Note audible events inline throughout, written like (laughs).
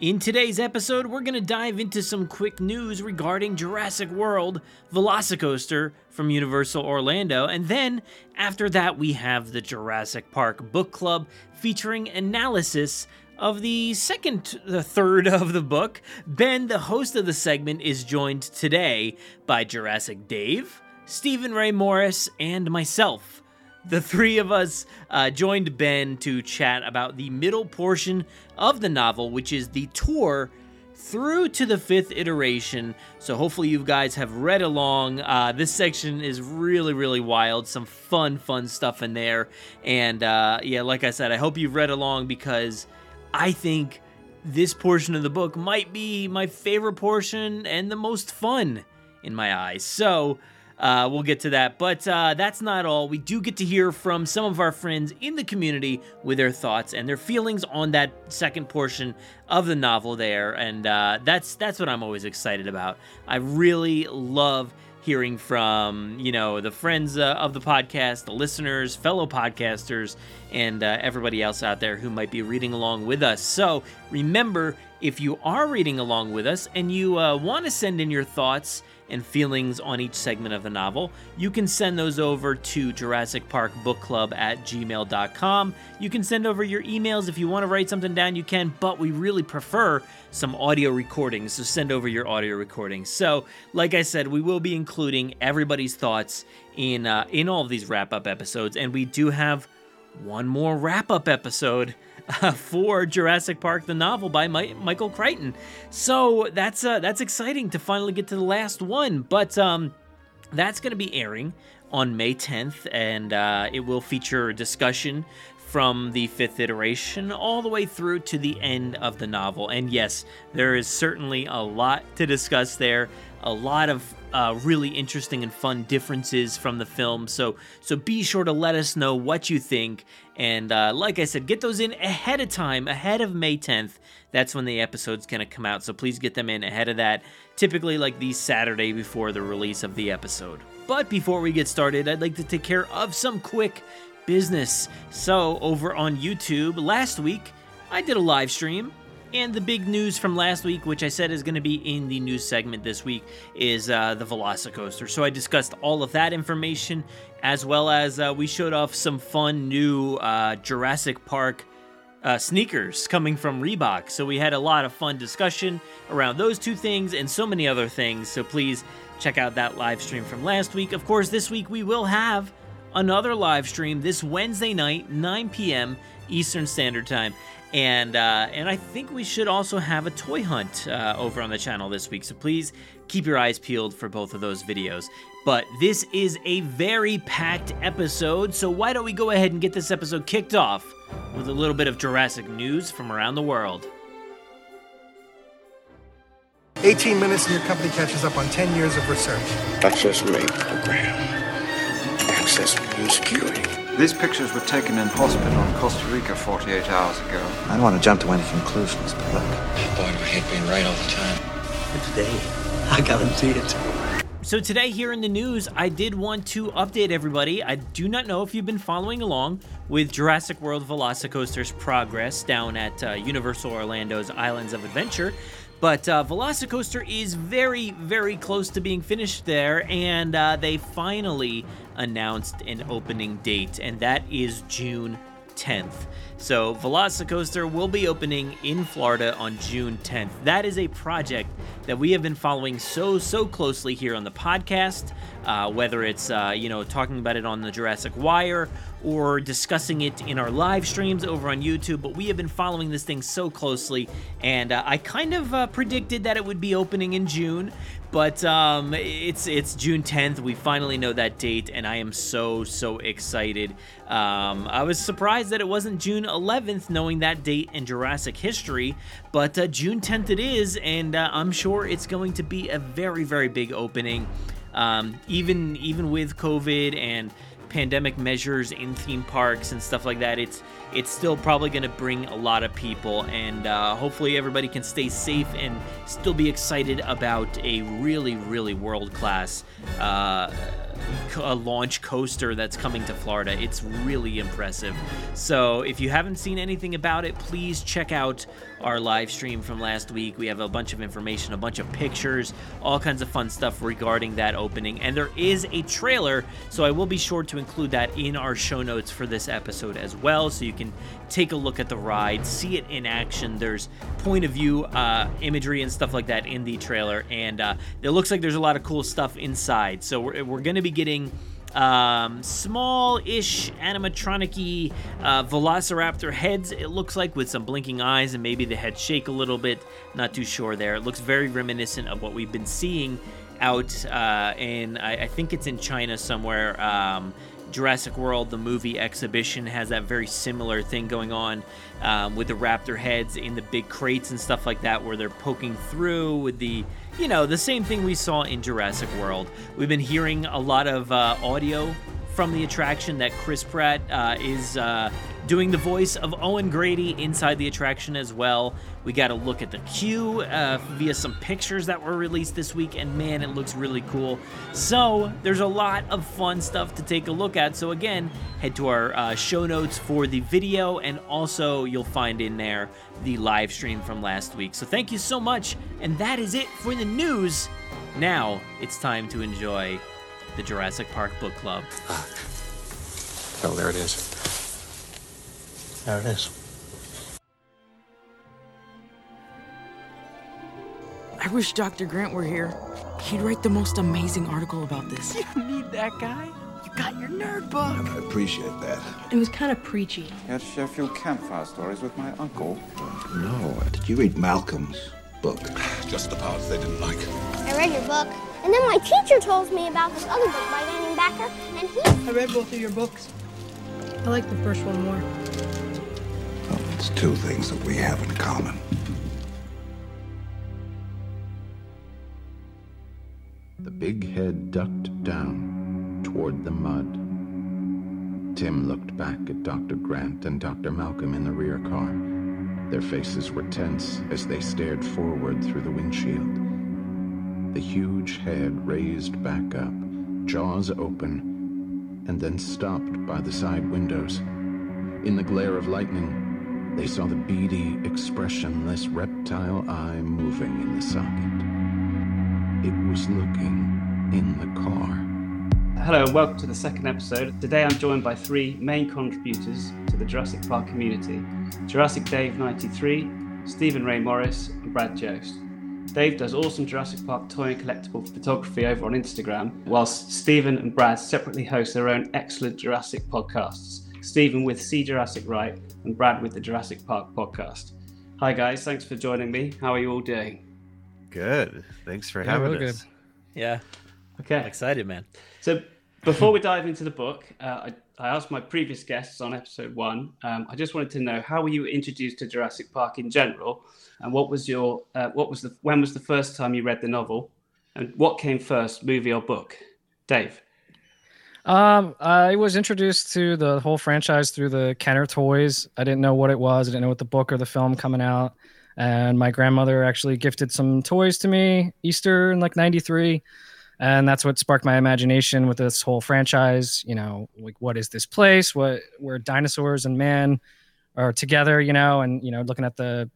In today's episode, we're going to dive into some quick news regarding Jurassic World Velocicoaster from Universal Orlando, and then after that, we have the Jurassic Park Book Club featuring analysis of the second, the third (laughs) of the book. Ben, the host of the segment, is joined today by Jurassic Dave, Steven Ray Morris, and myself. The three of us uh, joined Ben to chat about the middle portion of the novel, which is the tour through to the fifth iteration. So hopefully you guys have read along. Uh, this section is really, really wild. Some fun, fun stuff in there. And uh, yeah, like I said, I hope you've read along because I think this portion of the book might be my favorite portion and the most fun in my eyes. So. Uh, we'll get to that. But uh, that's not all. We do get to hear from some of our friends in the community with their thoughts and their feelings on that second portion of the novel there, and uh, that's that's what I'm always excited about. I really love hearing from you know the friends uh, of the podcast, the listeners, fellow podcasters, and uh, everybody else out there who might be reading along with us. So remember, if you are reading along with us and you uh, want to send in your thoughts and feelings on each segment of the novel, you can send those over to Jurassic Park Book Club at gmail.com. You can send over your emails if you want to write something down, you can, but we really prefer some audio recordings, so send over your audio recordings. So, like I said, we will be including everybody's thoughts in uh, in all of these wrap up episodes, and we do have one more wrap up episode (laughs) for Jurassic Park the novel by My- Michael Crichton. So that's uh, that's exciting to finally get to the last one. But um, that's going to be airing on May 10th, and uh, it will feature discussion from the fifth iteration all the way through to the end of the novel. And yes, there is certainly a lot to discuss there, a lot of uh, really interesting and fun differences from the film. So so be sure to let us know what you think. And uh, like I said, get those in ahead of time, ahead of May 10th. That's when the episode's gonna come out. So please get them in ahead of that. Typically like the Saturday before the release of the episode. But before we get started, I'd like to take care of some quick business. So, over on YouTube, last week I did a live stream. And the big news from last week, which I said is going to be in the news segment this week, is uh, the Velocicoaster. So I discussed all of that information, as well as uh, we showed off some fun new uh, Jurassic Park uh, sneakers coming from Reebok. So we had a lot of fun discussion around those two things and so many other things. So please check out that live stream from last week. Of course, this week we will have another live stream this Wednesday night, 9 p.m. Eastern Standard Time. And uh, and I think we should also have a toy hunt uh, over on the channel this week. So please keep your eyes peeled for both of those videos. But this is a very packed episode, so why don't we go ahead and get this episode kicked off with a little bit of Jurassic news from around the world. 18 minutes and your company catches up on 10 years of research. Access me program. Access me security. These pictures were taken in hospital in Costa Rica 48 hours ago. I don't want to jump to any conclusions, but look. Boy, do I hate being right all the time. But today, I guarantee it. So, today here in the news, I did want to update everybody. I do not know if you've been following along with Jurassic World Velocicoaster's progress down at uh, Universal Orlando's Islands of Adventure. But uh, Velocicoaster is very, very close to being finished there, and uh, they finally announced an opening date, and that is June 10th. So, Velocicoaster will be opening in Florida on June 10th. That is a project that we have been following so, so closely here on the podcast, uh, whether it's, uh, you know, talking about it on the Jurassic Wire or discussing it in our live streams over on YouTube. But we have been following this thing so closely, and uh, I kind of uh, predicted that it would be opening in June. But um, it's it's June 10th. We finally know that date, and I am so so excited. Um, I was surprised that it wasn't June 11th, knowing that date in Jurassic history. But uh, June 10th it is, and uh, I'm sure it's going to be a very very big opening. Um, even even with COVID and pandemic measures in theme parks and stuff like that, it's it's still probably going to bring a lot of people, and uh, hopefully everybody can stay safe and still be excited about a really really world class. Uh, a launch coaster that's coming to Florida. It's really impressive. So, if you haven't seen anything about it, please check out our live stream from last week. We have a bunch of information, a bunch of pictures, all kinds of fun stuff regarding that opening. And there is a trailer, so I will be sure to include that in our show notes for this episode as well, so you can take a look at the ride, see it in action. There's point of view uh, imagery and stuff like that in the trailer, and uh, it looks like there's a lot of cool stuff inside. So we're, we're going to be getting um, small-ish animatronic uh, velociraptor heads it looks like with some blinking eyes and maybe the head shake a little bit not too sure there it looks very reminiscent of what we've been seeing out uh, in I, I think it's in china somewhere um, Jurassic World, the movie exhibition, has that very similar thing going on um, with the raptor heads in the big crates and stuff like that, where they're poking through with the, you know, the same thing we saw in Jurassic World. We've been hearing a lot of uh, audio from the attraction that Chris Pratt uh, is uh, doing the voice of Owen Grady inside the attraction as well. We got a look at the queue uh, via some pictures that were released this week, and man, it looks really cool. So, there's a lot of fun stuff to take a look at. So, again, head to our uh, show notes for the video, and also you'll find in there the live stream from last week. So, thank you so much, and that is it for the news. Now, it's time to enjoy the Jurassic Park Book Club. Oh, there it is. There it is. I wish Dr. Grant were here. He'd write the most amazing article about this. (laughs) You need that guy? You got your nerd book. I appreciate that. It was kind of preachy. Had Sheffield campfire stories with my uncle. No. Did you read Malcolm's book? (sighs) Just the parts they didn't like. I read your book, and then my teacher told me about this other book by Daniel Backer, and he. I read both of your books. I like the first one more. Well, it's two things that we have in common. The big head ducked down toward the mud. Tim looked back at Dr. Grant and Dr. Malcolm in the rear car. Their faces were tense as they stared forward through the windshield. The huge head raised back up, jaws open, and then stopped by the side windows. In the glare of lightning, they saw the beady, expressionless reptile eye moving in the socket. It was looking in the car. Hello and welcome to the second episode. Today I'm joined by three main contributors to the Jurassic Park community Jurassic Dave 93, Steven Ray Morris, and Brad Jost. Dave does awesome Jurassic Park toy and collectible photography over on Instagram, whilst Steven and Brad separately host their own excellent Jurassic podcasts. Steven with See Jurassic Right and Brad with the Jurassic Park podcast. Hi guys, thanks for joining me. How are you all doing? Good. Thanks for Yeah, having real us. good. Yeah. Okay. I'm excited, man. So before we dive into the book, uh, I, I asked my previous guests on episode one. Um, I just wanted to know how were you introduced to Jurassic Park in general, and what was your uh, what was the when was the first time you read the novel, and what came first, movie or book? Dave. Um, I was introduced to the whole franchise through the Kenner toys. I didn't know what it was. I didn't know what the book or the film coming out. And my grandmother actually gifted some toys to me Easter in like '93, and that's what sparked my imagination with this whole franchise. You know, like what is this place? What where dinosaurs and man are together? You know, and you know, looking at the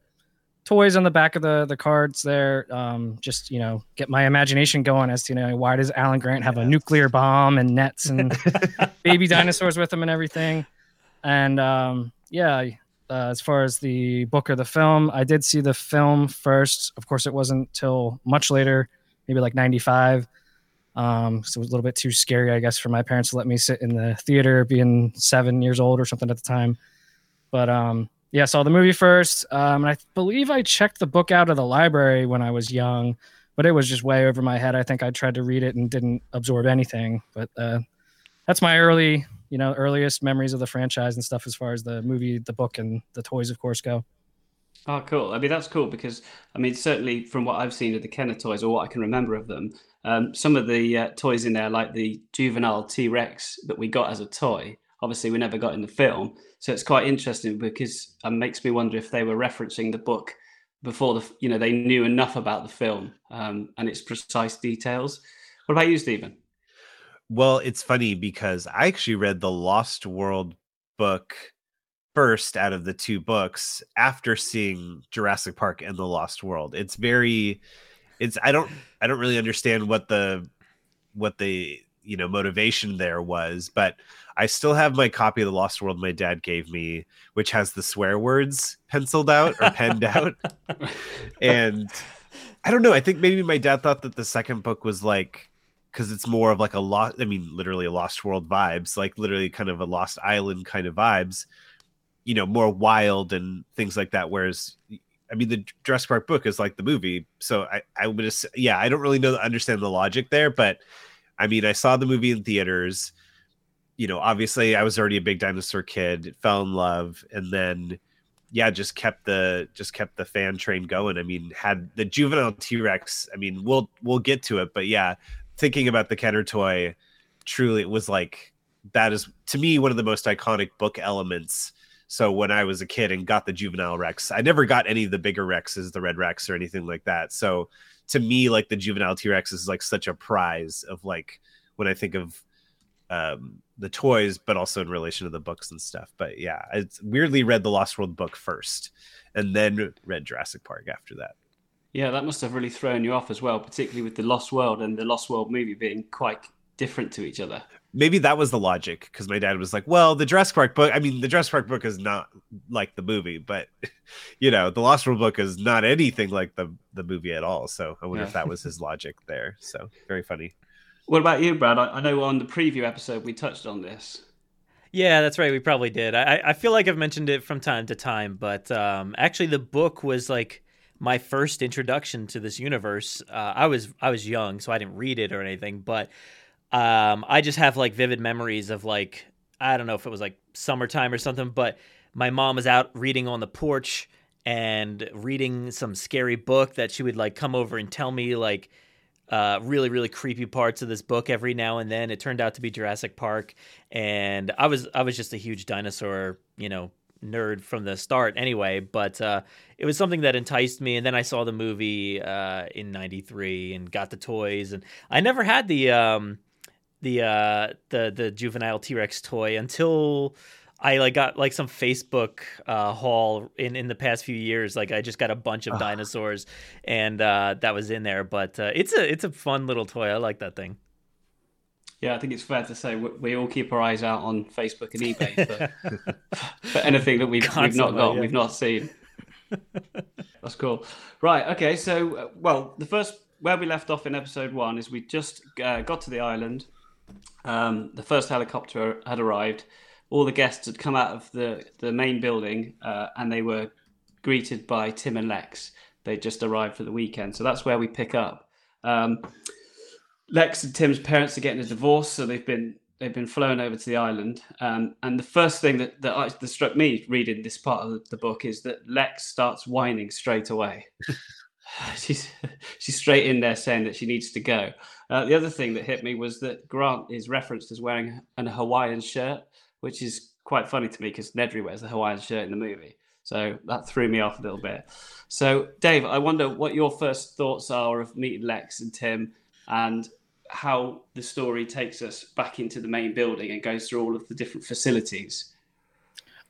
toys on the back of the the cards there um just you know get my imagination going as to you know why does alan grant have a nuclear bomb and nets and (laughs) baby dinosaurs with him and everything And um, yeah, uh, as far as the book or the film, I did see the film first. Of course, it wasn't till much later, maybe like 95. Um, so it was a little bit too scary, I guess, for my parents to let me sit in the theater, being seven years old or something at the time. But um, yeah, saw the movie first. Um, and I believe I checked the book out of the library when I was young, but it was just way over my head. I think I tried to read it and didn't absorb anything. But uh, that's my early, you know, earliest memories of the franchise and stuff as far as the movie, the book, and the toys, of course, go. Oh, cool. I mean, that's cool because, I mean, certainly from what I've seen of the Kenner toys or what I can remember of them, um, some of the uh, toys in there, like the juvenile T Rex that we got as a toy, obviously we never got in the film. So it's quite interesting because it makes me wonder if they were referencing the book before the, you know, they knew enough about the film um, and its precise details. What about you, Steven? Well, it's funny because I actually read the Lost World book first out of the two books after seeing Jurassic Park and the Lost World. It's very it's I don't I don't really understand what the what the you know motivation there was, but I still have my copy of the Lost World my dad gave me, which has the swear words penciled out or penned (laughs) out. And I don't know, I think maybe my dad thought that the second book was like because it's more of like a lost i mean literally a lost world vibes like literally kind of a lost island kind of vibes you know more wild and things like that whereas i mean the Jurassic Park book is like the movie so i i would just, yeah i don't really know understand the logic there but i mean i saw the movie in theaters you know obviously i was already a big dinosaur kid fell in love and then yeah just kept the just kept the fan train going i mean had the juvenile t-rex i mean we'll we'll get to it but yeah thinking about the Kenner toy, truly it was like that is to me one of the most iconic book elements. So when I was a kid and got the juvenile Rex, I never got any of the bigger Rexes, the Red Rex or anything like that. So to me, like the juvenile T Rex is like such a prize of like when I think of um, the toys, but also in relation to the books and stuff. But yeah, I weirdly read the Lost World book first, and then read Jurassic Park after that. Yeah, that must have really thrown you off as well, particularly with the Lost World and the Lost World movie being quite different to each other. Maybe that was the logic because my dad was like, "Well, the Jurassic Park book. I mean, the Jurassic Park book is not like the movie, but (laughs) you know, the Lost World book is not anything like the the movie at all." So I wonder yeah. if that was his logic there. So very funny. What about you, Brad? I, I know on the preview episode we touched on this. Yeah, that's right. We probably did. I, I feel like I've mentioned it from time to time, but um, actually, the book was like my first introduction to this universe. Uh, I was I was young, so I didn't read it or anything, but um, I just have like vivid memories of like I don't know if it was like summertime or something, but my mom was out reading on the porch and reading some scary book that she would like come over and tell me like uh, really really creepy parts of this book every now and then. It turned out to be Jurassic Park, and I was I was just a huge dinosaur you know nerd from the start anyway, but uh, it was something that enticed me. And then I saw the movie uh, in '93 and got the toys, and I never had the um, the uh, the the juvenile T Rex toy until. I like got like some Facebook uh, haul in in the past few years. Like I just got a bunch of dinosaurs, and uh, that was in there. But uh, it's a it's a fun little toy. I like that thing. Yeah, I think it's fair to say we, we all keep our eyes out on Facebook and eBay (laughs) for, for anything that we've, we've not got, yeah. we've not seen. That's cool. Right. Okay. So, uh, well, the first where we left off in episode one is we just uh, got to the island. Um, the first helicopter had arrived. All the guests had come out of the the main building, uh, and they were greeted by Tim and Lex. They just arrived for the weekend, so that's where we pick up. Um, Lex and Tim's parents are getting a divorce, so they've been they've been flown over to the island. Um, and the first thing that that, I, that, struck me reading this part of the book is that Lex starts whining straight away. (laughs) she's she's straight in there saying that she needs to go. Uh, the other thing that hit me was that Grant is referenced as wearing an Hawaiian shirt, which is quite funny to me because Nedry wears the Hawaiian shirt in the movie. So that threw me off a little bit. So, Dave, I wonder what your first thoughts are of meeting Lex and Tim and how the story takes us back into the main building and goes through all of the different facilities.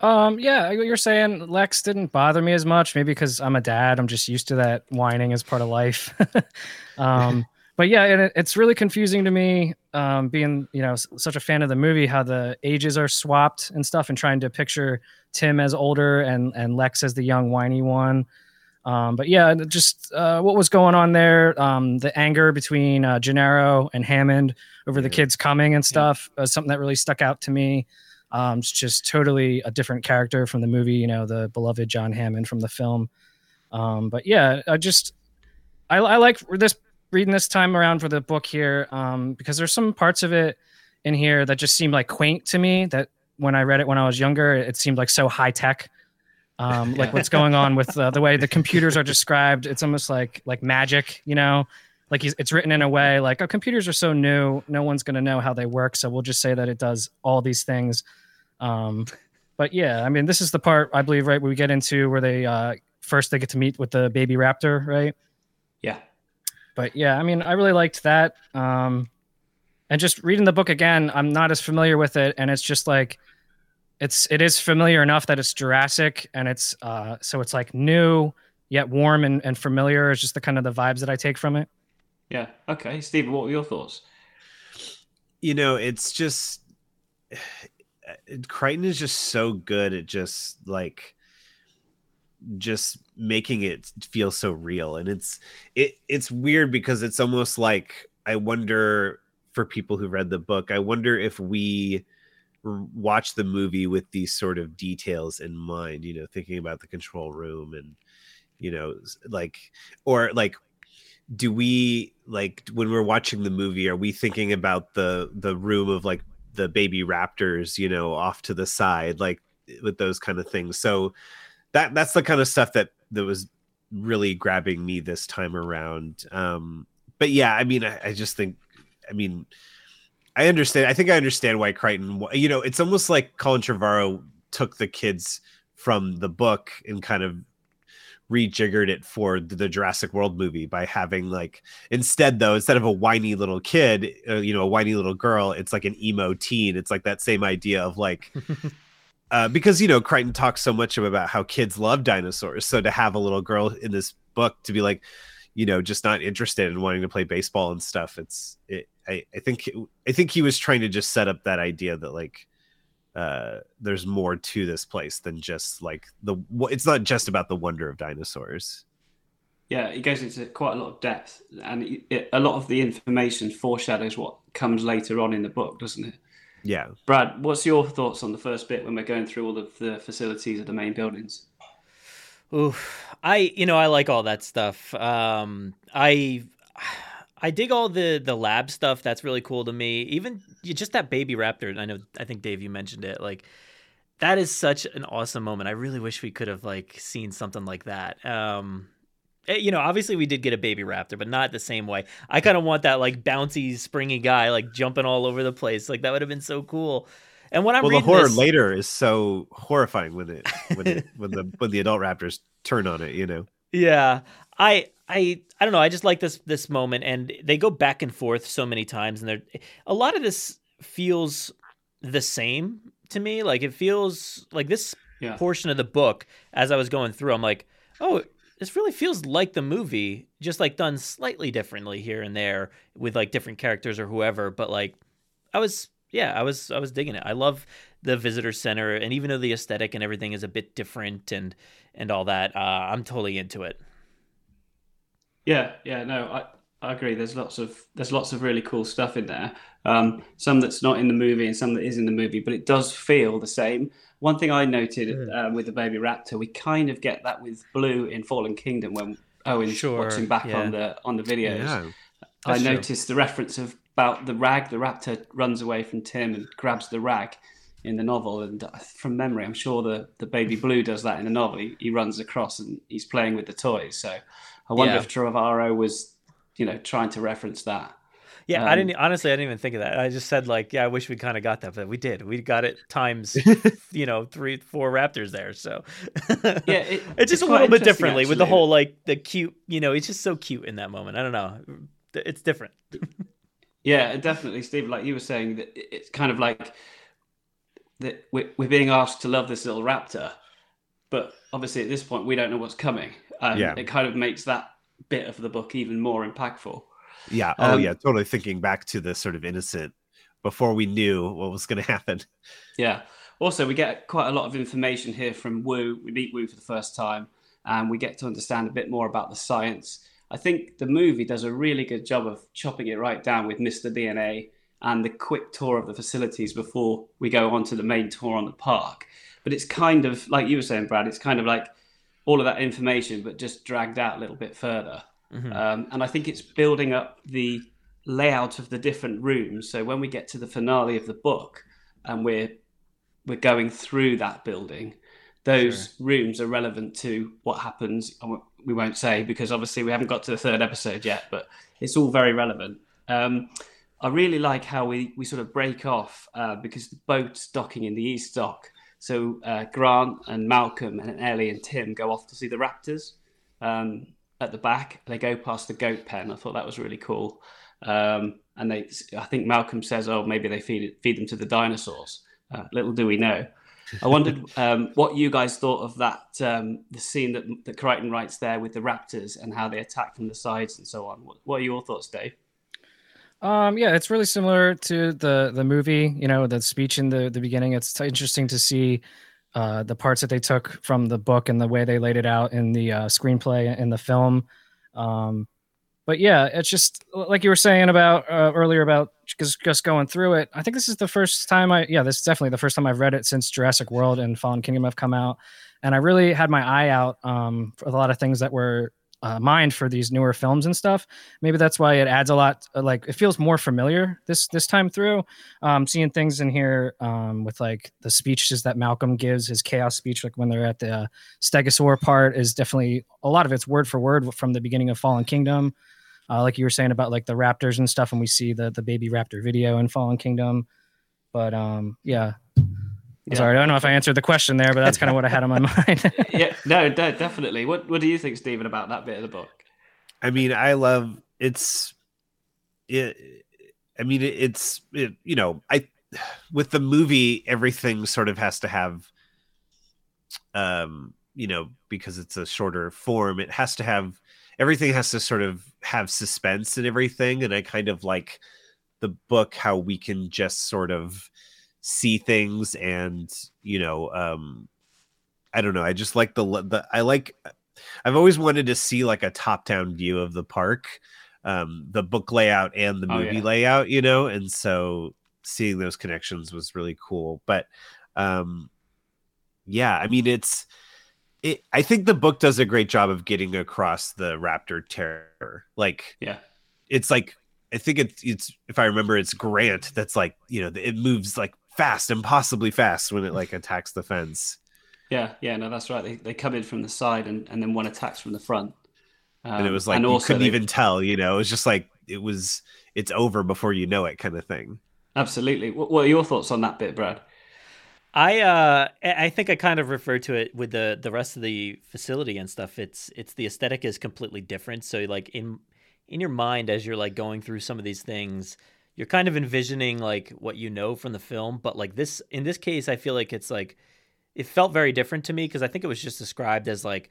Um, yeah, you're saying Lex didn't bother me as much, maybe because I'm a dad. I'm just used to that whining as part of life. (laughs) um, but yeah, and it, it's really confusing to me, um, being you know s- such a fan of the movie, how the ages are swapped and stuff, and trying to picture Tim as older and and Lex as the young whiny one. Um, but yeah, just uh, what was going on there, um, the anger between uh, Gennaro and Hammond over the kids coming and stuff, uh, something that really stuck out to me. Um, it's just totally a different character from the movie, you know, the beloved John Hammond from the film. Um, but yeah, I just I, I like this reading this time around for the book here um, because there's some parts of it in here that just seem like quaint to me. That when I read it when I was younger, it seemed like so high tech. Um, like what's (laughs) going on with uh, the way the computers are described, it's almost like like magic, you know. Like he's, it's written in a way like, oh, computers are so new, no one's going to know how they work, so we'll just say that it does all these things. Um, but yeah, I mean, this is the part I believe, right, where we get into where they uh, first they get to meet with the baby raptor, right? Yeah. But yeah, I mean, I really liked that. Um, and just reading the book again, I'm not as familiar with it, and it's just like it's it is familiar enough that it's Jurassic, and it's uh, so it's like new yet warm and, and familiar. Is just the kind of the vibes that I take from it. Yeah. Okay, Steven, what were your thoughts? You know, it's just (sighs) Crichton is just so good at just like just making it feel so real. And it's it it's weird because it's almost like i wonder for people who read the book i wonder if we watch the movie with these sort of details in mind you know thinking about the control room and you know like or like do we like when we're watching the movie are we thinking about the the room of like the baby raptors you know off to the side like with those kind of things? So that that's the kind of stuff that that was really grabbing me this time around um but yeah i mean i, I just think i mean i understand i think i understand why crichton you know it's almost like colin trevorrow took the kids from the book and kind of rejiggered it for the, Jurassic World movie by having like instead though instead of a whiny little kid, uh, you know, a whiny little girl, it's like an emo teen. It's like that same idea of like (laughs) uh, because you know Crichton talks so much about how kids love dinosaurs. So to have a little girl in this book to be like, you know, just not interested in wanting to play baseball and stuff, it's it. I, I think I think he was trying to just set up that idea that like uh there's more to this place than just like the it's not just about the wonder of dinosaurs Yeah, it goes into quite a lot of depth, and it, it, a lot of the information foreshadows what comes later on in the book, doesn't it? Yeah Brad, what's your thoughts on the first bit when we're going through all of the facilities of the main buildings? Ooh, I you know I like all that stuff. Um, I I dig all the the lab stuff. That's really cool to me. Even just that baby raptor. I know. I think Dave, you mentioned it. Like that is such an awesome moment. I really wish we could have like seen something like that. Um, Eh, you know, obviously we did get a baby raptor, but not the same way. I kind of want that like bouncy, springy guy like jumping all over the place. Like that would have been so cool. And when I'm well the horror this, later is so horrifying when it when it when the (laughs) when the adult raptors turn on it you know Yeah. I I I don't know, I just like this this moment and they go back and forth so many times and they're a lot of this feels the same to me. Like it feels like this Yeah. portion of the book as I was going through, I'm like, "Oh, this really feels like the movie, just like done slightly differently here and there with like different characters or whoever, but like I was yeah, I was I was digging it. I love the visitor center and even though the aesthetic and everything is a bit different and and all that, uh, I'm totally into it. Yeah, yeah, no, I, I agree. There's lots of there's lots of really cool stuff in there. Um, some that's not in the movie and some that is in the movie, but it does feel the same. One thing I noted uh, with the baby raptor, we kind of get that with Blue in Fallen Kingdom when Owen's Sure, watching back yeah. on the on the videos. Yeah, I that's true. noticed the reference of about the rag. The raptor runs away from Tim and grabs the rag in the novel. And uh, from memory, I'm sure the, the baby blue does that in the novel. He, he runs across and he's playing with the toys. So I wonder Yeah. if Trevorrow was, you know, trying to reference that. Yeah, I Um, didn't honestly. I didn't even think of that. I just said like, yeah, I wish we kind of got that, but we did. We got it times, (laughs) you know, three, four raptors there. So Yeah, (laughs) it- it's just it's a little bit differently with the whole like the cute. You know, it's just so cute in that moment. I don't know. It's different. Yeah, definitely, Steve. Like you were saying, that it's kind of like that we're, we're being asked to love this little raptor, but obviously at this point we don't know what's coming. And Yeah. it kind of makes that bit of the book even more impactful. Yeah. Oh, Um, yeah. Totally thinking back to the sort of innocent before we knew what was going (laughs) to happen. Yeah. Also, we get quite a lot of information here from Wu. We meet Wu for the first time, and we get to understand a bit more about the science. I think the movie does a really good job of chopping it right down with Mr. DNA and the quick tour of the facilities before we go on to the main tour on the park. But it's kind of like you were saying, Brad. It's kind of like all of that information, but just dragged out a little bit further. Mhm. Um, and I think it's building up the layout of the different rooms. So when we get to the finale of the book, and we're we're going through that building, those rooms are relevant to what happens. We won't say because obviously we haven't got to the third episode yet, but it's all very relevant. Um, I really like how we, we sort of break off uh, because the boat's docking in the east dock. So uh, Grant and Malcolm and Ellie and Tim go off to see the raptors um, at the back. They go past the goat pen. I thought that was really cool. Um, and they, I think Malcolm says, "Oh, maybe they feed it, feed them to the dinosaurs." Uh, little do we know. I wondered (laughs) um, what you guys thought of that um, the scene that that Crichton writes there with the raptors and how they attack from the sides and so on. What, what are your thoughts, Dave? Um, yeah, it's really similar to the the movie. You know, the speech in the the beginning. It's t- interesting to see uh, the parts that they took from the book and the way they laid it out in the uh, screenplay in the film. Um, but yeah, it's just like you were saying about uh, earlier about just just going through it. I think this is the first time I yeah, this is definitely the first time I've read it since Jurassic World and Fallen Kingdom have come out, and I really had my eye out um, for a lot of things that were uh, mined for these newer films and stuff. Maybe that's why it adds a lot. uh, Like it feels more familiar this this time through. Um, seeing things in here um, with like the speeches that Malcolm gives, his chaos speech, like when they're at the uh, Stegosaur part, is definitely a lot of it's word for word from the beginning of Fallen Kingdom. Uh, like you were saying about like the raptors and stuff, and we see the the baby raptor video in Fallen Kingdom. But um, yeah. Yeah. Sorry, I don't know if I answered the question there, but that's kind of what I had on my (laughs) mind. yeah, no, no, definitely. What What do you think, Steven, about that bit of the book? I mean, I love it's it. I mean, it, it's it, you know, I with the movie, everything sort of has to have, um, you know, because it's a shorter form, it has to have everything has to sort of have suspense and everything, and I kind of like the book how we can just sort of see things and you know um i don't know i just like the the i like i've always wanted to see like a top down view of the park um the book layout and the Oh, movie yeah. layout you know and so seeing those connections was really cool but um yeah i mean it's it, i think the book does a great job of getting across the raptor terror like Yeah. it's like I think it's it's if I remember it's Grant that's like you know it moves like fast impossibly fast when it like attacks the fence Yeah, yeah, no, that's right. They, they come in from the side and, and then one attacks from the front. Um, and it was like you also couldn't they- even tell you know it was just like it was it's over before you know it kind of thing Absolutely. What, what are your thoughts on that bit, Brad? I uh I I think I kind of refer to it with the the rest of the facility and stuff. It's it's the aesthetic is completely different. So like in in your mind as you're like going through some of these things, you're kind of envisioning like what you know from the film, but like this in this case I feel like it's like it felt very different to me because I think it was just described as like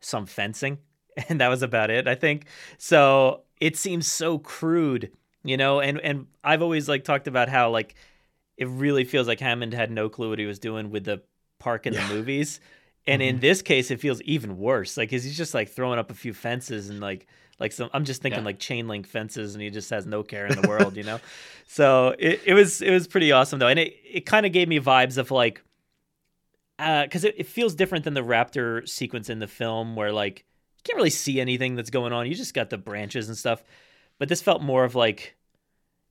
some fencing (laughs) and that was about it, I think. So it seems so crude, you know, and and I've always like talked about how like it really feels like Hammond had no clue what he was doing with the park and the movies. And in mm-hmm. this case, it feels even worse. Like, 'cause he's just like throwing up a few fences and like, like some. I'm just thinking Yeah. like chain link fences, and he just has no care in the (laughs) world, you know. So it, it was it was pretty awesome though, and it it kind of gave me vibes of like, uh, because it, it feels different than the raptor sequence in the film where like you can't really see anything that's going on. You just got the branches and stuff, but this felt more of like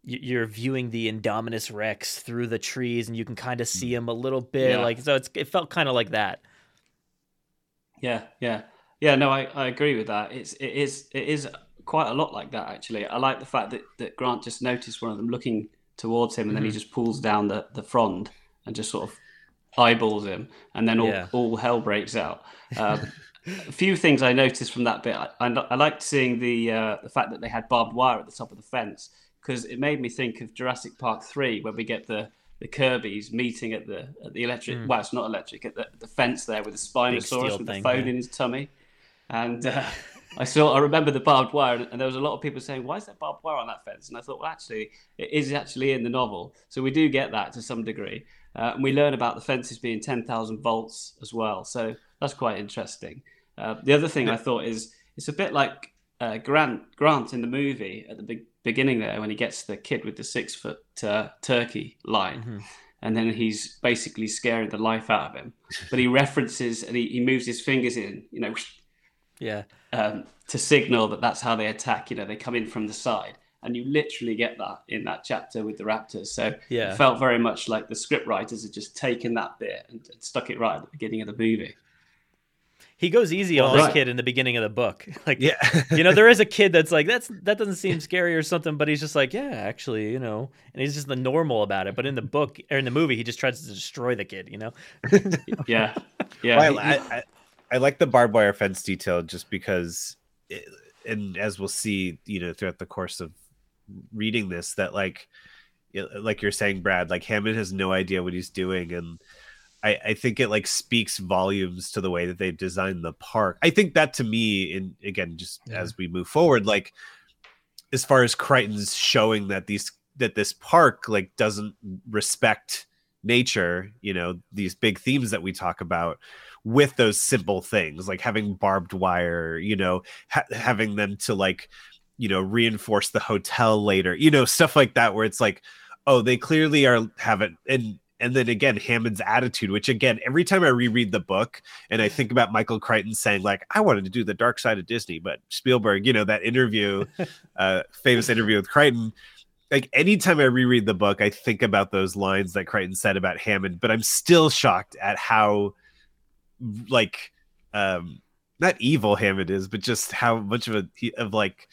you're viewing the Indominus Rex through the trees, and you can kind of see mm. him a little bit. Yeah. Like so, it's it felt kind of like that. Yeah, yeah, yeah. No, I, I agree with that. It's it is it is quite a lot like that actually. I like the fact that, that Grant just noticed one of them looking towards him, and then he Mhm. just pulls down the, the frond and just sort of eyeballs him, and then all, Yeah. all hell breaks out. (laughs) Um, a few things I noticed from that bit. I, I, I liked seeing the uh, the fact that they had barbed wire at the top of the fence because it made me think of Jurassic Park three, where we get the the Kirby's meeting at the at the electric. Mm. Well, it's not electric at the, the fence there with the Spinosaurus with the thing, phone yeah. in his tummy, and uh, I saw. I remember the barbed wire, and there was a lot of people saying, "Why is there barbed wire on that fence?" And I thought, well, actually, it is actually in the novel, so we do get that to some degree, uh, and we learn about the fences being ten thousand volts as well. So that's quite interesting. Uh, the other thing I thought is it's a bit like uh, Grant Grant in the movie at the big beginning there when he gets the kid with the six foot uh, turkey line. Mm-hmm. And then he's basically scaring the life out of him. But he references and he, he moves his fingers in, you know, yeah, um, to signal that that's how they attack. You know, they come in from the side, and you literally get that in that chapter with the Raptors. So yeah. it felt very much like the script writers had just taken that bit and, and stuck it right at the beginning of the movie he goes easy on this kid in the beginning of the book. (laughs) Like, yeah, you know, there is a kid that's like, that's that doesn't seem scary or something, but he's just like, yeah, actually, you know, and he's just the normal about it. But in the book or in the movie, he just tries to destroy the kid. You know? (laughs) yeah, yeah. Well, I, I, I, like the barbed wire fence detail just because, it, and as we'll see, you know, throughout the course of reading this, that like, like you're saying, Brad, like Hammond has no idea what he's doing, and I, I think it like speaks volumes to the way that they've designed the park. I think that to me, in again, just yeah. as we move forward, like as far as Crichton's showing that these that this park like doesn't respect nature, you know, these big themes that we talk about with those simple things like having barbed wire, you know, ha- having them to like, you know, reinforce the hotel later, you know, stuff like that where it's like, oh, they clearly are haven't and and then again hammond's attitude which again every time i reread the book and i think about michael crichton saying like i wanted to do the dark side of disney but spielberg you know that interview (laughs) uh famous interview with crichton like anytime i reread the book i think about those lines that crichton said about hammond but i'm still shocked at how like um not evil hammond is but just how much of a of like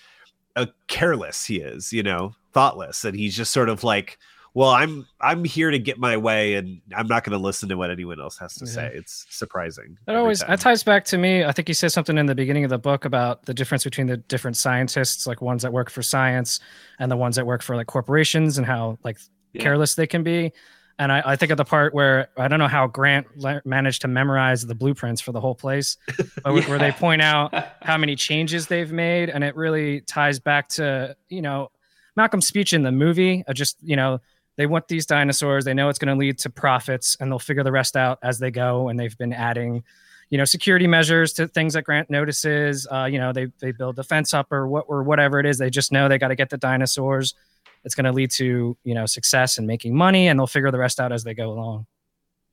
a careless he is you know thoughtless. And he's just sort of like well i'm i'm here to get my way and i'm not going to listen to what anyone else has to yeah. say. It's surprising That always that ties back to me. I think he says something in the beginning of the book about the difference between the different scientists like ones that work for science and the ones that work for like corporations and how like yeah. careless they can be and I, I, think of the part where I don't know how Grant le- managed to memorize the blueprints for the whole place, (laughs) but yeah. where they point out (laughs) how many changes they've made, and it really ties back to you know Malcolm's speech in the movie. Uh, just you know they want these dinosaurs. They know it's going to lead to profits, and they'll figure the rest out as they go. And they've been adding, you know, security measures to things that Grant notices. Uh, you know, they they build the fence up or what or whatever it is. They just know they got to get the dinosaurs. It's going to lead to you know success and making money, and they'll figure the rest out as they go along.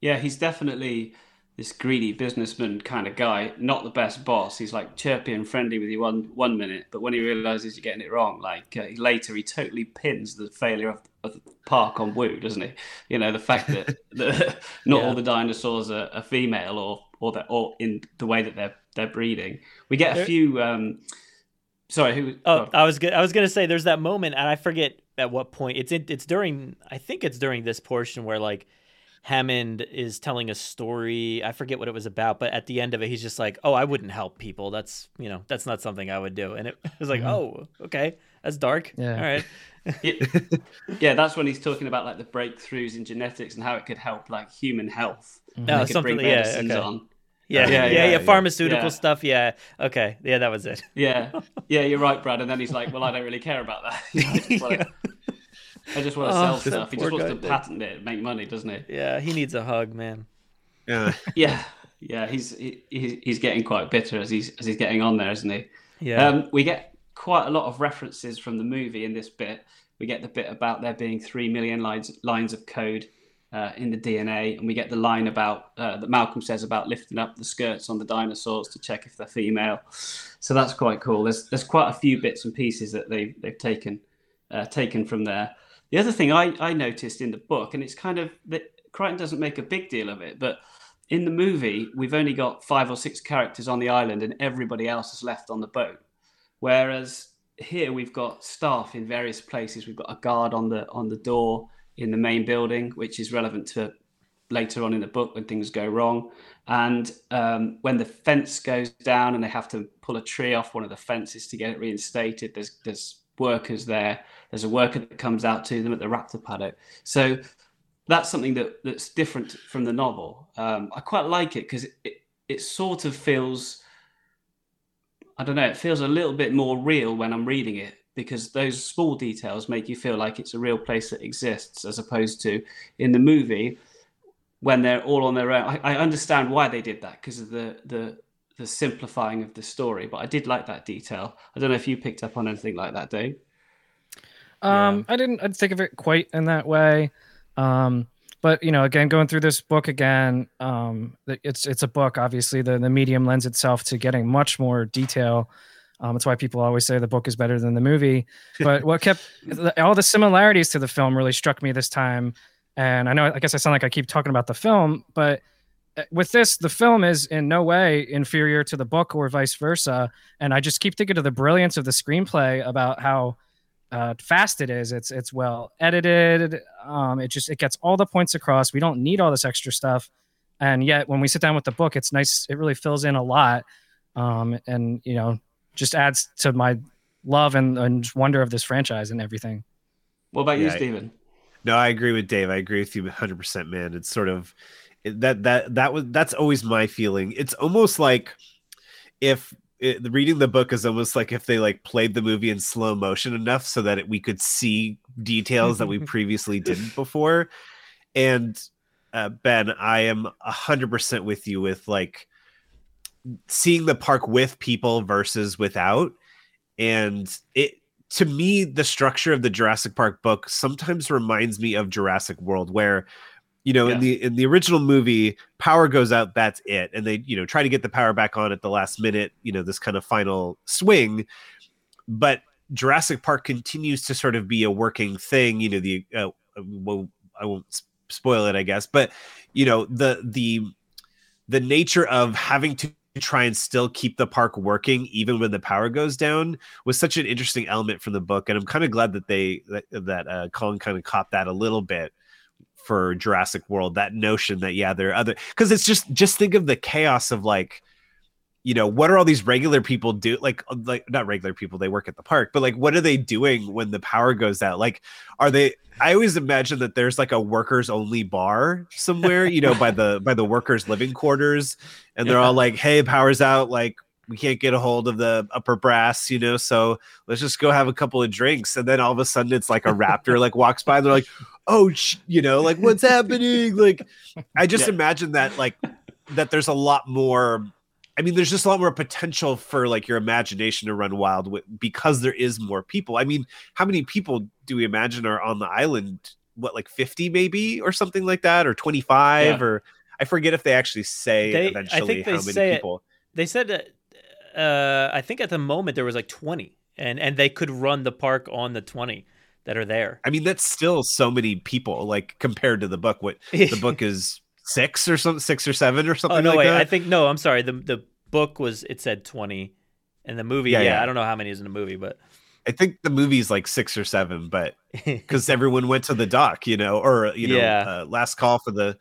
Yeah, he's definitely this greedy businessman kind of guy, not the best boss. He's like chirpy and friendly with you one one minute, but when he realizes you're getting it wrong, like uh, later he totally pins the failure of, of, the park on Wu, doesn't he? You know the fact that (laughs) the, (laughs) not yeah. all the dinosaurs are, are, female or or that or in the way that they're they're breeding. We get a few. Um, sorry, who? Oh, I was I was gonna say there's that moment, and I forget at what point it's in, it's during. I think it's during this portion where like Hammond is telling a story. I forget what it was about, but at the end of it, he's just like, "Oh, I wouldn't help people. That's you know, that's not something I would do." And it (laughs) was like, mm-hmm. "Oh, okay, that's dark. Yeah. All right." (laughs) yeah, yeah, that's when he's talking about like the breakthroughs in genetics and how it could help like human health. Mm-hmm. Oh, something. Yeah, okay. on. Yeah, yeah, yeah, yeah, yeah, pharmaceutical yeah. stuff. Yeah. Okay. Yeah, that was it. (laughs) Yeah. Yeah, you're right, Brad. And then he's like, "Well, I don't really care about that." (laughs) I just want (laughs) to oh, sell stuff. He just wants to patent it, make money, doesn't he? Yeah, he needs a hug, man. Yeah, yeah, yeah. He's he, he's getting quite bitter as he's as he's getting on there, isn't he? Yeah. Um, we get quite a lot of references from the movie in this bit. We get the bit about there being three million lines lines of code uh, in the DNA, and we get the line about uh, that Malcolm says about lifting up the skirts on the dinosaurs to check if they're female. So that's quite cool. There's there's quite a few bits and pieces that they they've taken uh, taken from there. The other thing I, I noticed in the book, and it's kind of that Crichton doesn't make a big deal of it, but in the movie, we've only got five or six characters on the island and everybody else is left on the boat. Whereas here we've got staff in various places. We've got a guard on the on the door in the main building, which is relevant to later on in the book when things go wrong. And um, when the fence goes down and they have to pull a tree off one of the fences to get it reinstated, there's there's workers there. There's a worker that comes out to them at the raptor paddock. So that's something that that's different from the novel. Um, I quite like it because it, it, it sort of feels I don't know, it feels a little bit more real when I'm reading it because those small details make you feel like it's a real place that exists as opposed to in the movie when they're all on their own. I, I understand why they did that because of the, the the simplifying of the story, but I did like that detail. I don't know if you picked up on anything like that, Dave. Um, yeah. I didn't. I'd think of it quite in that way. Um, but you know, again, going through this book again, um, it's it's a book. Obviously, the the medium lends itself to getting much more detail. Um, that's why people always say the book is better than the movie. (laughs) But what kept all the similarities to the film really struck me this time. And I know, I guess I sound like I keep talking about the film, but uh, with this, the film is in no way inferior to the book or vice versa. And I just keep thinking of the brilliance of the screenplay about how uh, fast it is. It's it's well edited. Um, it just it gets all the points across. We don't need all this extra stuff. And yet, when we sit down with the book, it's nice. It really fills in a lot, um, and you know, just adds to my love and, and wonder of this franchise and everything. What about you, Stephen? No, I agree with Dave. I agree with you 100, percent man. It's sort of that that that was that's always my feeling. It's almost like if it, reading the book is almost like if they like played the movie in slow motion enough so that it, we could see details that we (laughs) previously didn't before. And uh, Ben, I am a hundred percent with you with like seeing the park with people versus without. And it to me, the structure of the Jurassic Park book sometimes reminds me of Jurassic World, where you know, yeah. in the in the original movie, power goes out, that's it, and they you know try to get the power back on at the last minute. You know, this kind of final swing, but Jurassic Park continues to sort of be a working thing. You know, the uh, well, I won't spoil it, I guess, but you know the the the nature of having to try and still keep the park working even when the power goes down was such an interesting element from the book and i'm kind of glad that they that, that uh Kong kind of caught that a little bit for Jurassic World. That notion that yeah, there are other because it's just just think of the chaos of like, you know, what are all these regular people do? Like uh, like not regular people, they work at the park, but like what are they doing when the power goes out? Like, are they? I always imagine that there's like a workers only bar somewhere, you know, by the (laughs) by the workers living quarters, and they're yeah. all like, hey, power's out, like we can't get a hold of the upper brass, you know, so let's just go have a couple of drinks. And then all of a sudden it's like a raptor like walks by and they're like, oh, sh-, you know, like what's happening? Like, I just yeah. imagine that like that there's a lot more. I mean, there's just a lot more potential for like your imagination to run wild with, because there is more people. I mean, how many people do we imagine are on the island? What, like 50 maybe or something like that, or 25 yeah. or I forget if they actually say they, eventually I think they how many people. It, they said that uh, I think at the moment there was like 20, and and they could run the park on the 20 that are there. I mean, that's still so many people, like compared to the book. What (laughs) the book is six or something, six or seven or something. Oh no, like wait, that? I think no. I'm sorry. The the book was it said 20, and the movie, yeah, yeah, yeah. I don't know how many is in the movie, but. I think the movie's like six or seven, but (laughs) because everyone went to the dock, you know, or you know, yeah. uh, last call for the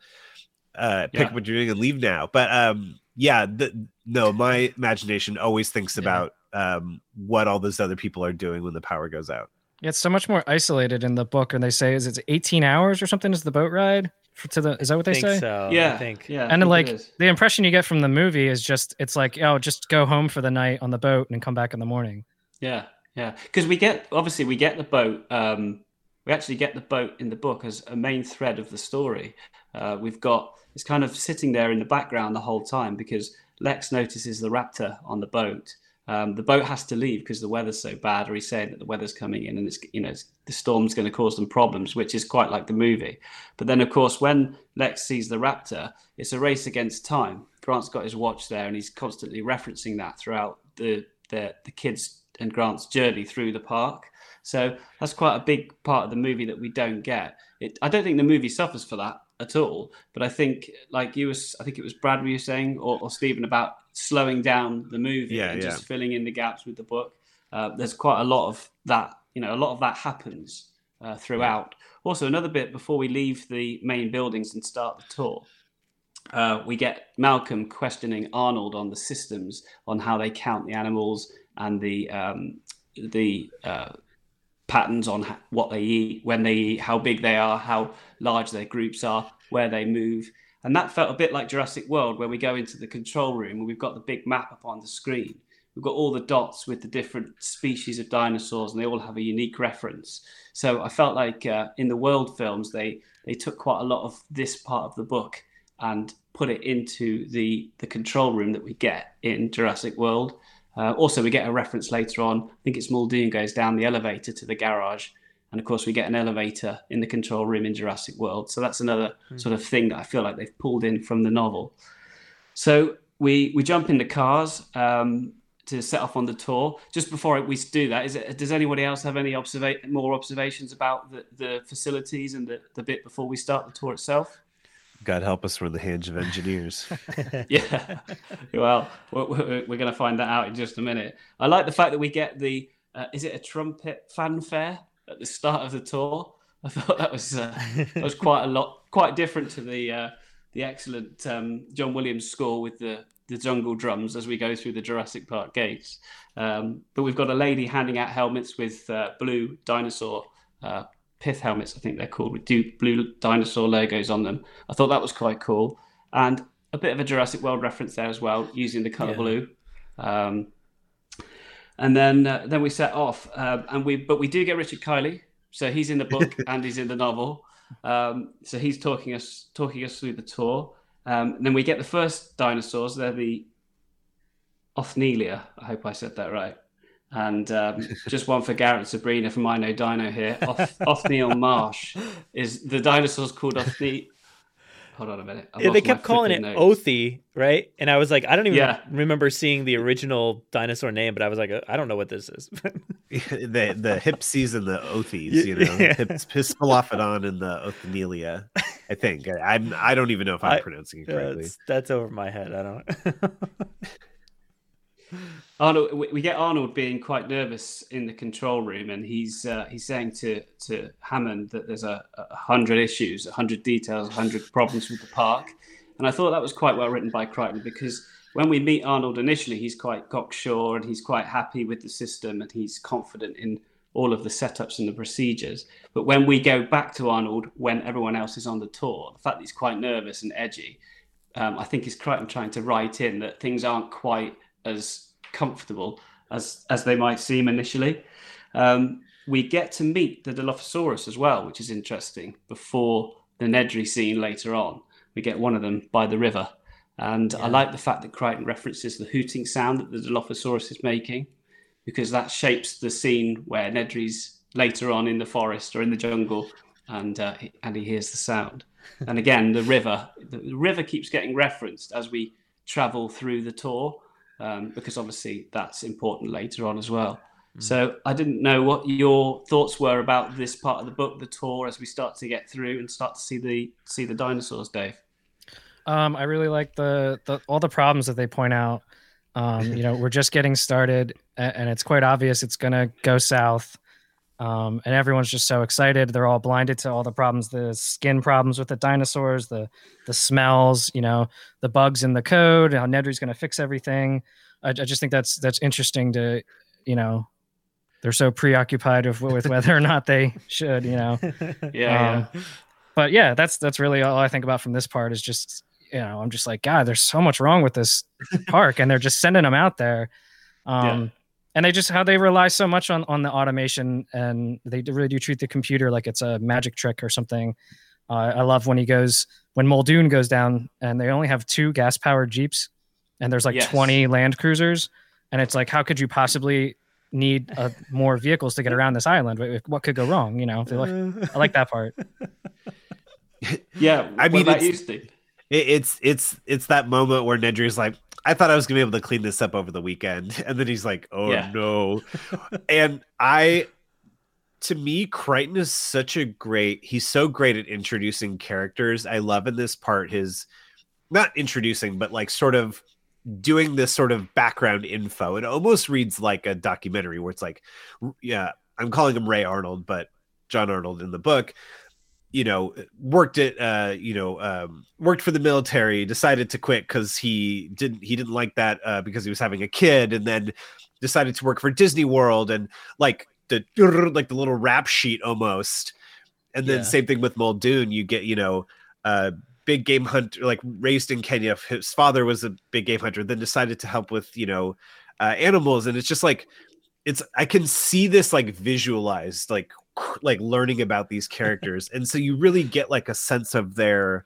uh, pick yeah. what you're doing and leave now. But um, yeah, the, no, my imagination always thinks about um, what all those other people are doing when the power goes out. Yeah, it's so much more isolated in the book, and they say is it 18 hours or something is the boat ride for, to the is that what they say? So. Yeah, I think yeah. And like the impression you get from the movie is just it's like oh, just go home for the night on the boat and come back in the morning. Yeah, yeah, because we get obviously we get the boat. Um, we actually get the boat in the book as a main thread of the story. Uh, we've got it's kind of sitting there in the background the whole time because Lex notices the raptor on the boat. Um, the boat has to leave because the weather's so bad, or he's saying that the weather's coming in and it's you know it's, the storm's going to cause them problems, which is quite like the movie. But then, of course, when Lex sees the raptor, it's a race against time. Grant's got his watch there, and he's constantly referencing that throughout the the, the kids and Grant's journey through the park. So that's quite a big part of the movie that we don't get. It, I don't think the movie suffers for that at all. But I think, like you was, I think it was Brad were you saying, or, or Stephen about slowing down the movie yeah, and yeah. just filling in the gaps with the book. Uh, there's quite a lot of that. You know, a lot of that happens uh, throughout. Also, another bit before we leave the main buildings and start the tour. Uh, we get Malcolm questioning Arnold on the systems on how they count the animals and the um, the uh, patterns on what they eat, when they eat, how big they are, how large their groups are, where they move. And that felt a bit like Jurassic World, where we go into the control room and we've got the big map up on the screen we've got all the dots with the different species of dinosaurs, and they all have a unique reference. So I felt like uh, in the world films, they they took quite a lot of this part of the book and put it into the the control room that we get in Jurassic World. Uh, also, we get a reference later on. I think it's Muldoon goes down the elevator to the garage, and of course, we get an elevator in the control room in Jurassic World. So that's another mm. sort of thing that I feel like they've pulled in from the novel. So we we jump in the cars. Um, to set off on the tour. Just before we do that, is it, does anybody else have any observa- more observations about the, the facilities and the, the bit before we start the tour itself? God help us, we're in the hands of engineers. (laughs) (laughs) yeah. Well, we're, we're, we're going to find that out in just a minute. I like the fact that we get the, uh, is it a trumpet fanfare at the start of the tour? I thought that was uh, that was quite a lot, quite different to the uh, the excellent um, John Williams score with the the jungle drums as we go through the Jurassic Park gates. Um, but we've got a lady handing out helmets with uh, blue dinosaur uh, pith helmets, I think they're called, with blue dinosaur logos on them. I thought that was quite cool. And a bit of a Jurassic World reference there as well, using the color yeah. blue. Um, and then uh, then we set off, uh, and we but we do get Richard Kiley, so he's in the book (laughs) and he's in the novel. Um, so he's talking us talking us through the tour. Um, then we get the first dinosaurs. They're the Othnielia. I hope I said that right. And um, just one for Garrett and Sabrina from I Know Dino here. Oth- Othniel Marsh is the dinosaurs called Othniel. Hold on a minute. Yeah, they kept calling it notes. Othi, right? And I was like, I don't even yeah. remember seeing the original dinosaur name, but I was like, I don't know what this is. (laughs) the the Hipsies and the Othies, you know, yeah. Hypsilophodon and the Othnielia. I think I, I'm. I don't even know if I'm I, pronouncing it correctly. That's, that's over my head. I don't. (laughs) (laughs) Arnold, we get Arnold being quite nervous in the control room, and he's uh, he's saying to to Hammond that there's a, a hundred issues, a hundred details, a hundred problems with the park, and I thought that was quite well written by Crichton because when we meet Arnold initially, he's quite cocksure and he's quite happy with the system and he's confident in all of the setups and the procedures. But when we go back to Arnold, when everyone else is on the tour, the fact that he's quite nervous and edgy, um, I think is Crichton trying to write in that things aren't quite as comfortable as as they might seem initially. Um, we get to meet the Dilophosaurus as well, which is interesting. Before the Nedry scene later on, we get one of them by the river, and yeah. I like the fact that Crichton references the hooting sound that the Dilophosaurus is making, because that shapes the scene where Nedry's later on in the forest or in the jungle, and uh, and he hears the sound. (laughs) and again, the river, the river keeps getting referenced as we travel through the tour um, because obviously that's important later on as well. Mm. So I didn't know what your thoughts were about this part of the book, the tour, as we start to get through and start to see the see the dinosaurs, Dave. Um, I really like the, the all the problems that they point out. Um, you know, we're just getting started, and it's quite obvious it's going to go south. Um, and everyone's just so excited. They're all blinded to all the problems, the skin problems with the dinosaurs, the the smells, you know, the bugs in the code, how Nedry's going to fix everything. I, I, just think that's that's interesting to, you know, they're so preoccupied with with (laughs) whether or not they should, you know. (laughs) yeah, um, yeah. But yeah, that's that's really all I think about from this part is just, you know, I'm just like, God, there's so much wrong with this park, and they're just sending them out there. Um, yeah and they just how they rely so much on on the automation and they really do treat the computer like it's a magic trick or something. Uh, i love when he goes when muldoon goes down and they only have two gas powered jeeps and there's like yes. 20 land cruisers and it's like how could you possibly need uh, more vehicles to get around this island? What could go wrong you know? Like, i like that part. (laughs) Yeah i mean it's, it's it's it's that moment where nedry's like I thought I was gonna be able to clean this up over the weekend, (laughs) and then he's like, "Oh yeah. no," and I, to me, Crichton is such a great. He's so great at introducing characters. I love in this part his, not introducing, but like sort of doing this sort of background info. It almost reads like a documentary where it's like, yeah, I'm calling him Ray Arnold, but John Arnold in the book you know worked at uh you know um worked for the military decided to quit because he didn't he didn't like that uh because he was having a kid and then decided to work for disney world and like the like the little rap sheet almost. And then yeah. same thing with muldoon. You get you know uh big game hunter like raised in kenya. His father was a big game hunter then decided to help with you know uh, animals, and it's just like it's I can see this like visualized, like like learning about these characters, and so you really get like a sense of their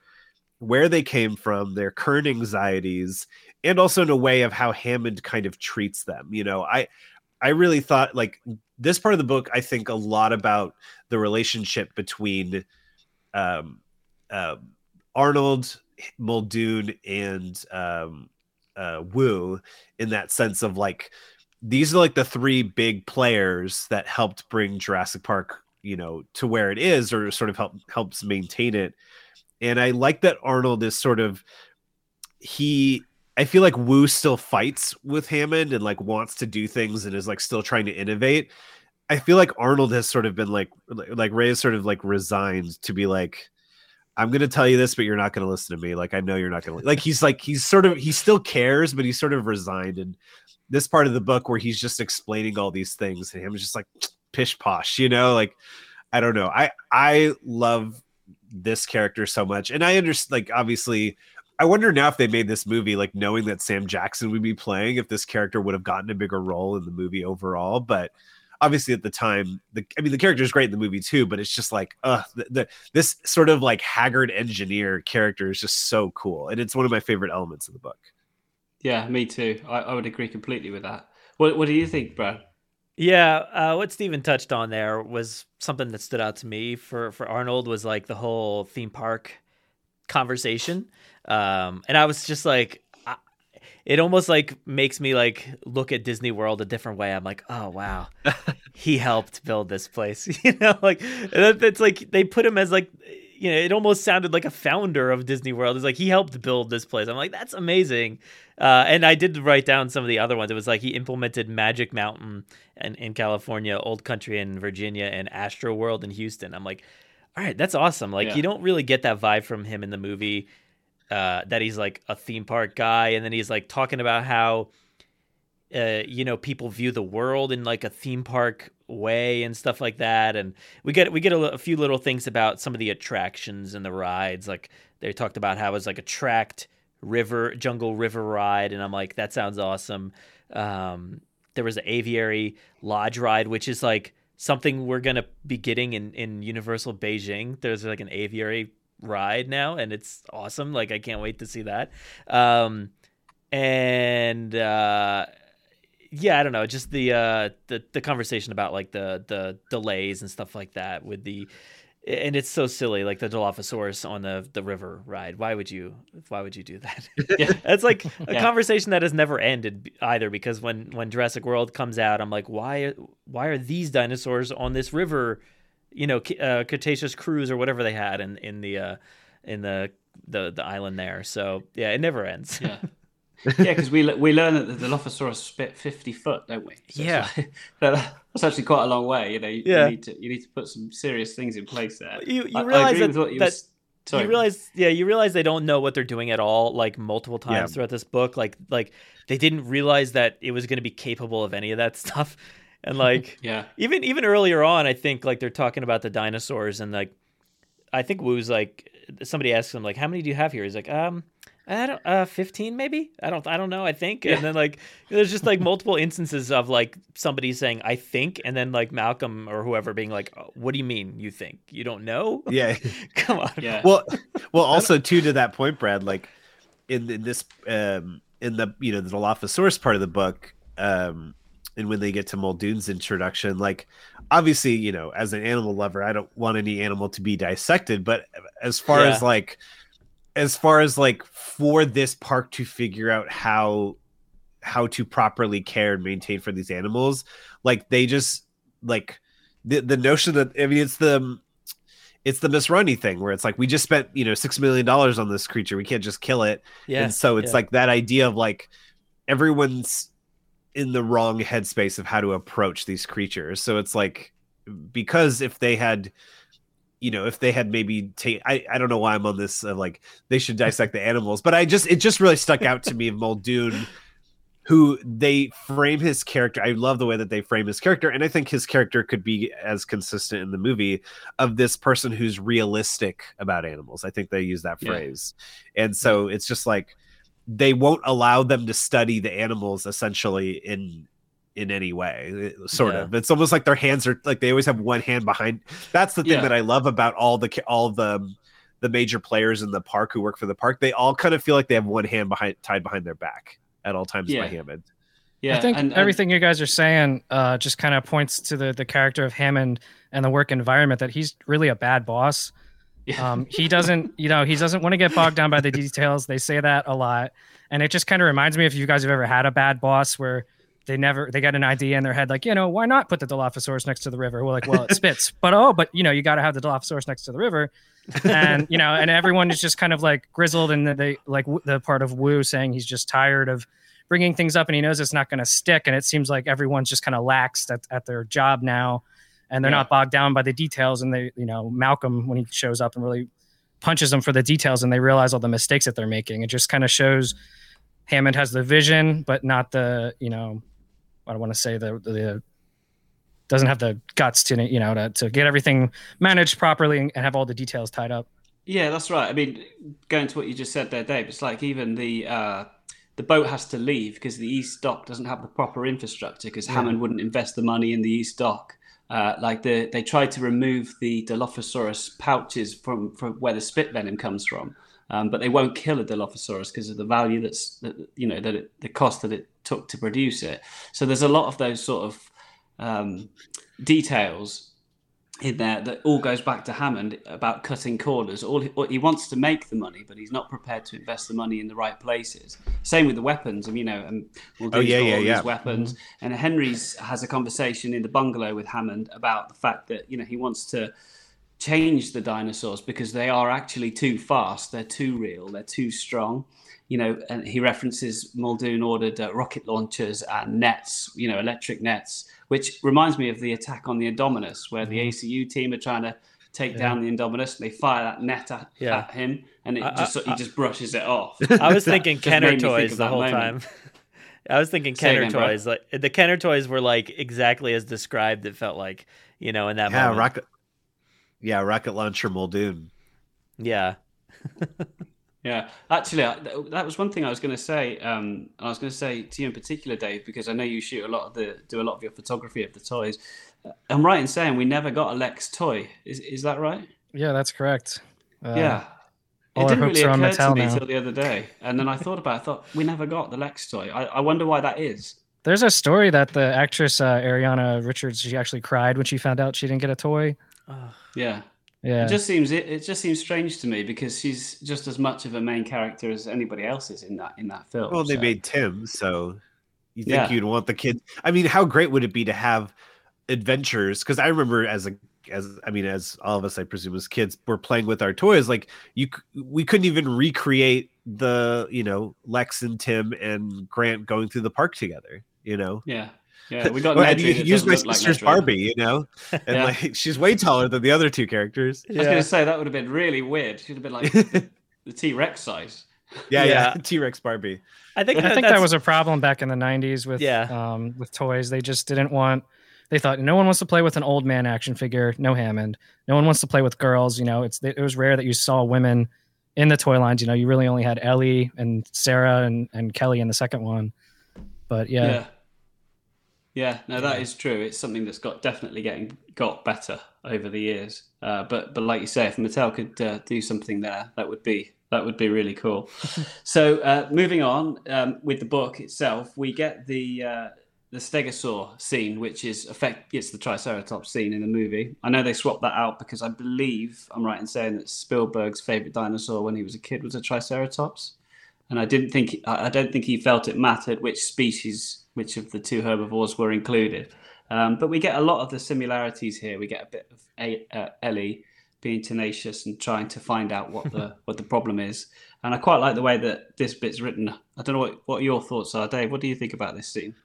where they came from, their current anxieties, and also in a way of how Hammond kind of treats them. You know, I I really thought like this part of the book, I think a lot about the relationship between um, uh, Arnold, Muldoon, and um, uh, Wu in that sense of like these are like the three big players that helped bring Jurassic Park, you know, to where it is, or sort of help helps maintain it. And I like that Arnold is sort of he I feel like Wu still fights with Hammond and like wants to do things and is like still trying to innovate. I feel like Arnold has sort of been like like Ray is sort of like resigned to be like I'm going to tell you this but you're not going to listen to me. Like I know you're not going to like he's like he's sort of he still cares but he's sort of resigned and this part of the book where he's just explaining all these things and him just like pish posh, you know, like I don't know. I I love this character so much and I understand like obviously I wonder now if they made this movie like knowing that Sam Jackson would be playing, if this character would have gotten a bigger role in the movie overall. But obviously, at the time, the I mean, the character is great in the movie too. But it's just like, uh, the, the this sort of like haggard engineer character is just so cool, and it's one of my favorite elements of the book. Yeah, me too. I, I would agree completely with that. What What do you think, Brad? Yeah, uh, what Stephen touched on there was something that stood out to me for for Arnold was like the whole theme park conversation um, and I was just like, I, it almost like makes me like look at Disney World a different way. I'm like, oh wow, (laughs) he helped build this place. (laughs) you know, like it's like they put him as like you know, it almost sounded like a founder of Disney World. It's like he helped build this place. I'm like, that's amazing. Uh, and I did write down some of the other ones. It was like he implemented Magic Mountain in, in California, Old Country in Virginia, and Astro World in Houston. I'm like, all right, that's awesome. Like yeah. you don't really get that vibe from him in the movie uh, that he's like a theme park guy, and then he's like talking about how uh, you know people view the world in like a theme park way and stuff like that. And we get we get a, a few little things about some of the attractions and the rides. Like they talked about how it's like a tracked river jungle river ride, and I'm like that sounds awesome. Um, there was an aviary lodge ride, which is like something we're gonna be getting in in Universal Beijing. There's like an aviary ride now, and it's awesome. Like I can't wait to see that. Um, and uh, yeah, I don't know, just the uh, the the conversation about like the the delays and stuff like that with the and it's so silly, like the Dilophosaurus on the the river ride. Why would you? Why would you do that? (laughs) yeah, (laughs) it's like a yeah. conversation that has never ended either. Because when when Jurassic World comes out, I'm like, why why are these dinosaurs on this river? You know, uh, Cretaceous cruise or whatever they had in in the uh, in the the the island there. So yeah, it never ends. yeah. (laughs) yeah, because we we learn that the Dilophosaurus spit fifty foot, don't we? So yeah, (laughs) that's actually quite a long way. You know, you, yeah. you need to you need to put some serious things in place there. You you realize that, you, that was, you realize yeah you realize they don't know what they're doing at all like multiple times yeah. throughout this book like like they didn't realize that it was going to be capable of any of that (laughs) stuff and like (laughs) yeah. even even earlier on i think like they're talking about the dinosaurs and like i think wu's like somebody asks him like how many do you have here? He's like um I don't uh 15 maybe? I don't I don't know I think. And then like there's just like (laughs) multiple instances of like somebody saying I think and then like Malcolm or whoever being like oh, what do you mean you think? You don't know? Yeah. (laughs) Come on. Yeah. Well well also too to that point Brad like in, in this um in the you know the Dilophosaurus part of the book um and when they get to Muldoon's introduction, like obviously, you know, as an animal lover, I don't want any animal to be dissected, but as far yeah. as like as far as like for this park to figure out how how to properly care and maintain for these animals, like they just like the the notion that I mean it's the it's the Miss Runny thing where it's like we just spent you know six million dollars on this creature, we can't just kill it, yeah. And so it's yeah. like that idea of like everyone's in the wrong headspace of how to approach these creatures. So it's like because if they had you know if they had maybe take I, I don't know why i'm on this uh, like they should dissect the animals but i just it just really stuck out to me of muldoon who they frame his character i love the way that they frame his character and i think his character could be as consistent in the movie of this person who's realistic about animals i think they use that phrase yeah. and so it's just like they won't allow them to study the animals essentially in in any way sort Yeah. of it's almost like their hands are like they always have one hand behind that's the thing Yeah. that i love about all the all the the major players in the park who work for the park they all kind of feel like they have one hand behind tied behind their back at all times Yeah. by hammond Yeah, I think and- and- everything you guys are saying uh, just kind of points to the the character of Hammond and the work environment that he's really a bad boss. Um, he doesn't, you know, he doesn't want to get bogged down by the (laughs) details. They say that a lot, and it just kind of reminds me if you guys have ever had a bad boss where they never they got an idea in their head like, you know, why not put the Dilophosaurus next to the river? We're like, well, it spits, (laughs) but oh, but you know, you got to have the Dilophosaurus next to the river, and you know, and everyone is just kind of like grizzled, and they like the part of Wu saying he's just tired of bringing things up and he knows it's not going to stick. And it seems like everyone's just kind of laxed at, at their job now and they're Yeah. not bogged down by the details and they you know malcolm when he shows up and really punches them for the details and they realize all the mistakes that they're making it just kind of shows hammond has the vision but not the you know i don't want to say the the doesn't have the guts to you know to, to get everything managed properly and have all the details tied up Yeah, that's right. I mean, going to what you just said there, Dave, it's like even the uh, the boat has to leave because the East Dock doesn't have the proper infrastructure because Yeah. Hammond wouldn't invest the money in the East Dock. Uh, like the, they tried to remove the Dilophosaurus pouches from, from where the spit venom comes from, um, but they won't kill a Dilophosaurus because of the value that's that, you know that it, the cost that it took to produce it. So there's a lot of those sort of um, details in there that all goes back to Hammond about cutting corners. All he, he wants to make the money, but he's not prepared to invest the money in the right places. Same with the weapons. and you know, and Muldoon's Oh, yeah, yeah, all yeah. these weapons, and Henry's has a conversation in the bungalow with Hammond about the fact that you know he wants to change the dinosaurs because they are actually too fast. They're too real. They're too strong. You know, and he references Muldoon ordered uh, rocket launchers and nets. You know, electric nets, which reminds me of the attack on the Indominus, where the mm-hmm. ACU team are trying to take Yeah. down the Indominus. And they fire that net at, Yeah. at him, and it I- just I- he just brushes it off. (laughs) I was thinking Kenner made me think toys the whole moment. time. (laughs) I was thinking Say Kenner again, bro. toys. Like the Kenner toys were like exactly as described. It felt like you know in that yeah moment. rocket yeah rocket launcher muldoon Yeah. (laughs) Yeah, actually, I- that was one thing I was going to say. Um, I was going to say to you in particular, Dave, because I know you shoot a lot of the do a lot of your photography of the toys. Uh, I'm right in saying we never got a Lex toy. Is is that right? yeah that's correct Uh, yeah. all It our didn't hopes really are on occur to Mattel me now. till the other day, and then I thought about. it. I thought we never got the Lex toy. I, I wonder why that is. There's a story that the actress uh, Ariana Richards she actually cried when she found out she didn't get a toy. Yeah. Yeah. It just seems it, it just seems strange to me because she's just as much of a main character as anybody else is in that in that film. well they so- made tim so you think Yeah. you'd want the kids i mean how great would it be to have adventures because i remember as a as i mean as all of us i presume as kids were playing with our toys like you we couldn't even recreate the you know lex and tim and grant going through the park together you know Yeah. Yeah, we got Well, Nedry you that could use my look like sister's barbie you know (laughs) and Yeah. like she's way taller than the other two characters I was going to say that would have been really weird. She'd have been like (laughs) the T Rex size. yeah yeah, Yeah. (laughs) t-rex barbie I think I that- think that was a problem back in the 90s with Yeah. um with toys. They just didn't want they thought no one wants to play with an old man action figure, no Hammond. No one wants to play with girls, you know. It's it was rare that you saw women in the toy lines, you know. You really only had Ellie and Sarah and and Kelly in the second one. But yeah. Yeah. Yeah, no, that is true. It's something that's got definitely getting got better over the years. Uh, but but like you say, if Mattel could uh, do something there, that would be that would be really cool. (laughs) so uh, moving on um, with the book itself, we get the uh, the Stegosaur scene, which is effect it's the Triceratops scene in the movie. I know they swapped that out because I believe I'm right in saying that Spielberg's favorite dinosaur when he was a kid was a Triceratops and I didn't think I don't think he felt it mattered which species, which of the two herbivores were included. Um, but we get a lot of the similarities here. We get a bit of a, uh, Ellie being tenacious and trying to find out what the (laughs) what the problem is. And I quite like the way that this bit's written. I don't know what, what your thoughts are, Dave. What do you think about this scene?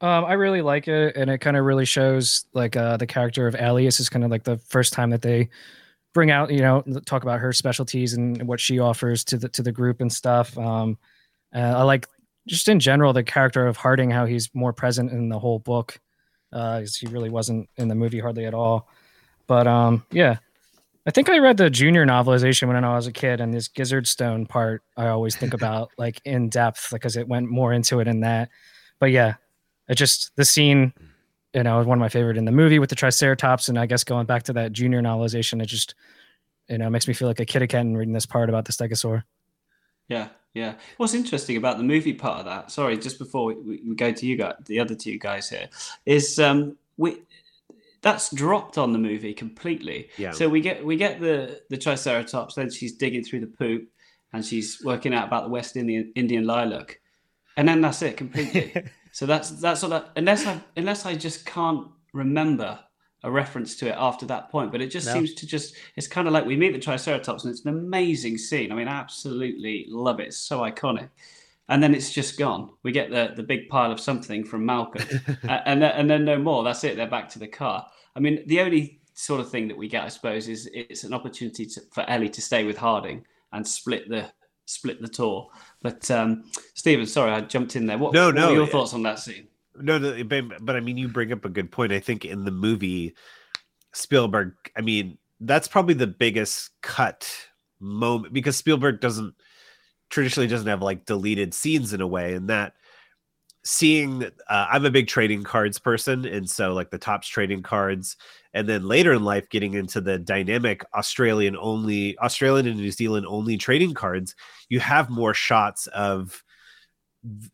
Um, I really like it, and it kind of really shows like uh, the character of Ellie. This is kind of like the first time that they bring out, you know, talk about her specialties and what she offers to the to the group and stuff. Um, uh, I like just in general the character of Harding, how he's more present in the whole book. Uh, 'cause he really wasn't in the movie hardly at all. But um, yeah, I think I read the junior novelization when I was a kid, and this Gizzard Stone part I always think (laughs) about like in depth because it went more into it in that. But yeah, it just the scene, you know, one of my favorite in the movie with the Triceratops, and I guess going back to that junior novelization, it just you know makes me feel like a kid again reading this part about the Stegosaur. Yeah, yeah. What's interesting about the movie part of that? Sorry, just before we, we go to you guys, the other two guys here, is um, we that's dropped on the movie completely. Yeah. So we get we get the the Triceratops, then she's digging through the poop, and she's working out about the West Indian Indian lilac, and then that's it completely. (laughs) so that's that's what I, unless I unless I just can't remember a reference to it after that point. But it just No. seems to just it's kind of like we meet the Triceratops, and it's an amazing scene. I mean, I absolutely love it. It's so iconic. And then it's just gone. We get the, the big pile of something from Malcolm, (laughs) and then, and then no more. That's it. They're back to the car. I mean, the only sort of thing that we get, I suppose, is it's an opportunity to, for Ellie to stay with Harding and split the split the tour. But um, Stephen, sorry, I jumped in there. What, No, what no, were your it- thoughts on that scene? No, but, but I mean, you bring up a good point. I think in the movie, Spielberg, I mean, that's probably the biggest cut moment because Spielberg doesn't traditionally doesn't have like deleted scenes in a way, and that seeing, uh, I'm a big trading cards person, and so like the Topps trading cards, and then later in life getting into the dynamic Australian only, Australian and New Zealand only trading cards, you have more shots of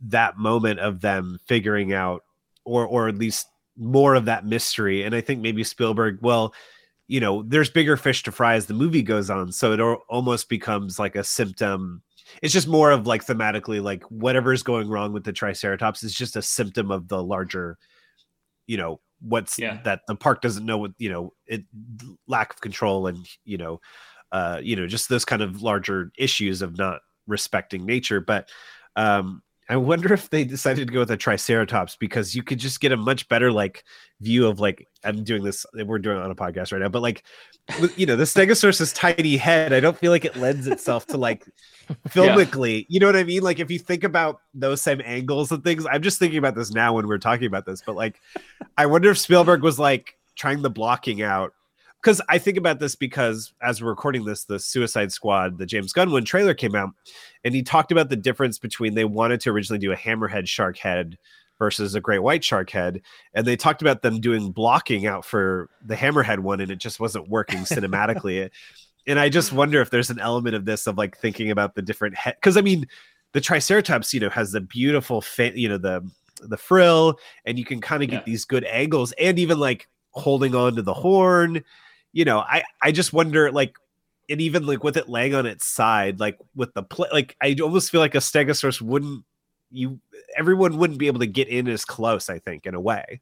that moment of them figuring out or or at least more of that mystery. And i think maybe spielberg well you know there's bigger fish to fry as the movie goes on. So it almost becomes like a symptom. It's just more of like thematically like whatever's going wrong with the triceratops is just a symptom of the larger you know what's Yeah. that the park doesn't know what you know it lack of control and you know uh you know just those kind of larger issues of not respecting nature. But um I wonder if they decided to go with a Triceratops because you could just get a much better like view of like I'm doing this. We're doing it on a podcast right now, but like you know the Stegosaurus's tiny head. I don't feel like it lends itself to like (laughs) filmically. You know what I mean? Like if you think about those same angles and things, I'm just thinking about this now when we're talking about this. But like, I wonder if Spielberg was like trying the blocking out because I think about this because as we're recording this, the Suicide Squad, the James Gunn one trailer came out, and he talked about the difference between they wanted to originally do a hammerhead shark head versus a great white shark head, and they talked about them doing blocking out for the hammerhead one, and it just wasn't working cinematically. (laughs) and I just wonder if there's an element of this of like thinking about the different head because I mean, the Triceratops, you know, has the beautiful, fa- you know, the the frill, and you can kind of get Yeah. these good angles, and even like holding on to the horn you know, I I just wonder like and even like with it laying on its side, like with the play, like I almost feel like a Stegosaurus wouldn't you everyone wouldn't be able to get in as close. I think in a way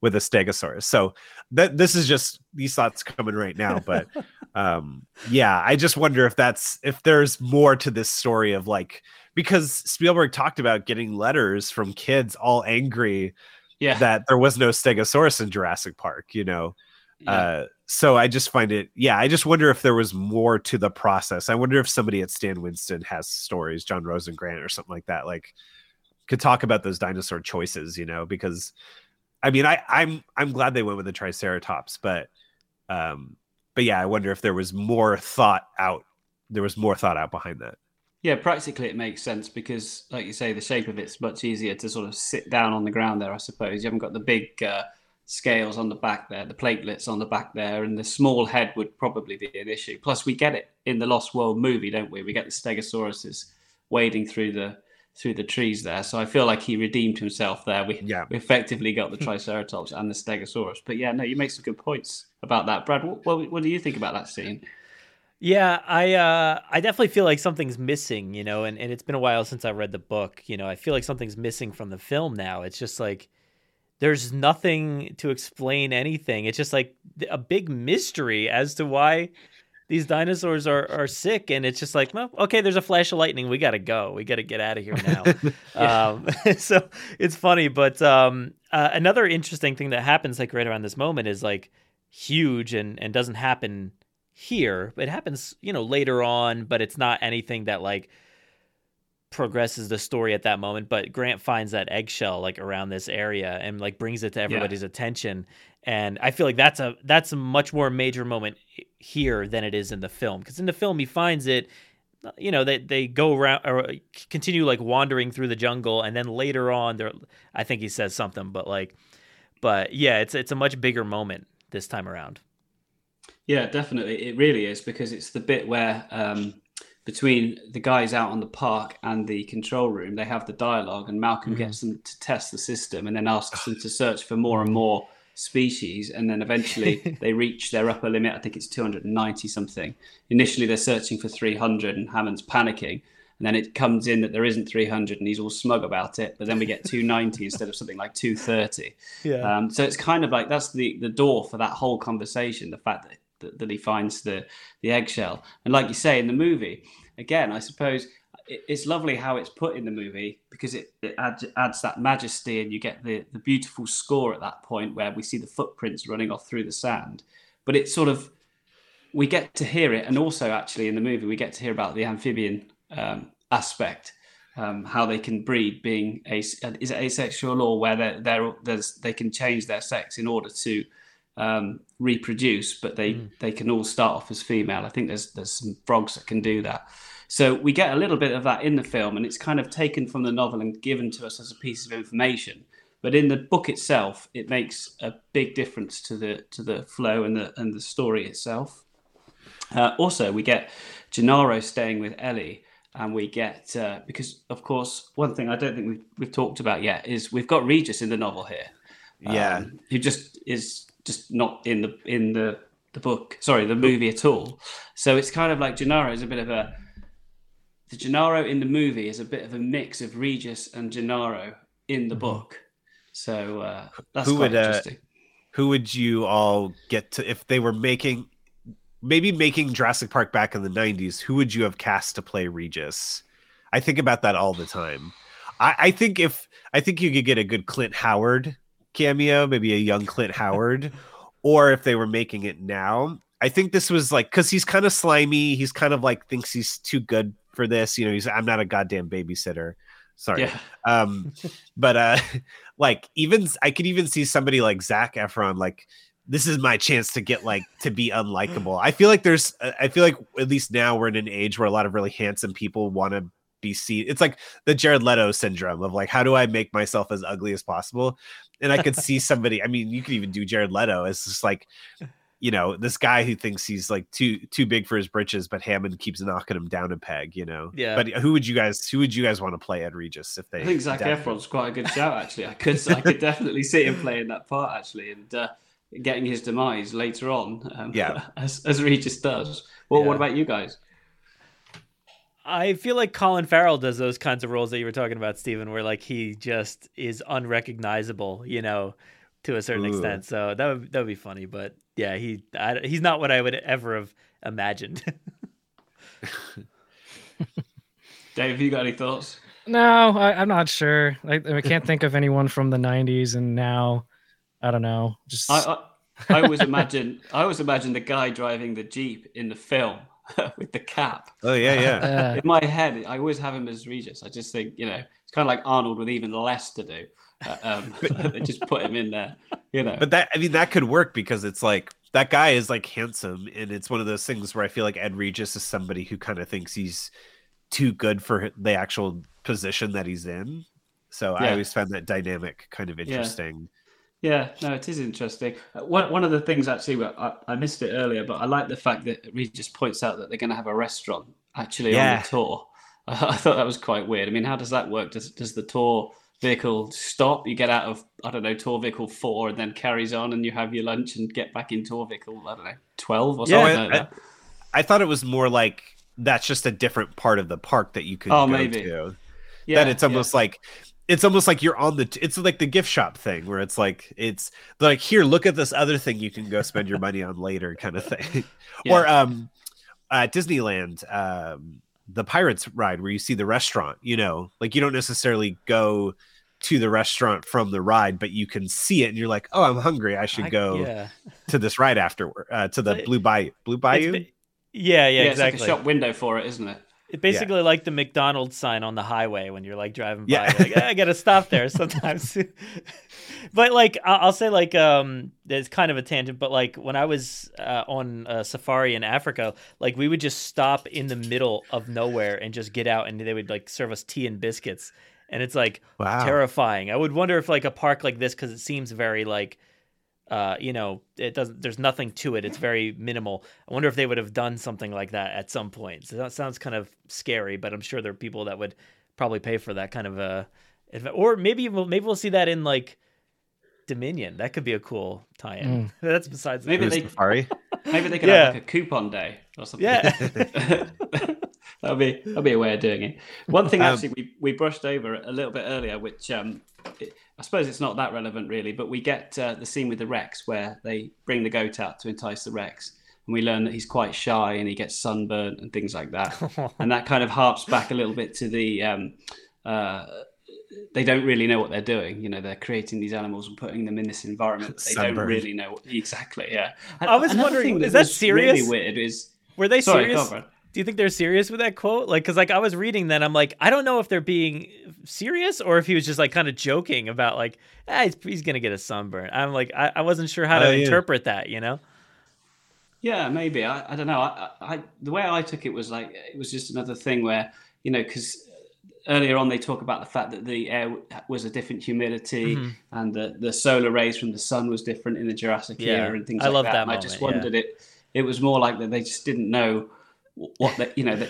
with a Stegosaurus. So that this is just these thoughts coming right now, but (laughs) um yeah, I just wonder if that's if there's more to this story of like because Spielberg talked about getting letters from kids all angry Yeah. that there was no Stegosaurus in Jurassic Park, you know. Yeah. Uh, so I just find it, yeah, I just wonder if there was more to the process. I wonder if somebody at Stan Winston has stories, John Rosengrant or something like that, like could talk about those dinosaur choices, you know, because I mean, I, I'm I'm glad they went with the Triceratops, but um, but yeah, I wonder if there was more thought out. There was more thought out behind that. Yeah, practically it makes sense because, like you say, the shape of it's much easier to sort of sit down on the ground there. I suppose you haven't got the big uh, scales on the back there, the platelets on the back there, and the small head would probably be an issue. Plus, we get it in the Lost World movie, don't we? We get the Stegosauruses wading through the through the trees there. So I feel like he redeemed himself there. We, Yeah. we (laughs) effectively got the Triceratops and the Stegosaurus. But yeah, no, you make some good points about that, Brad. What, what, what do you think about that scene? Yeah, I uh I definitely feel like something's missing, you know, and, and it's been a while since I read the book, you know. I feel like something's missing from the film now. It's just like there's nothing to explain anything. It's just like a big mystery as to why these dinosaurs are, are sick and it's just like well okay there's a flash of lightning. We gotta go. We gotta get out of here now. (laughs) Um, (laughs) so it's funny but um, uh, another interesting thing that happens like right around this moment is like huge and and doesn't happen here. It happens you know later on but it's not anything that like progresses the story at that moment but grant finds that eggshell like around this area and like brings it to everybody's attention. And i feel like that's a that's a much more major moment here than it is in the film. Because in the film he finds it you know they they go around or continue like wandering through the jungle and then later on there I think he says something but like but yeah it's it's a much bigger moment this time around. Yeah definitely. It really is because it's the bit where um between the guys out on the park and the control room they have the dialogue and Malcolm mm-hmm. gets them to test the system and then asks them to (sighs) search for more and more species and then eventually (laughs) they reach their upper limit. I think it's 290 something. Initially they're searching for 300 and hammond's panicking and then it comes in that there isn't 300 and he's all smug about it but then we get 290 instead of something like 230 yeah. Um, so it's kind of like that's the the door for that whole conversation the fact that, that, that he finds the the eggshell. And like you say in the movie again i suppose it's lovely how it's put in the movie because it, it adds, adds that majesty and you get the, the beautiful score at that point where we see the footprints running off through the sand. But it's sort of we get to hear it. And also actually in the movie we get to hear about the amphibian um, aspect um, how they can breed being a, is it asexual or where they're, they're, they can change their sex in order to um, reproduce but they, mm. they can all start off as female i think there's there's some frogs that can do that so we get a little bit of that in the film, and it's kind of taken from the novel and given to us as a piece of information. But in the book itself, it makes a big difference to the to the flow and the and the story itself. Uh, also, we get Gennaro staying with Ellie, and we get uh, because of course one thing I don't think we've we've talked about yet is we've got Regis in the novel here. Yeah, um, who just is just not in the in the the book. Sorry, the movie at all. So it's kind of like Gennaro is a bit of a the Gennaro in the movie is a bit of a mix of Regis and Gennaro in the mm-hmm. book. So uh, that's who would, uh, interesting. Uh, who would you all get to if they were making maybe making Jurassic Park back in the 90s? Who would you have cast to play Regis? I think about that all the time. I, I think if I think you could get a good Clint Howard cameo, maybe a young Clint Howard, or if they were making it now, I think this was like because he's kind of slimy. He's kind of like thinks he's too good for this. You know, he's I'm not a goddamn babysitter. Sorry. Yeah. Um, (laughs) but uh (laughs) like even I could even see somebody like Zac Efron like this is my chance to get like to be unlikable. I feel like there's I feel like at least now we're in an age where a lot of really handsome people want to be seen. It's like the Jared Leto syndrome of like how do I make myself as ugly as possible? And I could see somebody, I mean, you could even do Jared Leto. It's just like you know this guy who thinks he's like too too big for his britches, but Hammond keeps knocking him down a peg. You know. Yeah. But who would you guys who would you guys want to play Ed Regis if they? I think Zac Efron's quite a good shout. Actually, I could I could definitely see him playing that part actually, and uh, getting his demise later on. Um, yeah. (laughs) As as Regis does. Well, yeah. what about you guys? I feel like Colin Farrell does those kinds of roles that you were talking about, Stephen, where like he just is unrecognizable, you know, to a certain Ooh. extent. So that would that would be funny, but yeah, he I, he's not what I would ever have imagined. (laughs) Dave, have you got any thoughts? No, I, am not sure. I, I, can't think of anyone from the '90s and now. I don't know. Just I, I, I always imagine I always imagine the guy driving the jeep in the film (laughs) with the cap. Oh yeah, (laughs) yeah. in my head, I always have him as Regis. I just think you know it's kind of like Arnold with even less to do. Uh, um, (laughs) they just put him in there, you know. But that I mean that could work because it's like that guy is like handsome, and it's one of those things where I feel like Ed Regis is somebody who kind of thinks he's too good for the actual position that he's in. So yeah. I always find that dynamic kind of interesting. Yeah. yeah no, it is interesting. Uh, one one of the things actually, I, I missed it earlier, but I like the fact that Reed just points out that they're going to have a restaurant actually yeah. on the tour. (laughs) I thought that was quite weird. I mean, how does that work? Does does the tour vehicle stop, you get out of I don't know tour vehicle four, and then carries on, and you have your lunch and get back in tour vehicle I don't know twelve or something. Yeah, like I, I, thought it was more like that's just a different part of the park that you could oh, go maybe. to. Yeah, that it's almost yeah. like it's almost like you're on the it's like the gift shop thing where it's like it's like here look at this other thing you can go spend your money on later kind of thing. (laughs) Yeah. or um at disneyland um the pirates ride where you see the restaurant you know like you don't necessarily go to the restaurant from the ride but you can see it and you're like oh i'm hungry. I should go I, yeah. to this ride afterward uh, to the blue bayou blue bayou? been, yeah, yeah yeah exactly it's like a shop window for it isn't it It's basically like the McDonald's sign on the highway when you're like driving by. Yeah. Like, "Ah, I gotta stop there (laughs) sometimes. (laughs) but like, I'll say like, um, it's kind of a tangent, but like when I was uh, on a safari in Africa, like we would just stop in the middle of nowhere and just get out, and they would like serve us tea and biscuits, and it's like Wow. terrifying. I would wonder if like a park like this, because it seems very like uh, you know, it doesn't. There's nothing to it. It's very minimal. I wonder if they would have done something like that at some point. So that sounds kind of scary, but I'm sure there are people that would probably pay for that kind of a, if- or maybe we'll maybe we'll see that in like Dominion. That could be a cool tie-in. (laughs) That's besides Maybe point. they- Safari. (laughs) Maybe they could Yeah. have like a coupon day or something. Yeah. (laughs) that'll be that'll be a way of doing it. One thing Um, actually we, we brushed over a little bit earlier, which um, it, I suppose it's not that relevant really, but we get uh, the scene with the Rex where they bring the goat out to entice the Rex, and we learn that he's quite shy and he gets sunburnt and things like that, (laughs) and that kind of harps back a little bit to the. Um, uh, they don't really know what they're doing. You know, they're creating these animals and putting them in this environment. They don't really know what, exactly. Yeah, I was wondering, is that was serious? Really weird is Were they Sorry, serious? Go on, Brad. Do you think they're serious with that quote? Like, because like I was reading that, I'm like, I don't know if they're being serious or if he was just like kind of joking about like, ah, he's, he's gonna get a sunburn. I'm like, I, I wasn't sure how to Oh, yeah. interpret that. You know? Yeah, maybe. I, I don't know. I, I, the way I took it was like it was just another thing where you know because earlier on they talk about the fact that the air was a different humidity Mhm. and the, the solar rays from the sun was different in the Jurassic Yeah, era and things I like love that. that and I just moment, yeah. wondered it. It was more like that they just didn't know what they, you know the,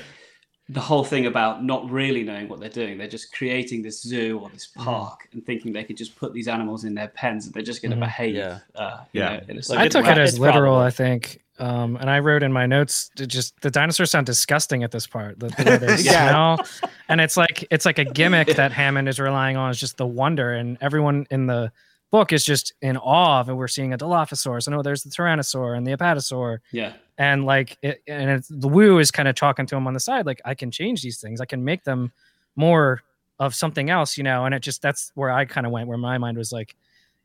the whole thing about not really knowing what they're doing. They're just creating this zoo or this Mm-hmm. park and thinking they could just put these animals in their pens and they're just going to Mhm. behave. Yeah. Uh, you Yeah. know, in Like, I took way. it as it's literal, probably- I think. Um, and I wrote in my notes just the dinosaurs sound disgusting at this part. The, the way they (laughs) Yeah. smell, and it's like it's like a gimmick that Hammond is relying on is just the wonder, and everyone in the book is just in awe of. And we're seeing a Dilophosaurus, and oh, there's the Tyrannosaur and the Apatosaur, Yeah. And like it, and it's, the Wu is kind of talking to him on the side, like I can change these things, I can make them more of something else, you know. And it just that's where I kind of went, where my mind was like,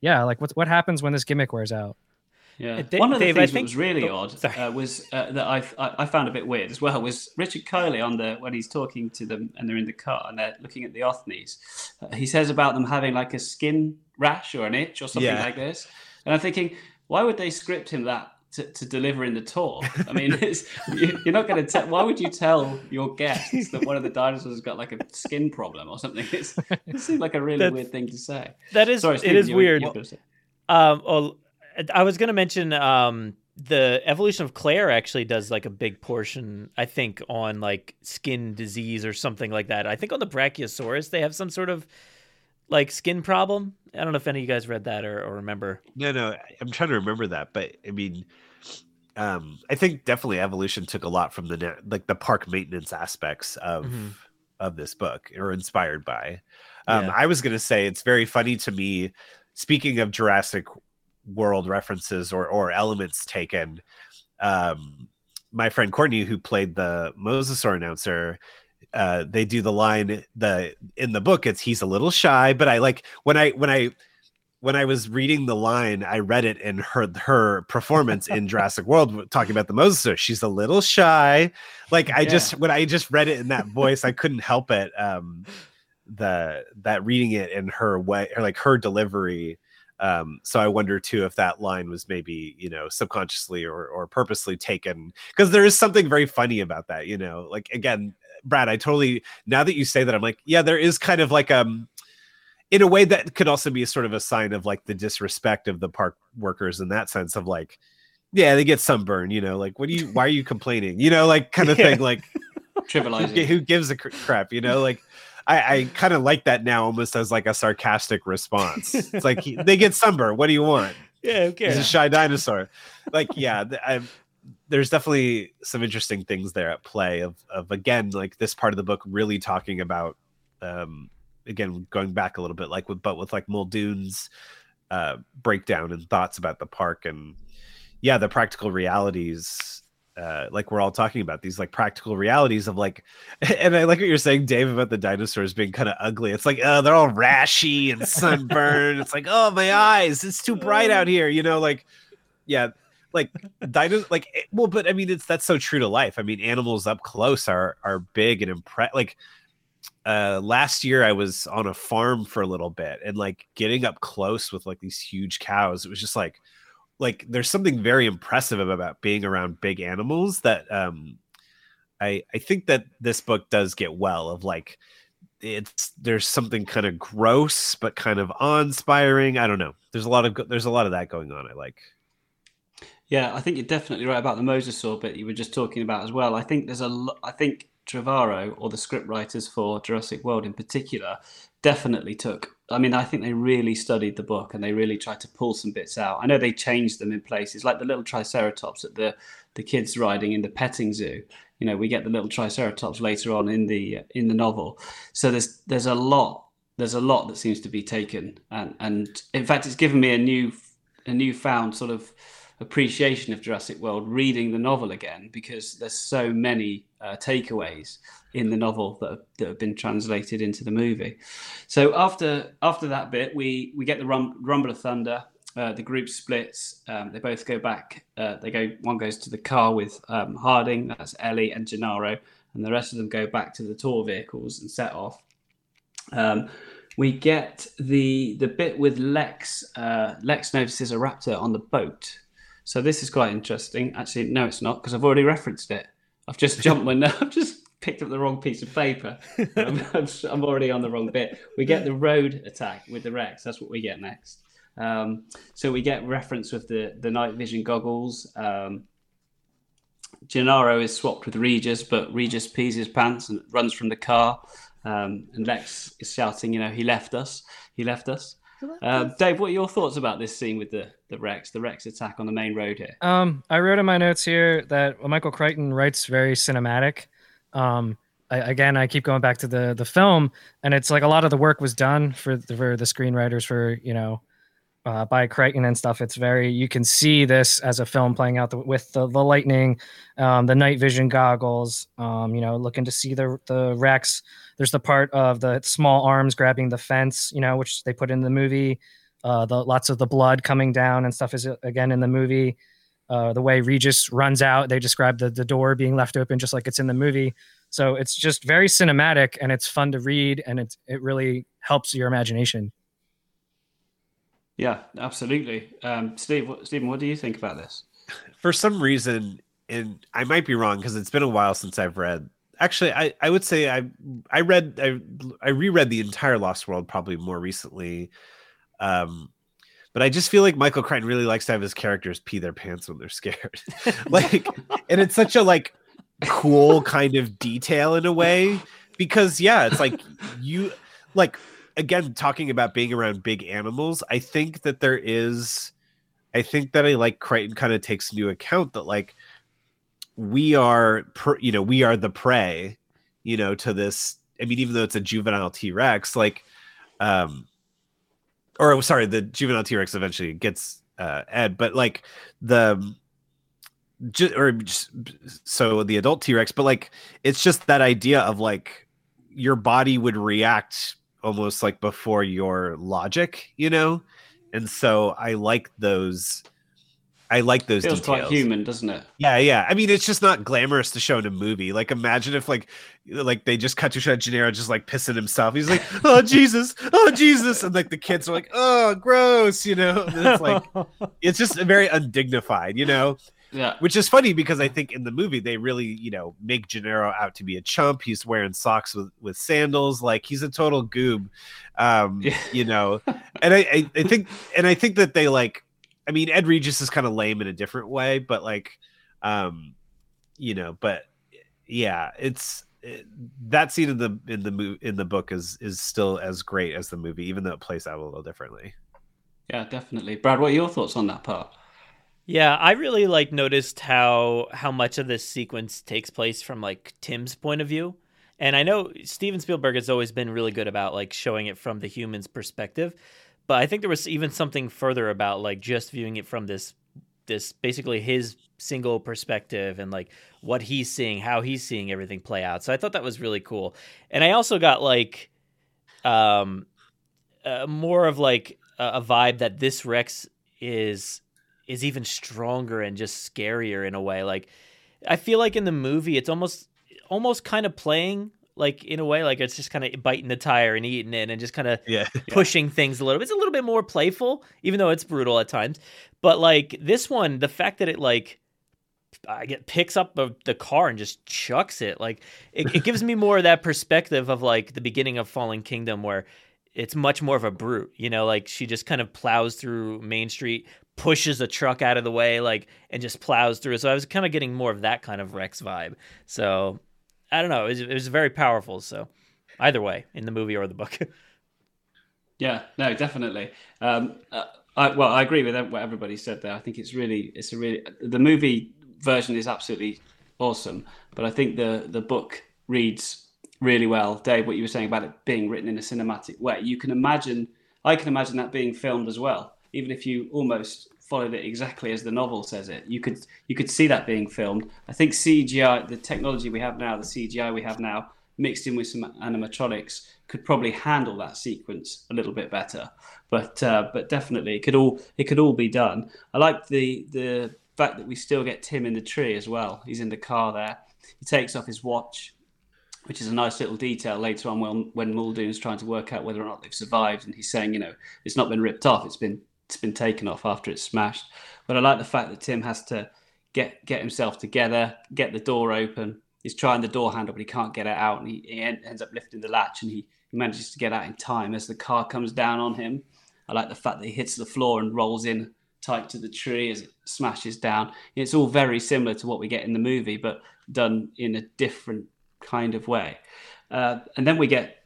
yeah, like what what happens when this gimmick wears out? Yeah. Uh, One of the Dave, I things that was really oh, odd uh, was uh, that I, I I found a bit weird as well was Richard Kiley on the when he's talking to them and they're in the car and they're looking at the Othnies. Uh, he says about them having like a skin rash or an itch or something Yeah. like this, and I'm thinking, why would they script him that? To, to deliver in the talk, I mean, (laughs) it's, you, you're not going to tell. Why would you tell your guests that one of the dinosaurs has got like a skin problem or something? It's, it seems like a really That's- weird thing to say. That is Sorry, it Stephen, is you were- you weird. were gonna say- Um, oh, I was gonna mention um the evolution of Claire actually does like a big portion, I think, on like skin disease or something like that. I think on the Brachiosaurus they have some sort of like skin problem. I don't know if any of you guys read that or, or remember. No, no, I'm trying to remember that, but I mean, um, I think definitely evolution took a lot from the like the park maintenance aspects of Mhm. of this book, or inspired by. Um, Yeah. I was gonna say it's very funny to me. Speaking of Jurassic World references or or elements taken, um, my friend Courtney, who played the Mosasaur announcer, uh, they do the line the in the book. It's he's a little shy, but I like when I when I when I was reading the line, I read it in her her performance in Jurassic World talking about the Mosasaur. She's a little shy. Like I Yeah. just when I just read it in that voice, I couldn't help it. Um the that reading it in her way or like her delivery. Um, so I wonder too if that line was maybe, you know, subconsciously or or purposely taken because there is something very funny about that, you know. Like again, Brad, I totally now that you say that, I'm like, yeah, there is kind of like um in a way that could also be sort of a sign of like the disrespect of the park workers in that sense of like yeah they get sunburn you know like what do you why are you complaining? You know like kind of (laughs) Yeah. thing like (laughs) Trivializing. who gives a crap you know like i i (laughs) kind of like that now almost as like a sarcastic response. It's like he- they get sunburn what do you want? Yeah, who he's a shy dinosaur. Like yeah th- I, there's definitely some interesting things there at play of of again like this part of the book really talking about um again going back a little bit like with but with like muldoon's uh breakdown and thoughts about the park and yeah the practical realities uh like we're all talking about these like practical realities of like (laughs) and i like what you're saying dave about the dinosaurs being kind of ugly. It's like oh they're all rashy and (laughs) sunburned. It's like oh my eyes it's too bright out here you know like yeah like dino like eh, well but i mean it's that's so true to life. I mean animals up close are are big and impress like uh last year i was on a farm for a little bit and like getting up close with like these huge cows it was just like like there's something very impressive about being around big animals that um i i think that this book does get well of like it's there's something kind of gross but kind of awe-inspiring i don't know there's a lot of there's a lot of that going on i like yeah, I think you're definitely right about the mosasaur bit you were just talking about as well. I think there's a. I think Trevorrow or the script writers for Jurassic World in particular definitely took. I mean, I think they really studied the book and they really tried to pull some bits out. I know they changed them in places, like the little Triceratops that the the kids riding in the petting zoo. You know, we get the little Triceratops later on in the in the novel. So there's there's a lot there's a lot that seems to be taken, and and in fact, it's given me a new a newfound sort of appreciation of Jurassic World reading the novel again because there's so many uh, takeaways in the novel that that have been translated into the movie. So after after that bit, we we get the rum, rumble of thunder. Uh, the group splits. Um, they both go back. Uh, they go. One goes to the car with um, Harding. That's Ellie and Gennaro, and the rest of them go back to the tour vehicles and set off. Um, we get the the bit with Lex. Uh, Lex notices a raptor on the boat, so this is quite interesting. Actually, no, it's not because I've already referenced it. I've just jumped my. (laughs) I've just picked up the wrong piece of paper. (laughs) I'm, I'm, already on the wrong bit. We get the road attack with the Rex. That's what we get next. Um, so we get reference with the the night vision goggles. Um, Gennaro is swapped with Regis, but Regis pees his pants and runs from the car. Um, and Lex is shouting, you know, he left us. He left us. Uh, Dave, what are your thoughts about this scene with the the Rex, the Rex attack on the main road here? Um, I wrote in my notes here that Michael Crichton writes very cinematic. Um, I, again, I keep going back to the the film, and it's like a lot of the work was done for the, for the screenwriters for you know uh, by Crichton and stuff. It's very you can see this as a film playing out the, with the, the lightning, um, the night vision goggles. Um, you know, looking to see the the Rex. There's the part of the small arms grabbing the fence. You know, which they put in the movie. Uh, the lots of the blood coming down and stuff is again in the movie. Uh, the way Regis runs out, they describe the the door being left open just like it's in the movie. So it's just very cinematic and it's fun to read and it it really helps your imagination. Yeah, absolutely. Um, Steve, what, Stephen, what do you think about this? For some reason, and I might be wrong because it's been a while since I've read. Actually, I, I would say I I read I I reread the entire Lost World probably more recently. Um, but I just feel like Michael Crichton really likes to have his characters pee their pants when they're scared. (laughs) like, and it's such a like cool kind of detail in a way because yeah, it's like you like again talking about being around big animals i think that there is i think that i like crichton kind of takes into account that like we are you know we are the prey you know to this i mean even though it's a juvenile t-rex like um or sorry the juvenile t-rex eventually gets uh ed but like the just, or just, so the adult t-rex but like it's just that idea of like your body would react almost like before your logic, you know? And so I like those I like those Feels details. quite human, doesn't it? Yeah, yeah. I mean, it's just not glamorous to show in a movie. Like, imagine if like, like they just cut to shot Gennaro just like pissing himself. He's like, "Oh Jesus, oh Jesus," and like the kids are like, "Oh, gross," you know. And it's like, (laughs) it's just very undignified, you know. Yeah. Which is funny because I think in the movie they really, you know, make Gennaro out to be a chump. He's wearing socks with, with sandals, like he's a total goob. Um, yeah. you know. And I, I, I think and I think that they like I mean Ed Regis is kind of lame in a different way, but like um you know, but yeah, it's it, that scene in the in the mo- in the book is is still as great as the movie, even though it plays out a little differently. Yeah, definitely. Brad, what are your thoughts on that part? Yeah, I really like noticed how how much of this sequence takes place from like Tim's point of view. And I know Steven Spielberg has always been really good about like showing it from the human's perspective, but I think there was even something further about like just viewing it from this this basically his single perspective and like what he's seeing, how he's seeing everything play out. So I thought that was really cool. And I also got like um uh, more of like a, a vibe that this Rex is is even stronger and just scarier in a way. Like I feel like in the movie it's almost almost kind of playing like in a way like it's just kind of biting the tire and eating it and just kind of yeah. pushing things a little bit. It's a little bit more playful, even though it's brutal at times. But like this one, the fact that it like I get picks up the, the car and just chucks it, like it, it gives me more of that perspective of like the beginning of Fallen Kingdom where it's much more of a brute, you know, like she just kind of plows through Main Street, pushes a truck out of the way, like, and just plows through. So I was kind of getting more of that kind of Rex vibe. So I don't know. It was, it was very powerful. So either way, in the movie or the book. (laughs) yeah, no, definitely. Um, uh, I, well, I agree with what everybody said there. I think it's really, it's a really, the movie version is absolutely awesome, but I think the the book reads really well. Dave, what you were saying about it being written in a cinematic way, you can imagine, I can imagine that being filmed as well, even if you almost followed it exactly as the novel says it. You could you could see that being filmed. I think CGI, the technology we have now, the CGI we have now, mixed in with some animatronics, could probably handle that sequence a little bit better. But uh, but definitely, it could all it could all be done. I like the the fact that we still get Tim in the tree as well. He's in the car there. He takes off his watch, which is a nice little detail later on when when Muldoon's trying to work out whether or not they've survived, and he's saying, you know, it's not been ripped off; it's been it's been taken off after it's smashed. But I like the fact that Tim has to get get himself together, get the door open. He's trying the door handle, but he can't get it out, and he, he ends up lifting the latch, and he, he manages to get out in time as the car comes down on him. I like the fact that he hits the floor and rolls in tight to the tree as it smashes down. It's all very similar to what we get in the movie, but done in a different kind of way. Uh, and then we get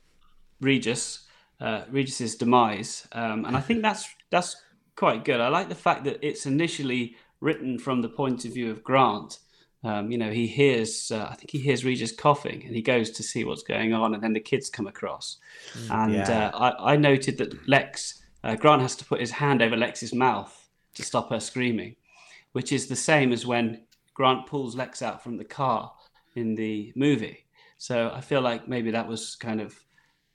Regis, uh, Regis's demise, um, and I think that's that's quite good. I like the fact that it's initially written from the point of view of Grant. Um, you know, he hears, uh, I think he hears Regis coughing and he goes to see what's going on, and then the kids come across. Mm, and yeah. uh, I, I, noted that Lex, uh, Grant has to put his hand over Lex's mouth to stop her screaming, which is the same as when Grant pulls Lex out from the car in the movie. So I feel like maybe that was kind of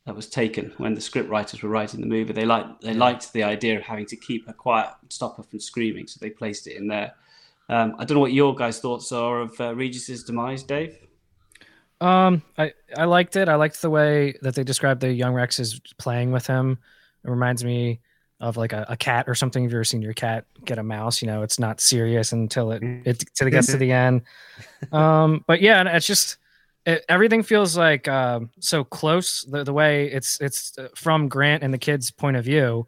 that was taken when the script writers were writing the movie. They liked they liked the idea of having to keep her quiet, stop her from screaming, so they placed it in there. Um, I don't know what your guys' thoughts are of uh, Regis's demise, Dave. Um, I I liked it. I liked the way that they described the young Rex as playing with him. It reminds me of like a, a cat or something. Have you ever seen your cat get a mouse? You know, it's not serious until it it, it gets to the end. (laughs) Um, but yeah, it's just it, everything feels like uh, so close. The, the way it's it's uh, from Grant and the kid's point of view,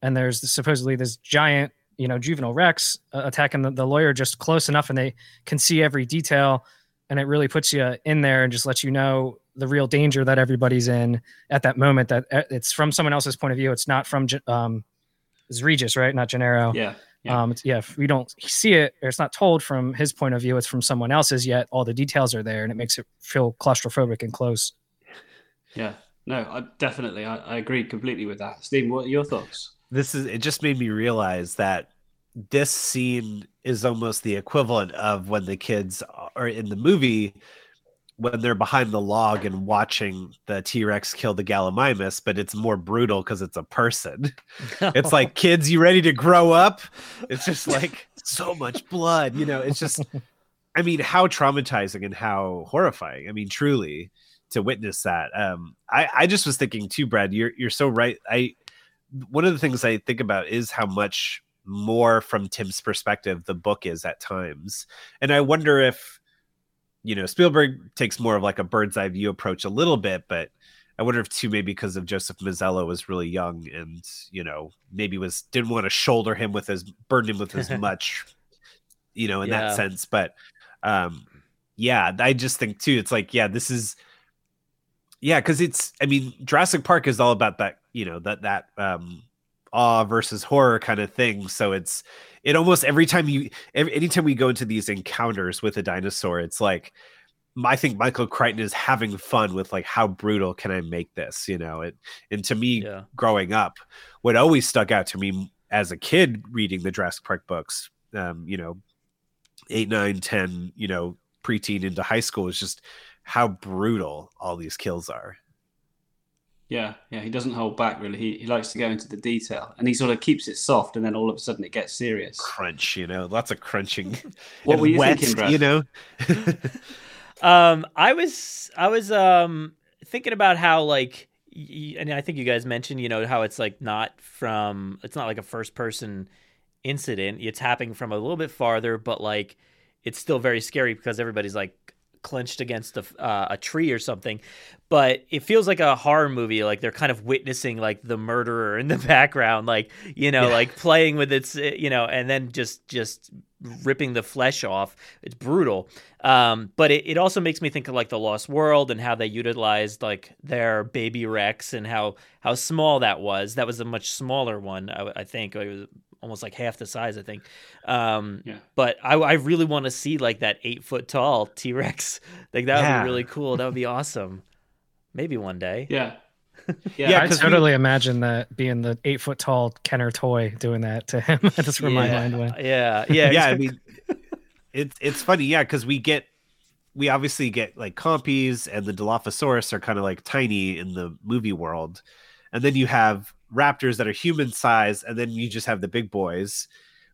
and there's supposedly this giant, you know, juvenile Rex uh, attacking the, the lawyer just close enough, and they can see every detail, and it really puts you in there and just lets you know the real danger that everybody's in at that moment. That uh, it's from someone else's point of view. It's not from um, it's Regis, right? Not Gennaro. Yeah. Yeah. Um, yeah, if we don't see it, or it's not told from his point of view, it's from someone else's. Yet all the details are there, and it makes it feel claustrophobic and close. Yeah, no, I, definitely, I, I agree completely with that. Steve, what are your thoughts? This is it. Just made me realize that this scene is almost the equivalent of when the kids are in the movie when they're behind the log and watching the T-Rex kill the Gallimimus, but it's more brutal because it's a person. (laughs) it's like kids, you ready to grow up? It's just like so much blood, you know. It's just, I mean, how traumatizing and how horrifying. I mean, truly, to witness that. Um, I I just was thinking too, Brad. You're you're so right. I one of the things I think about is how much more from Tim's perspective the book is at times, and I wonder if you know, Spielberg takes more of like a bird's eye view approach a little bit, but I wonder if too maybe because of Joseph Mazzello was really young and you know maybe was didn't want to shoulder him with as burden him with as (laughs) much, you know, in yeah. that sense. But um, yeah, I just think too, it's like yeah, this is yeah, because it's I mean Jurassic Park is all about that you know that that um awe versus horror kind of thing. So it's it almost every time you every, anytime we go into these encounters with a dinosaur, it's like I think Michael Crichton is having fun with like how brutal can I make this, you know? It and to me, yeah. growing up, what always stuck out to me as a kid reading the Jurassic Park books, um, you know, eight, nine, ten, you know, preteen into high school is just how brutal all these kills are. Yeah, yeah, he doesn't hold back really. He, he likes to go into the detail, and he sort of keeps it soft, and then all of a sudden it gets serious. Crunch, you know, lots of crunching. (laughs) what were you wet, thinking, Brad? You know, (laughs) um, I was I was um thinking about how like, y- and I think you guys mentioned, you know, how it's like not from, it's not like a first person incident. It's happening from a little bit farther, but like, it's still very scary because everybody's like clenched against a, uh, a tree or something but it feels like a horror movie like they're kind of witnessing like the murderer in the (laughs) background like you know Yeah. like playing with its uh, you know and then just just ripping the flesh off. It's brutal. Um but it, it also makes me think of like the lost world and how they utilized like their baby rex and how how small that was. That was a much smaller one i, I think. It was almost like half the size i think. Um Yeah. but i, I really want to see like that eight foot tall t-rex. Like that would Yeah. be really cool. That would be awesome maybe one day Yeah, (laughs) Yeah, I 'cause we- totally imagine that being the eight foot tall Kenner toy doing that to him. (laughs) That's where my Yeah. mind went. yeah yeah yeah. I mean, it's it's funny, yeah, because we get we obviously get like compies and the Dilophosaurus are kind of like tiny in the movie world, and then you have raptors that are human size, and then you just have the big boys.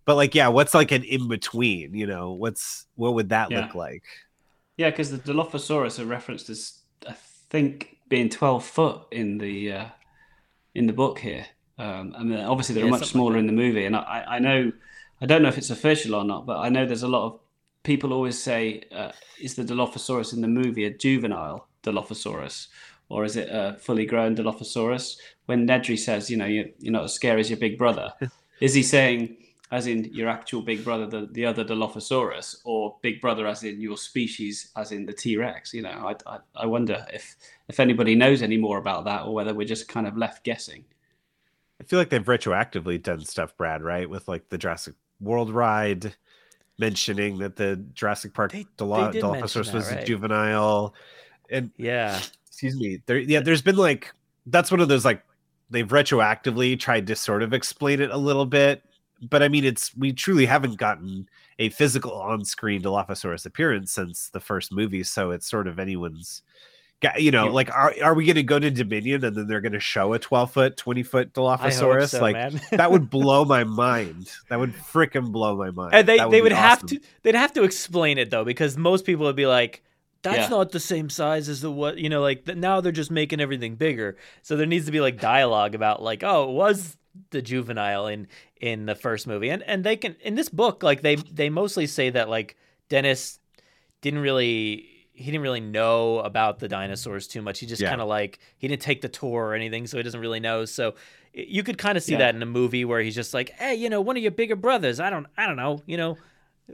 But like, yeah, what's like an in between? You know, what's what would that Yeah. look like? yeah, because the Dilophosaurus are referenced as I think being twelve foot in the uh, in the book here. Um, I mean, obviously they're Yeah, much smaller like in the movie, and I, I know I don't know if it's official or not, but I know there's a lot of people always say, uh, "Is the Dilophosaurus in the movie a juvenile Dilophosaurus, or is it a fully grown Dilophosaurus?" When Nedry says, "You know, you're, you're not as scary as your big brother," (laughs) is he saying, as in your actual big brother, the, the other Dilophosaurus, or big brother as in your species, as in the T Rex? You know, I, I, I wonder if if anybody knows any more about that, or whether we're just kind of left guessing. I feel like they've retroactively done stuff, Brad, right? With like the Jurassic World ride, mentioning that the Jurassic Park They- Dilo- they Dilophosaurus that, was a juvenile, and yeah excuse me, there, yeah, there's been like that's one of those like they've retroactively tried to sort of explain it a little bit, but I mean, it's we truly haven't gotten a physical on-screen Dilophosaurus appearance since the first movie, so it's sort of anyone's. ga- You know, Yeah. like, are, are we going to go to Dominion and then they're going to show a 12 foot, 20 foot Dilophosaurus? so, like, (laughs) that would blow my mind. That would freaking blow my mind. and they That they be would have awesome. to they'd have to explain it though because most people would be like that's Yeah. not the same size as the what you know like th- now they're just making everything bigger so there needs to be like dialogue about like oh it was the juvenile in in the first movie and and they can in this book like they they mostly say that like Dennis didn't really he didn't really know about the dinosaurs too much. He just Yeah. kind of like he didn't take the tour or anything, so he doesn't really know. So you could kind of see Yeah. that in a movie where he's just like, "Hey, you know, one of your bigger brothers. I don't, I don't know, you know,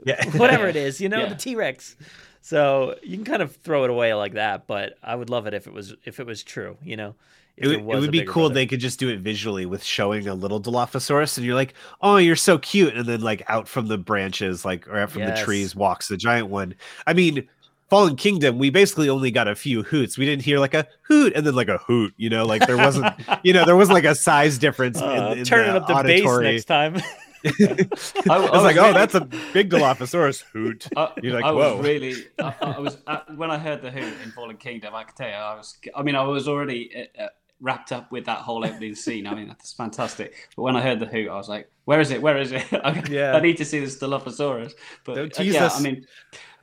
Yeah. (laughs) whatever it is, you know, the T Rex." So you can kind of throw it away like that, but I would love it if it was if it was true, you know. If It would, it would be cool. brother. They could just do it visually with showing a little Dilophosaurus, and you're like, "Oh, you're so cute!" And then, like, out from the branches, like, or out from Yes. the trees, walks the giant one. I mean, Fallen Kingdom, we basically only got a few hoots. We didn't hear like a hoot and then like a hoot. You know, like there wasn't, (laughs) you know, there wasn't like a size difference. Uh, in, in turning the up the auditory. bass next time. (laughs) I, I was was like, oh, that's a big Dilophosaurus hoot. I, You're like, I whoa. was really, I, I was (laughs) uh, when I heard the hoot in Fallen Kingdom. I could tell you, I was. I mean, I was already uh, uh, wrapped up with that whole opening scene. I mean, that's fantastic. But when I heard the Who, I was like, "Where is it? Where is it? (laughs) I, Yeah. I need to see the Dilophosaurus." But Don't uh, tease yeah, us. I mean,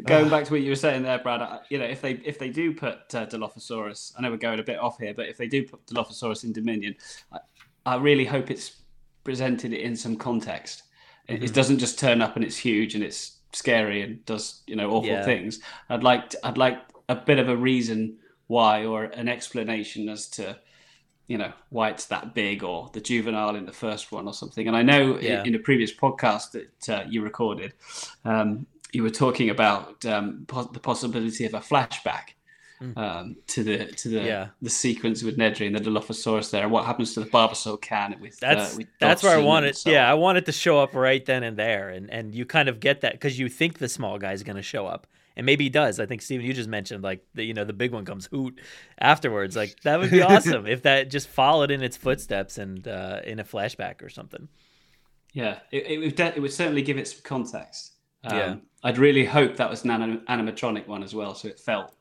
going back to what you were saying there, Brad. I- You know, if they if they do put uh, Dilophosaurus, I know we're going a bit off here, but if they do put Dilophosaurus in Dominion, I, I really hope it's presented in some context. It, Mm-hmm. it doesn't just turn up and it's huge and it's scary and does you know awful Yeah. things. I'd like to, I'd like a bit of a reason why or an explanation as to you know why it's that big or the juvenile in the first one or something. And I know Yeah. in, a previous podcast that uh, you recorded, um, you were talking about um, pos- the possibility of a flashback. Um, to the to the. Yeah. the sequence with Nedry and the Dilophosaurus there, and what happens to the Barbasol can with That's uh, with that's where I Dodgson want it. so Yeah. I want it to show up right then and there, and and you kind of get that because you think the small guy's going to show up, and maybe he does. I think Steven, you just mentioned like the you know the big one comes hoot afterwards. Like that would be (laughs) awesome if that just followed in its footsteps and uh, in a flashback or something. Yeah, it, it would de- it would certainly give it some context. Um, Yeah. I'd really hope that was an anim- animatronic one as well, so it felt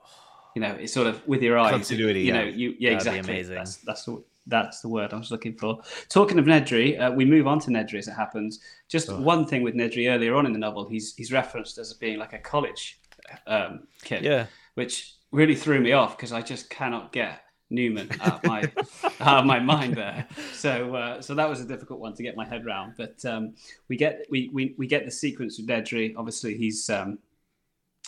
you know, it's sort of with your eyes. Continuity, You yeah. know, you yeah, That'd be exactly. amazing. That's that's the that's the word I was looking for. Talking of Nedry, uh, we move on to Nedry as it happens. Just one thing with Nedry earlier on in the novel, he's he's referenced as being like a college um, kid, Yeah. which really threw me off because I just cannot get Newman out of my (laughs) out of my mind there. So uh, so that was a difficult one to get my head around. But um, we get we, we we get the sequence with Nedry. Obviously, he's um,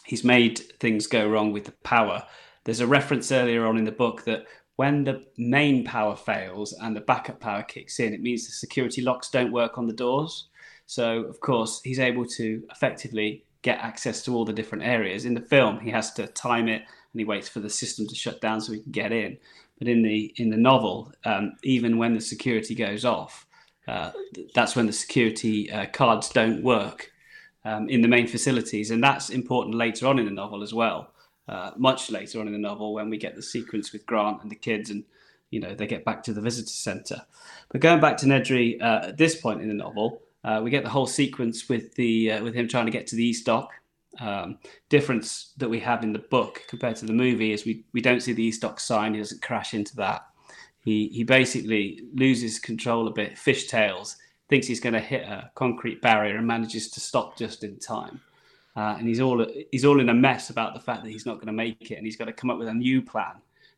he's made things go wrong with the power. There's a reference earlier on in the book that when the main power fails and the backup power kicks in, it means the security locks don't work on the doors. So, of course, he's able to effectively get access to all the different areas. In the film, he has to time it and he waits for the system to shut down so he can get in. But in the in the novel, um, even when the security goes off, uh, that's when the security uh, cards don't work um, in the main facilities, and that's important later on in the novel as well. Uh, much later on in the novel, when we get the sequence with Grant and the kids, and you know they get back to the visitor centre. But going back to Nedry uh, at this point in the novel, uh, we get the whole sequence with the uh, with him trying to get to the East Dock. Um, difference that we have in the book compared to the movie is we, we don't see the East Dock sign. He doesn't crash into that. He he basically loses control a bit, fishtails, thinks he's going to hit a concrete barrier and manages to stop just in time. Uh, and he's all he's all in a mess about the fact that he's not going to make it, and he's got to come up with a new plan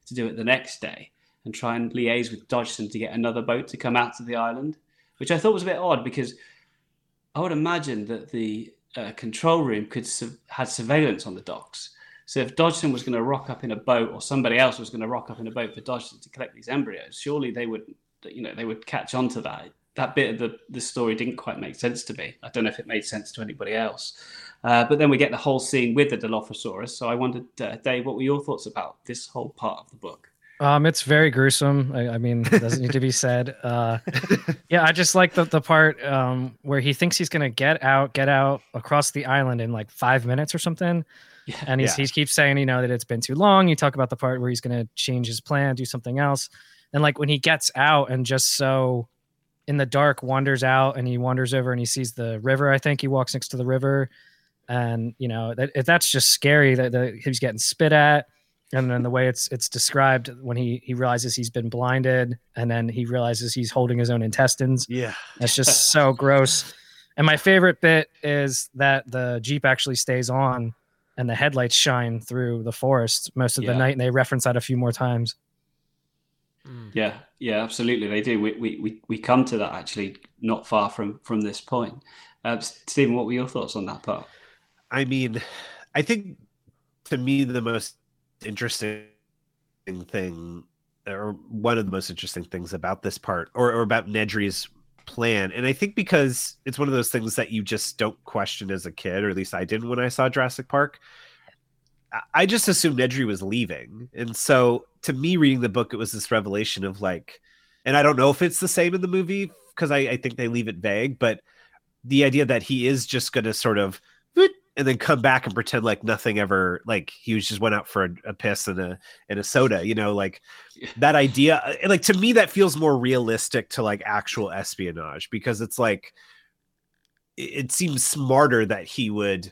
to do it the next day and try and liaise with Dodgson to get another boat to come out to the island, which I thought was a bit odd because I would imagine that the uh, control room could su- had surveillance on the docks. So if Dodgson was going to rock up in a boat, or somebody else was going to rock up in a boat for Dodgson to collect these embryos, surely they would, you know, they would catch on to that. That bit of the, the story didn't quite make sense to me. I don't know if it made sense to anybody else. Uh, but then we get the whole scene with the Dilophosaurus. So I wondered, uh, Dave, what were your thoughts about this whole part of the book? Um, it's very gruesome. I, I mean, it doesn't need to be said. Uh, yeah, I just like the, the part um, where he thinks he's gonna get out, get out across the island in like five minutes or something. Yeah, and he's, yeah. he keeps saying, you know, that it's been too long. You talk about the part where he's gonna change his plan, do something else, and like when he gets out and just so in the dark wanders out and he wanders over and he sees the river. I think he walks next to the river, and you know that that's just scary that, that he's getting spit at and then the way it's it's described when he he realizes he's been blinded and then he realizes he's holding his own intestines Yeah. that's just (laughs) so gross and my favorite bit is that the jeep actually stays on and the headlights shine through the forest most of Yeah. the night and they reference that a few more times Yeah, yeah, absolutely, they do. We, we, we, we come to that actually not far from from this point. Uh, Stephen, what were your thoughts on that part? I mean, I think to me the most interesting thing, or one of the most interesting things about this part, or, or about Nedry's plan, and I think because it's one of those things that you just don't question as a kid, or at least I didn't when I saw Jurassic Park. I- just assumed Nedry was leaving, and so to me, reading the book, it was this revelation of like, and I don't know if it's the same in the movie because I, I think they leave it vague, but the idea that he is just going to sort of and then come back and pretend like nothing ever like he was just went out for a, a piss and a and a soda you know like that idea uh, like to me that feels more realistic to like actual espionage because it's like it, it seems smarter that he would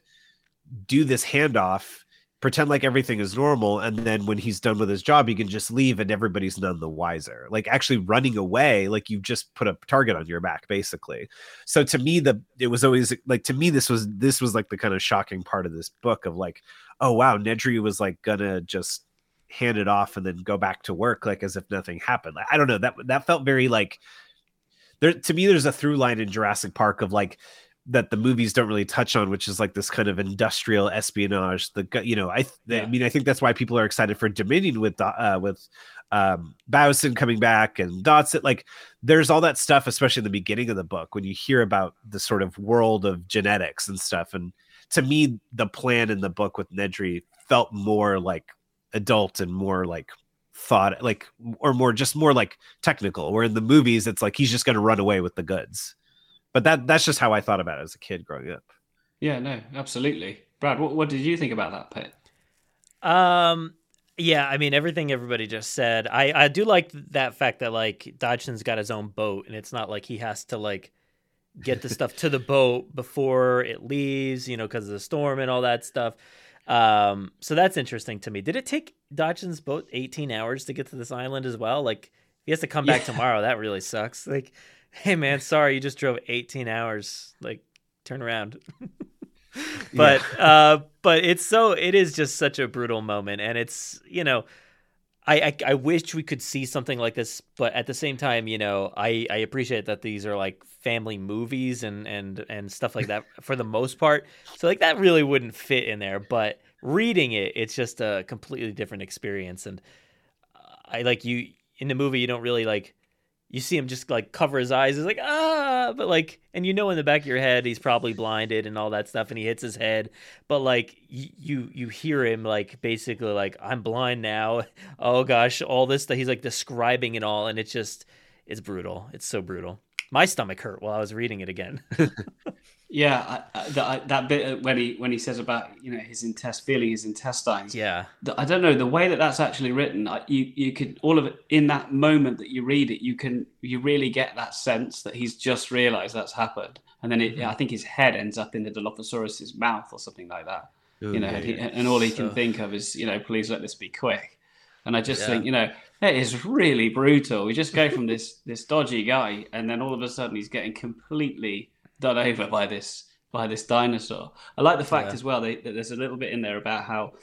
do this handoff pretend like everything is normal and then when he's done with his job he can just leave and everybody's none the wiser. Like actually running away like you've just put a target on your back basically. So to me the it was always like to me this was this was like the kind of shocking part of this book of like oh wow nedry was like gonna just hand it off and then go back to work like as if nothing happened. Like, i don't know that that felt very like there to me there's a through line in jurassic park of like that the movies don't really touch on, which is like this kind of industrial espionage. The you know, I th- I mean, I think that's why people are excited for Dominion with uh, with um, Bowson coming back and Dodgson. Like, there's all that stuff, especially in the beginning of the book when you hear about the sort of world of genetics and stuff. And to me, the plan in the book with Nedry felt more like adult and more like thought like or more just more like technical where in the movies it's like he's just going to run away with the goods but that that's just how I thought about it as a kid growing up. Yeah, no, absolutely. Brad, what, what did you think about that pit? Um, yeah, I mean everything everybody just said. I I do like that fact that like Dodgson's got his own boat, and it's not like he has to like get the stuff to the (laughs) boat before it leaves, you know, because of the storm and all that stuff. Um, so that's interesting to me. Did it take Dodgson's boat 18 hours to get to this island as well? Like, he has to come back yeah. tomorrow. That really sucks. Like, (laughs) hey man, sorry, you just drove 18 hours. Like, turn around. (laughs) but yeah. uh, but it's so it is just such a brutal moment, and it's you know. I, I, I wish we could see something like this, but at the same time, you know, I, I appreciate that these are like family movies and and and stuff like that (laughs) for the most part. So like that really wouldn't fit in there, but reading it, it's just a completely different experience. And I like you in the movie, you don't really like you see him just like cover his eyes. He's like, ah, but like, and you know in the back of your head he's probably blinded and all that stuff, and he hits his head. But like, y- you you hear him like basically like, I'm blind now. (laughs) Oh gosh, all this that he's like describing it all, and it's just it's brutal. It's so brutal. My stomach hurt while I was reading it again. (laughs) Yeah, I, that, that bit when he when he says about you know his intest feeling his intestines. Yeah, I don't know the way that that's actually written. You you could all of it in that moment that you read it, you can you really get that sense that he's just realised that's happened, and then it, mm-hmm. I think his head ends up in the Dilophosaurus's mouth or something like that. Ooh, you know, yeah, and, he, and, all he so... can think of is you know, please let this be quick. And I just yeah. think you know it is really brutal. We just go from this this dodgy guy, and then all of a sudden he's getting completely done over by this by this dinosaur. I like the fact yeah. as well that, that, there's a little bit in there about how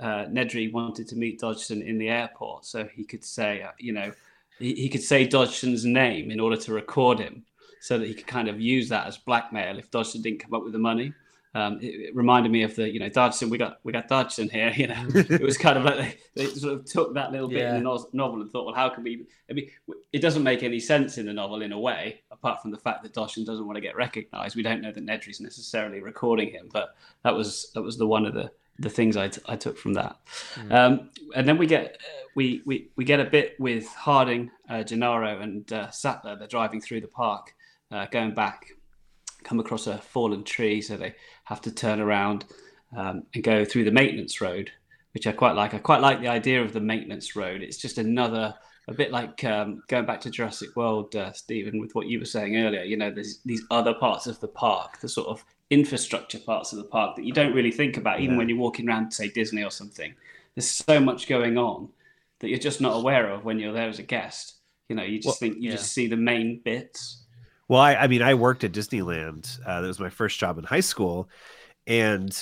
uh, Nedry wanted to meet Dodgson in the airport, so he could say, uh, you know, he, he could say Dodgson's name in order to record him, so that he could kind of use that as blackmail if Dodgson didn't come up with the money. Um, it, it, reminded me of the, you know, Dodgson. We got we got Dodgson here. You know, (laughs) it was kind of like they, they sort of took that little bit yeah. in the novel and thought, well, how can we? I mean, it doesn't make any sense in the novel in a way, apart from the fact that Dodgson doesn't want to get recognised. We don't know that Nedry's necessarily recording him, but that was that was the one of the the things I, t- I took from that. Mm. Um, and then we get uh, we, we we get a bit with Harding, uh, Gennaro, and uh, Sattler. They're driving through the park, uh, going back, come across a fallen tree, so they have to turn around um, and go through the maintenance road, which I quite like. I quite like the idea of the maintenance road. It's just another, a bit like um, going back to Jurassic World, uh, Stephen, with what you were saying earlier. You know, there's these other parts of the park, the sort of infrastructure parts of the park that you don't really think about, even yeah. when you're walking around, say, Disney or something. There's so much going on that you're just not aware of when you're there as a guest. You know, you just well, think you yeah. just see the main bits well, I, I mean, I worked at Disneyland. Uh, that was my first job in high school. And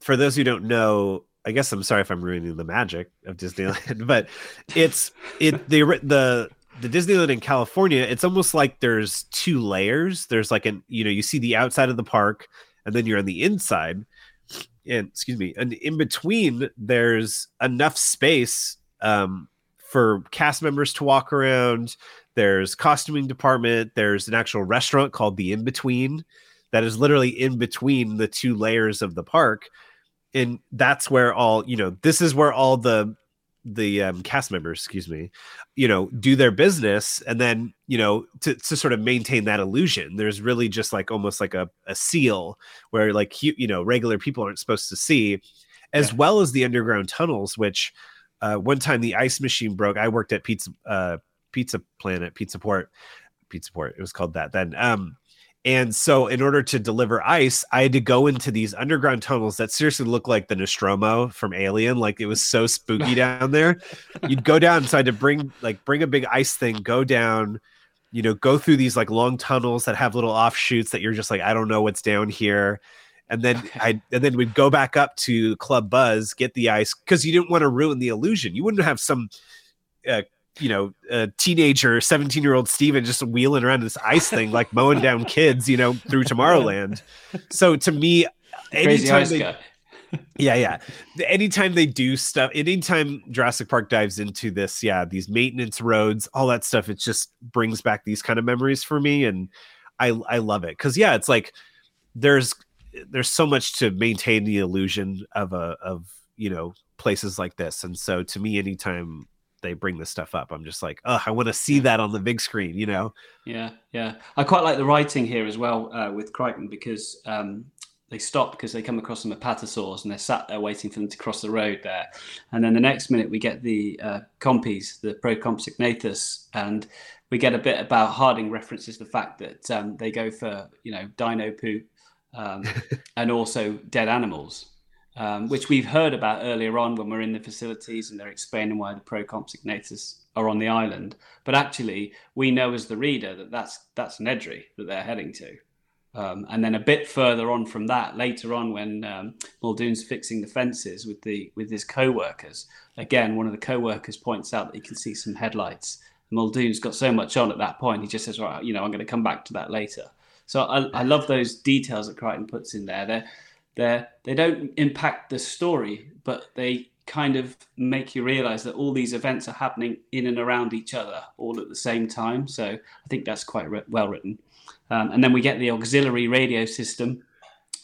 for those who don't know, I guess I'm sorry if I'm ruining the magic of Disneyland, (laughs) but it's it the the the Disneyland in California. It's almost like there's two layers. There's like an you know you see the outside of the park, and then you're on the inside. And excuse me, and in between there's enough space um, for cast members to walk around there's costuming department there's an actual restaurant called the in between that is literally in between the two layers of the park and that's where all you know this is where all the the um, cast members excuse me you know do their business and then you know to, to sort of maintain that illusion there's really just like almost like a, a seal where like you, you know regular people aren't supposed to see as yeah. well as the underground tunnels which uh, one time the ice machine broke i worked at pizza uh, Pizza Planet, Pizza Port, Pizza Port. It was called that then. Um, and so, in order to deliver ice, I had to go into these underground tunnels that seriously looked like the Nostromo from Alien. Like it was so spooky (laughs) down there. You'd go down, so I had to bring like bring a big ice thing, go down, you know, go through these like long tunnels that have little offshoots that you're just like, I don't know what's down here. And then. (laughs) I and then we'd go back up to Club Buzz, get the ice because you didn't want to ruin the illusion. You wouldn't have some uh, you know, a teenager, 17 year old Steven just wheeling around this ice thing, like mowing down (laughs) kids, you know, through Tomorrowland. So to me, anytime they, (laughs) yeah, yeah. Anytime they do stuff, anytime Jurassic Park dives into this, yeah, these maintenance roads, all that stuff, it just brings back these kind of memories for me. And I, I love it. Cause yeah, it's like there's, there's so much to maintain the illusion of a, of, you know, places like this. And so to me, anytime they bring this stuff up. I'm just like, oh, I want to see that on the big screen, you know? Yeah, yeah. I quite like the writing here as well uh, with Crichton because um, they stop because they come across some apatosaurs and they're sat there waiting for them to cross the road there. And then the next minute we get the uh, compies, the Procompsognathus, and we get a bit about Harding references the fact that um, they go for, you know, dino poop um, (laughs) and also dead animals um, which we've heard about earlier on when we're in the facilities and they're explaining why the pro are on the island. But actually, we know as the reader that that's that's Nedry that they're heading to. Um, and then a bit further on from that, later on, when um, Muldoon's fixing the fences with the with his co-workers, again, one of the co-workers points out that he can see some headlights. Muldoon's got so much on at that point, he just says, "Right, you know, I'm going to come back to that later." So I, I love those details that Crichton puts in there. They're, they're, they don't impact the story, but they kind of make you realize that all these events are happening in and around each other all at the same time. So I think that's quite re- well written. Um, and then we get the auxiliary radio system,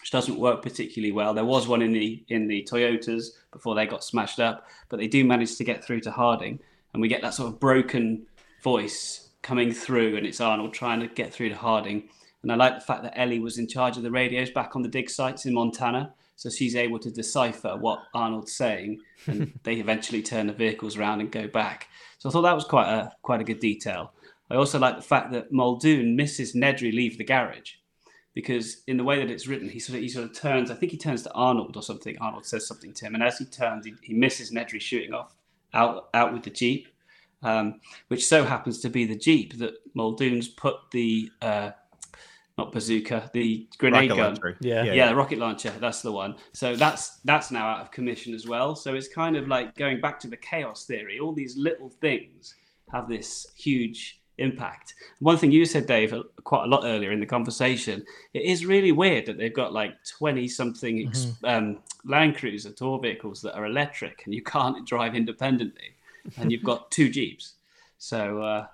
which doesn't work particularly well. There was one in the in the Toyotas before they got smashed up, but they do manage to get through to Harding, and we get that sort of broken voice coming through, and it's Arnold trying to get through to Harding. And I like the fact that Ellie was in charge of the radios back on the dig sites in Montana. So she's able to decipher what Arnold's saying, and (laughs) they eventually turn the vehicles around and go back. So I thought that was quite a quite a good detail. I also like the fact that Muldoon misses Nedry leave the garage because in the way that it's written, he sort of he sort of turns. I think he turns to Arnold or something. Arnold says something to him, and as he turns, he, he misses Nedry shooting off out out with the jeep, um, which so happens to be the jeep that Muldoon's put the uh, not bazooka, the grenade Rocket gun. launcher. Yeah. Yeah. yeah, the rocket launcher. That's the one. So that's that's now out of commission as well. So it's kind of like going back to the chaos theory. All these little things have this huge impact. One thing you said, Dave, uh, quite a lot earlier in the conversation, it is really weird that they've got like twenty something ex um, Land Cruiser tour vehicles that are electric and you can't (laughs) drive independently, and you've got two Jeeps. So. Uh,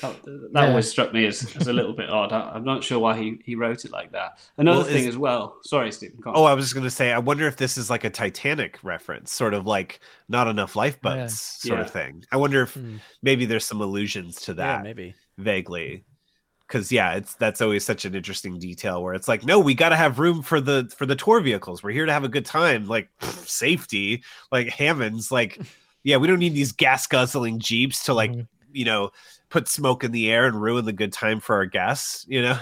that, that Yeah. always struck me as, as a little bit odd. I, I'm not sure why he, he wrote it like that. Another Well, thing is- as well. Sorry, Stephen. Oh, I was just gonna say, I wonder if this is like a Titanic reference, sort of like not enough lifeboats Yeah. sort Yeah. of thing. I wonder if Hmm. maybe there's some allusions to that. maybe. vaguely. Cause yeah, it's that's always such an interesting detail where it's like, no, we gotta have room for the for the tour vehicles. We're here to have a good time. Like pff, safety, like Hammond's like, (laughs) yeah, we don't need these gas guzzling jeeps to like, you know, put smoke in the air and ruin the good time for our guests, you know?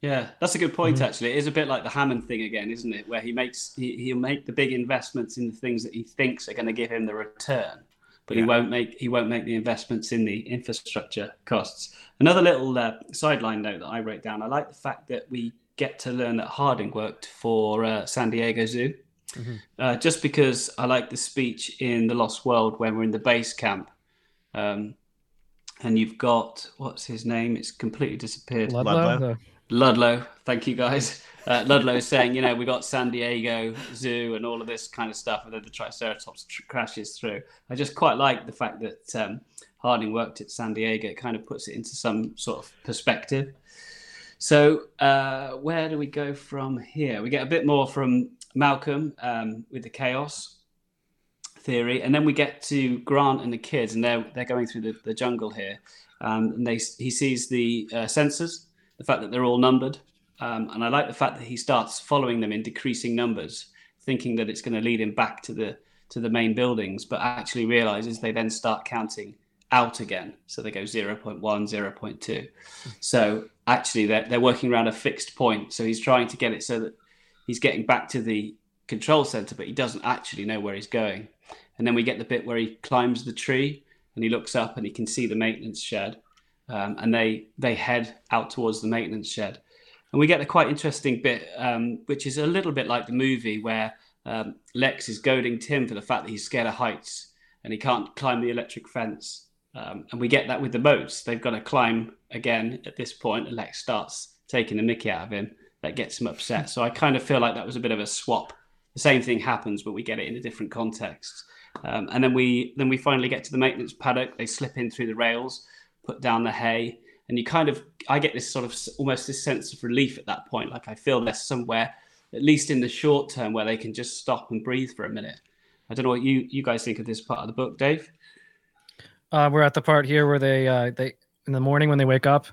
Yeah, that's a good point. Actually, it is a bit like the Hammond thing again, isn't it? Where he makes he, he'll make the big investments in the things that he thinks are going to give him the return, but he won't make he won't make the investments in the infrastructure costs. Another little uh, sideline note that I wrote down. I like the fact that we get to learn that Harding worked for uh, San Diego Zoo. Uh, just because I like the speech in The Lost World when we're in the base camp. Um, and you've got, what's his name? It's completely disappeared. Ludlow? Ludlow. Ludlow. Thank you, guys. Uh, Ludlow is saying, you know, we got San Diego Zoo and all of this kind of stuff, and then the Triceratops tr- crashes through. I just quite like the fact that um, Harding worked at San Diego. It kind of puts it into some sort of perspective. So uh, where do we go from here? We get a bit more from Malcolm um, with the chaos theory, and then we get to Grant and the kids, and they're they're going through the, the jungle here, um, and they he sees the uh, sensors, the fact that they're all numbered, um, and I like the fact that he starts following them in decreasing numbers, thinking that it's going to lead him back to the to the main buildings, but actually realizes they then start counting out again. So they go 0.1, 0.2. So actually, they're, they're working around a fixed point. So he's trying to get it so that he's getting back to the control center, but he doesn't actually know where he's going. And then we get the bit where he climbs the tree and he looks up and he can see the maintenance shed. Um, and they they head out towards the maintenance shed. And we get a quite interesting bit, um, which is a little bit like the movie where um, Lex is goading Tim for the fact that he's scared of heights and he can't climb the electric fence. Um, and we get that with the boats. They've got to climb again at this point, and Lex starts taking the mickey out of him. That gets him upset. So I kind of feel like that was a bit of a swap. The same thing happens, but we get it in a different context. Um, and then we then we finally get to the maintenance paddock. They slip in through the rails, put down the hay, and you kind of I get this sort of almost this sense of relief at that point. Like I feel there's somewhere, at least in the short term, where they can just stop and breathe for a minute. I don't know what you you guys think of this part of the book, Dave. Uh, we're at the part here where they uh, they in the morning when they wake up.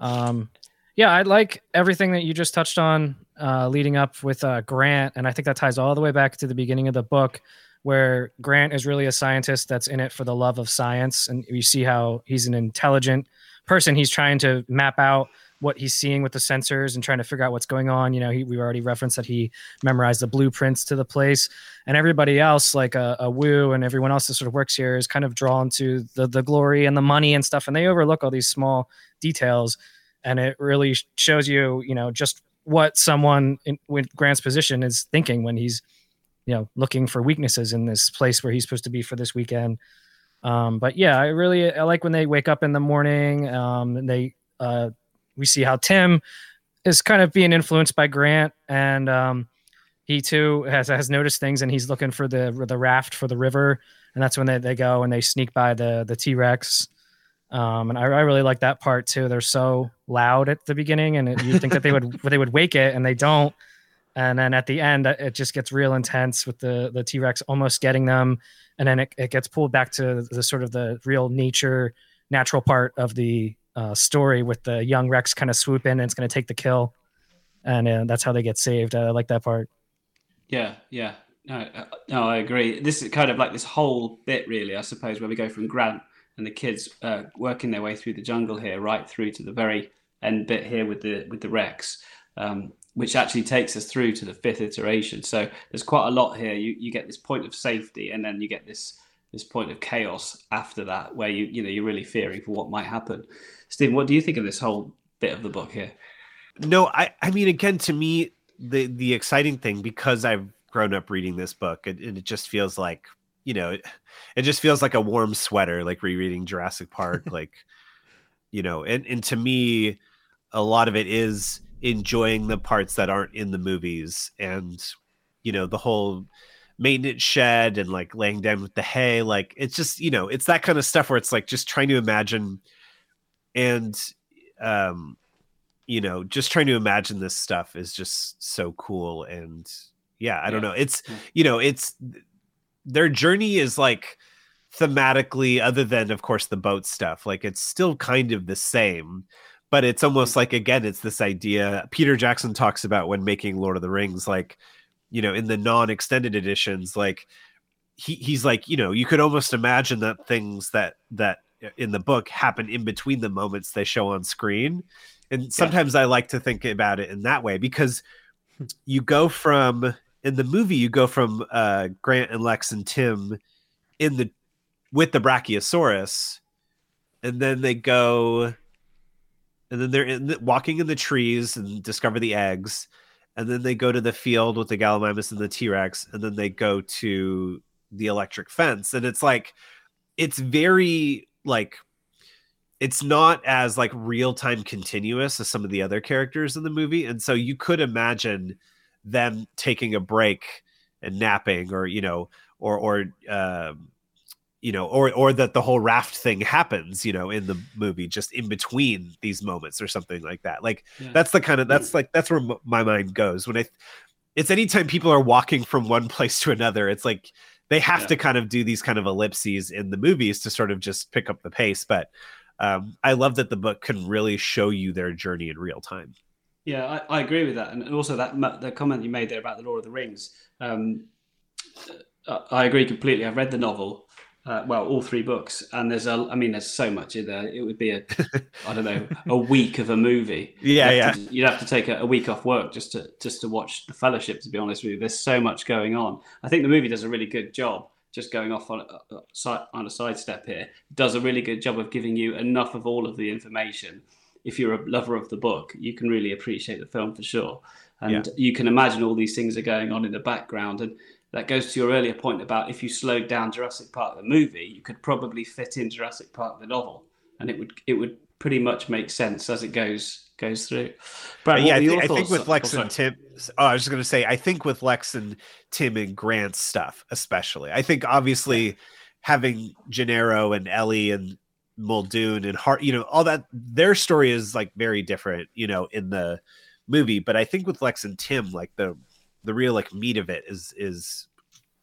Um, yeah, I like everything that you just touched on uh, leading up with uh, Grant, and I think that ties all the way back to the beginning of the book, where Grant is really a scientist that's in it for the love of science, and you see how he's an intelligent person. He's trying to map out what he's seeing with the sensors and trying to figure out what's going on. You know, he, we already referenced that he memorized the blueprints to the place, and everybody else, like a, a Wu and everyone else that sort of works here, is kind of drawn to the the glory and the money and stuff, and they overlook all these small details, and it really shows you, you know, just what someone in with Grant's position is thinking when he's, you know, looking for weaknesses in this place where he's supposed to be for this weekend. Um, but yeah, I really I like when they wake up in the morning. Um, and they uh, we see how Tim is kind of being influenced by Grant, and um, he too has has noticed things, and he's looking for the the raft for the river, and that's when they, they go and they sneak by the the T Rex. Um, and I, I, really like that part too. They're so loud at the beginning, and you think that they would (laughs) they would wake it, and they don't. And then at the end, it just gets real intense with the the T Rex almost getting them, and then it, it gets pulled back to the sort of the real nature, natural part of the uh, story with the young Rex kind of swoop in and it's going to take the kill, and uh, that's how they get saved. I like that part. Yeah, yeah, no, uh, no, I agree. This is kind of like this whole bit, really, I suppose, where we go from Grant and the kids uh, working their way through the jungle here, right through to the very end bit here with the with the Rex, um, which actually takes us through to the fifth iteration. So there's quite a lot here. You you get this point of safety, and then you get this this point of chaos after that, where you you know you're really fearing for what might happen. Stephen, what do you think of this whole bit of the book here? No, I I mean again to me the the exciting thing because I've grown up reading this book and, and it just feels like you know it, it just feels like a warm sweater like rereading Jurassic Park (laughs) like you know and and to me a lot of it is enjoying the parts that aren't in the movies and you know the whole maintenance shed and like laying down with the hay like it's just you know it's that kind of stuff where it's like just trying to imagine and um you know just trying to imagine this stuff is just so cool and yeah i yeah. don't know. It's you know it's their journey is like thematically other than of course the boat stuff like it's still kind of the same but it's almost mm-hmm. like again it's this idea peter jackson talks about when making lord of the rings like you know in the non-extended editions like he, he's like you know you could almost imagine that things that that uh, in the book happen in between the moments they show on screen. And sometimes yeah. I like to think about it in that way because hmm. you go from in the movie you go from uh, Grant and Lex and Tim in the with the Brachiosaurus, and then they go, and then they're in the, walking in the trees and discover the eggs, and then they go to the field with the Gallimimus and the T Rex, and then they go to the electric fence, and it's like it's very like it's not as like real time continuous as some of the other characters in the movie. And so you could imagine them taking a break and napping or you know or or um you know or or that the whole raft thing happens you know in the movie just in between these moments or something like that like yeah. that's the kind of that's like that's where m- my mind goes when i it's anytime people are walking from one (laughs) place to another it's like they have yeah. to kind of do these kind of ellipses in the movies to sort of just pick up the pace. But um, I love that the book can really show you their journey in real time. Yeah, I, I agree with that, and also that the comment you made there about the Lord of the Rings. Um, I agree completely. I've read the novel, uh, well, all three books, and there's a, I mean, there's so much in there. It would be a, (laughs) I don't know, a week of a movie. Yeah, you'd yeah. To, you'd have to take a, a, week off work just to just to watch the Fellowship. To be honest with you, there's so much going on. I think the movie does a really good job. Just going off on a, on a sidestep here, does a really good job of giving you enough of all of the information. If you're a lover of the book, you can really appreciate the film for sure, and yeah. you can imagine all these things are going on in the background and that goes to your earlier point about if you slowed down Jurassic Park the movie, you could probably fit in Jurassic Park the novel, and it would it would pretty much make sense as it goes goes through. But yeah, I, th- I think with Lex oh, and Tim, oh, I was just going to say, I think with Lex and Tim and Grant's stuff, especially, I think obviously having Gennaro and Ellie and Muldoon and Hart, you know, all that their story is like very different, you know, in the movie. But I think with Lex and Tim, like the the real like meat of it is is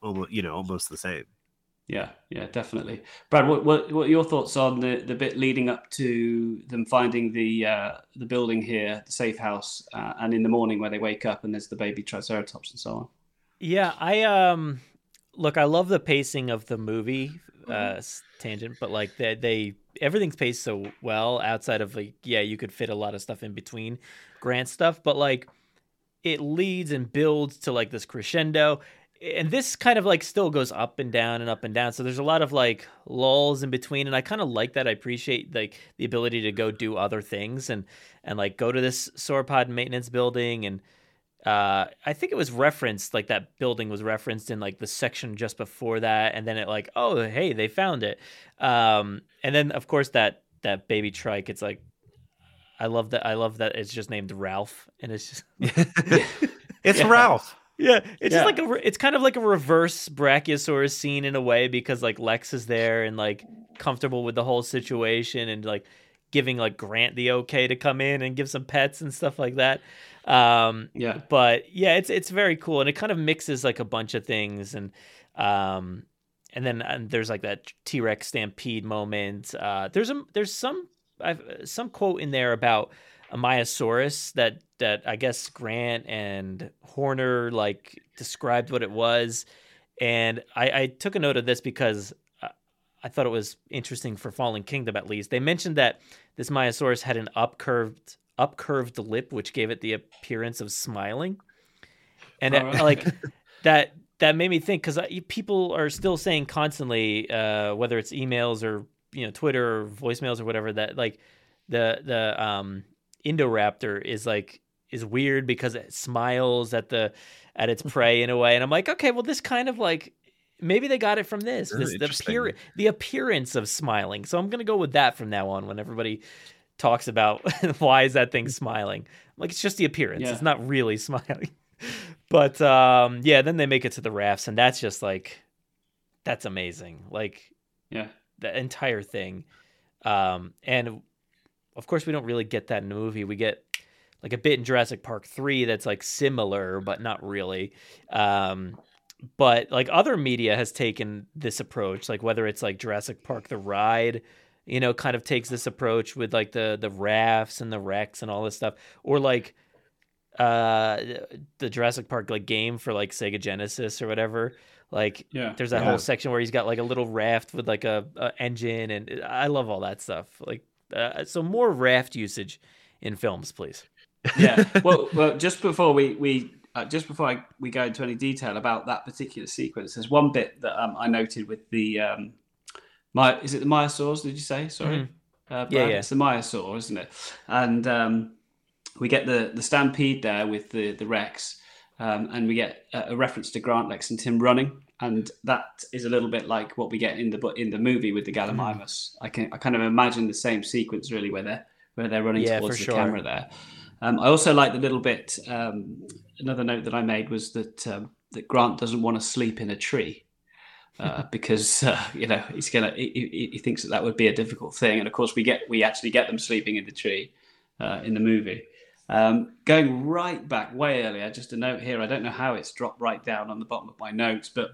almost you know almost the same. Yeah, yeah, definitely. Brad, what, what what are your thoughts on the, the bit leading up to them finding the uh, the building here, the safe house, uh, and in the morning where they wake up and there's the baby Triceratops and so on? Yeah, I um look, I love the pacing of the movie uh, tangent, but like they, they everything's paced so well outside of like yeah, you could fit a lot of stuff in between Grant stuff, but like it leads and builds to like this crescendo. And this kind of like still goes up and down and up and down. So there's a lot of like lulls in between. And i kind of like that i appreciate like the ability to go do other things and and like go to this sauropod maintenance building. And uh i think it was referenced like that building was referenced in like the section just before that. And then it like oh hey they found it. Um and then of course that that baby trike it's like i love that i love that it's just named ralph and it's just (laughs) it's (laughs) yeah. ralph yeah, it's yeah. just like a it's kind of like a reverse Brachiosaurus scene in a way because like Lex is there and like comfortable with the whole situation and like giving like Grant the okay to come in and give some pets and stuff like that. Um, yeah, but yeah, it's it's very cool and it kind of mixes like a bunch of things and um, and then and there's like that T Rex stampede moment. Uh, there's a there's some I've, some quote in there about a Maiasaurus that that I guess Grant and Horner like described what it was, and I, I took a note of this because I thought it was interesting for Fallen Kingdom at least. They mentioned that this Maiasaurus had an upcurved upcurved lip, which gave it the appearance of smiling, and it, like (laughs) that that made me think because people are still saying constantly, uh, whether it's emails or you know Twitter or voicemails or whatever, that like the the um Indoraptor is like is weird because it smiles at the at its prey in a way, and I'm like, okay, well, this kind of like maybe they got it from this, this the appear the appearance of smiling. So I'm gonna go with that from now on when everybody talks about (laughs) why is that thing smiling. Like it's just the appearance. Yeah. It's not really (laughs) smiling. but um, yeah, then they make it to the rafts, and that's just like that's amazing. Like yeah, the entire thing. Um, and of course, we don't really get that in the movie. We get like a bit in Jurassic Park 3 that's like similar, but not really. Um, but like other media has taken this approach, like whether it's like Jurassic Park the ride, you know, kind of takes this approach with like the the rafts and the wrecks and all this stuff, or like uh the Jurassic Park like game for like Sega Genesis or whatever. Like yeah. there's that yeah. whole section where he's got like a little raft with like a, a engine and I love all that stuff. Like uh, so more raft usage in films, please. yeah. (laughs) Well, well, just before we we uh, just before I, we go into any detail about that particular sequence, there's one bit that um, I noted with the um, my is it the Maiasaurs? Did you say? Sorry. Mm-hmm. Uh, yeah, yeah, it's the Maiasaur, isn't it? And um, we get the the stampede there with the the Rex, um, and we get a, reference to Grant, Lex, and Tim running and that is a little bit like what we get in the in the movie with the Gallimimus. Mm. I can I kind of imagine the same sequence really where they're where they're running yeah, towards the sure. camera there. Um, I also like the little bit. Um, another note that I made was that um, that Grant doesn't want to sleep in a tree. Uh, (laughs) because uh, you know he's gonna he, he, thinks that that would be a difficult thing, and of course we get we actually get them sleeping in the tree uh, in the movie. Um, going right back way earlier, just a note here. I don't know how it's dropped right down on the bottom of my notes, but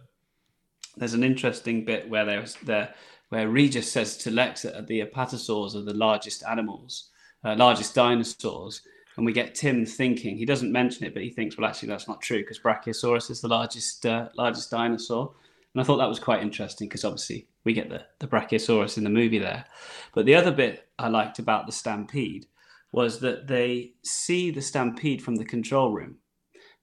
there's an interesting bit where there's there where Regis says to Lex that the apatosaurs are the largest animals, uh, largest dinosaurs, and we get Tim thinking he doesn't mention it, but he thinks, well, actually that's not true because Brachiosaurus is the largest uh, largest dinosaur, and I thought that was quite interesting because obviously we get the the Brachiosaurus in the movie there, but the other bit I liked about the stampede was that they see the stampede from the control room,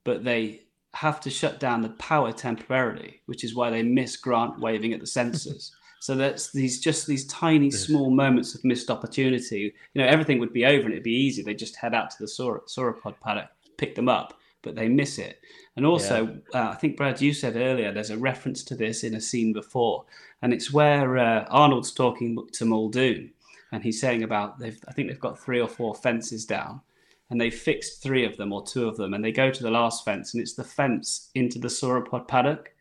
but they have to shut down the power temporarily, which is why they miss Grant waving at the sensors. (laughs) so that's these just these tiny small moments of missed opportunity. You know, everything would be over and it'd be easy. They just head out to the saur- sauropod paddock, pick them up, but they miss it. And also, yeah. uh, I think Brad, you said earlier, there's a reference to this in a scene before, and it's where uh, Arnold's talking to Muldoon, and he's saying about they've I think they've got three or four fences down and they fixed three of them or two of them, and they go to the last fence, and it's the fence into the sauropod paddock,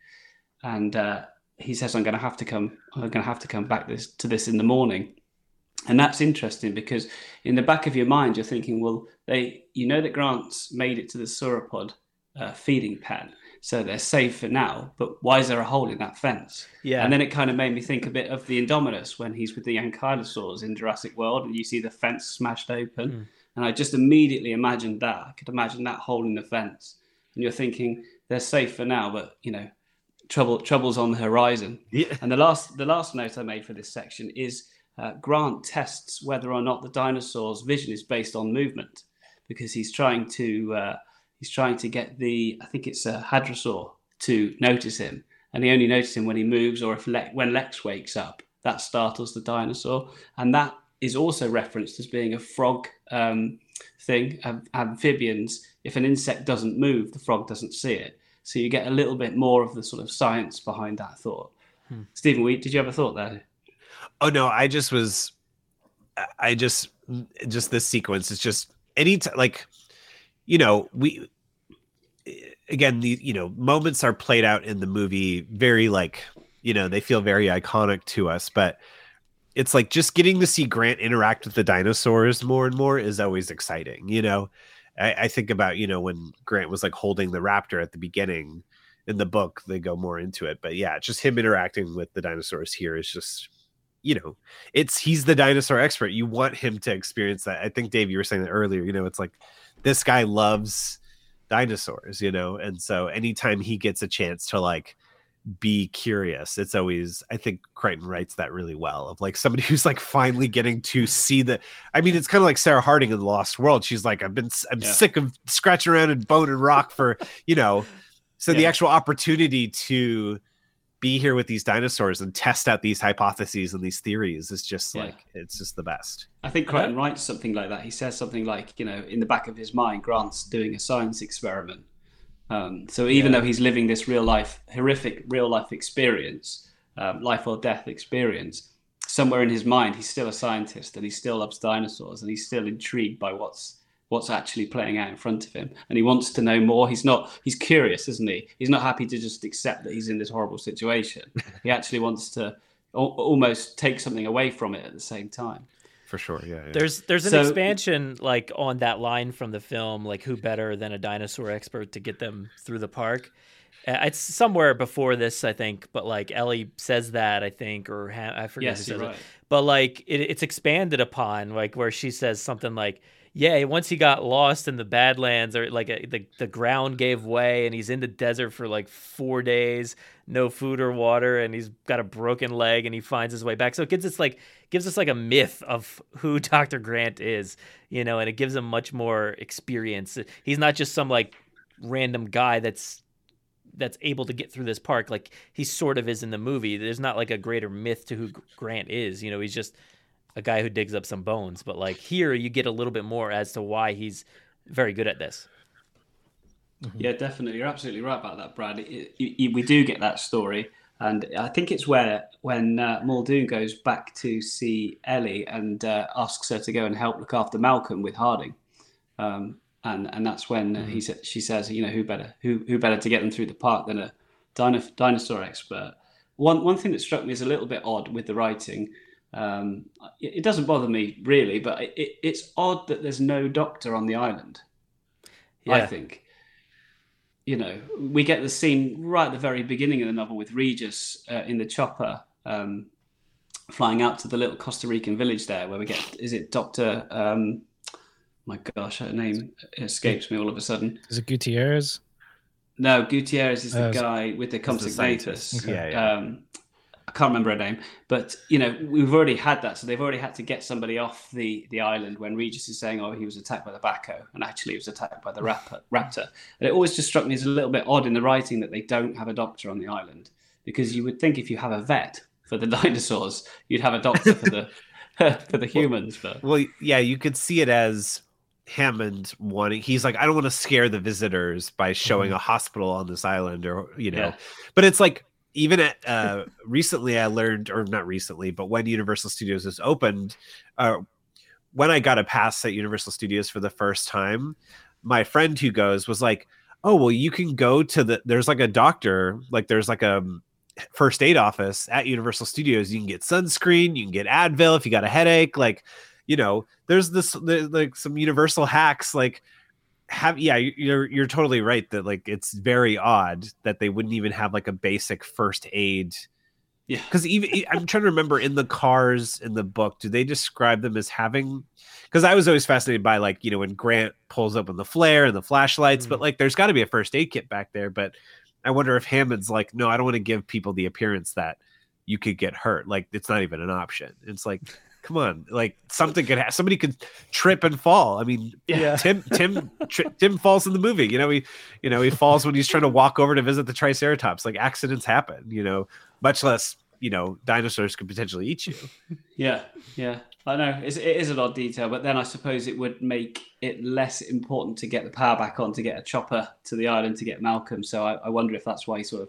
and uh, he says, "I'm going to have to come. I'm going to have to come back this to this in the morning." And that's interesting because in the back of your mind, you're thinking, well, they, you know, that Grant's made it to the sauropod uh, feeding pen, so they're safe for now. But why is there a hole in that fence? Yeah. And then it kind of made me think a bit of the Indominus when he's with the ankylosaurs in Jurassic World, and you see the fence smashed open. Mm and I just immediately imagined that. I could imagine that hole in the fence. And you're thinking, they're safe for now, but, you know, trouble troubles on the horizon. Yeah. And the last the last note I made for this section is uh, Grant tests whether or not the dinosaur's vision is based on movement because he's trying to uh, he's trying to get the I think it's a hadrosaur to notice him, and he only notices him when he moves or if Le- when Lex wakes up. That startles the dinosaur, and that is also referenced as being a frog um, thing. Am- amphibians, if an insect doesn't move, the frog doesn't see it. So you get a little bit more of the sort of science behind that thought. Hmm. Stephen, we, did you have a thought there? Oh no, I just was I just just this sequence is just any t- like you know, we again the you know, moments are played out in the movie very like, you know, they feel very iconic to us, but it's like just getting to see Grant interact with the dinosaurs more and more is always exciting, you know. I, I think about, you know, when Grant was like holding the raptor at the beginning in the book, they go more into it. But yeah, just him interacting with the dinosaurs here is just you know, it's he's the dinosaur expert. You want him to experience that. I think Dave, you were saying that earlier. You know, it's like this guy loves dinosaurs, you know, and so anytime he gets a chance to like be curious, it's always I think Crichton writes that really well of like somebody (laughs) who's like finally getting to see the. I mean, it's kind of like Sarah Harding in the Lost World. She's like, I've been I'm Yeah. sick of scratching around in bone and rock for you know, so the actual opportunity to be here with these dinosaurs and test out these hypotheses and these theories is just Yeah. like it's just the best. I think Crichton writes something like that. He says something like, you know, in the back of his mind, Grant's doing a science experiment. Um, so even Yeah. though he's living this real life, horrific real life experience, um, life or death experience, somewhere in his mind, he's still a scientist and he still loves dinosaurs and he's still intrigued by what's what's actually playing out in front of him and he wants to know more he's not he's curious isn't he he's not happy to just accept that he's in this horrible situation he (laughs) actually wants to al- almost take something away from it at the same time For sure, yeah. yeah. There's there's an So- expansion like on that line from the film, like who better than a dinosaur expert to get them through the park. Uh, It's somewhere before this, I think, but like Ellie says that I think, or ha- I forget Yes, who says right. it. But like it, it's expanded upon, like where she says something like, "Yeah, once he got lost in the Badlands, or like uh the the ground gave way, and he's in the desert for like four days, no food or water, and he's got a broken leg, and he finds his way back." So it gives us like gives us like a myth of who (laughs) Dr. Grant is, you know, and it gives him much more experience. He's not just some like random guy that's that's able to get through this park like he sort of is in the movie. There's not like a greater myth to who Grant is, you know, he's just a guy who digs up some bones, but like here you get a little bit more as to why he's very good at this. Yeah, definitely. You're absolutely right about that, Brad. It, it, it- we do get that story, and I think it's where when uh, Muldoon goes back to see Ellie and uh, asks her to go and help look after Malcolm with Harding, um, and and that's when he sa- she says, you know, who better who who better to get them through the park than a dino- dinosaur expert. One one thing that struck me as a little bit odd with the writing. Um, it, it doesn't bother me really, but it, it, it's odd that there's no doctor on the island. I think you know, we get the scene right at the very beginning of the novel with Regis uh, in the chopper um, flying out to the little Costa Rican village there, where we get is it Doctor? Um, my gosh, her name escapes me all of a sudden. Is it Gutierrez? No, Gutierrez is the Uh, guy with the the Compsognathus. Okay. Yeah, yeah. Um, I can't remember her name, but you know we've already had that, so they've already had to get somebody off the, the island when Regis is saying, "Oh, he was attacked by the backhoe," and actually he was attacked by the raptor. raptor. And it always just struck me as a little bit odd in the writing that they don't have a doctor on the island, because you would think if you have a vet for the (laughs) dinosaurs, you'd have a doctor for the (laughs) for the humans. But Well, yeah, you could see it as Hammond wanting. He's like, I don't want to scare the visitors by showing mm-hmm. a hospital on this island, or you know. Yeah. But it's like even at uh, recently, I learned, or not recently, but when Universal Studios is opened, uh, when I got a pass at Universal Studios for the first time, my friend who goes was like, "Oh, well, you can go to the. There's like a doctor, like there's like a." first aid office at Universal Studios. You can get sunscreen, you can get Advil if you got a headache. Like, you know, there's this there's like some universal hacks. Like, have yeah, you- you're you're totally right that like it's very odd that they wouldn't even have like a basic first aid. Yeah, (laughs) because even I'm trying to remember in the cars in the book, do they describe them as having? Because I was always fascinated by like you know when Grant pulls up with the flare and the flashlights, but mm-hmm. like there's got to be a first aid kit back there. But I wonder if Hammond's like, no, I don't want to give people the appearance that you could get hurt. Like it's not even an option. It's like, come on, like something could have somebody could trip and fall. I mean, Yeah. Tim Tim tri- Tim falls in the movie. You know, he you know he falls when he's trying to walk over to visit the Triceratops. Like accidents happen. You know, much less you know dinosaurs could potentially eat you. Yeah, yeah. I know it's, it is an odd detail, but then I suppose it would make it less important to get the power back on to get a chopper to the island to get Malcolm. So I, I wonder if that's why he sort of,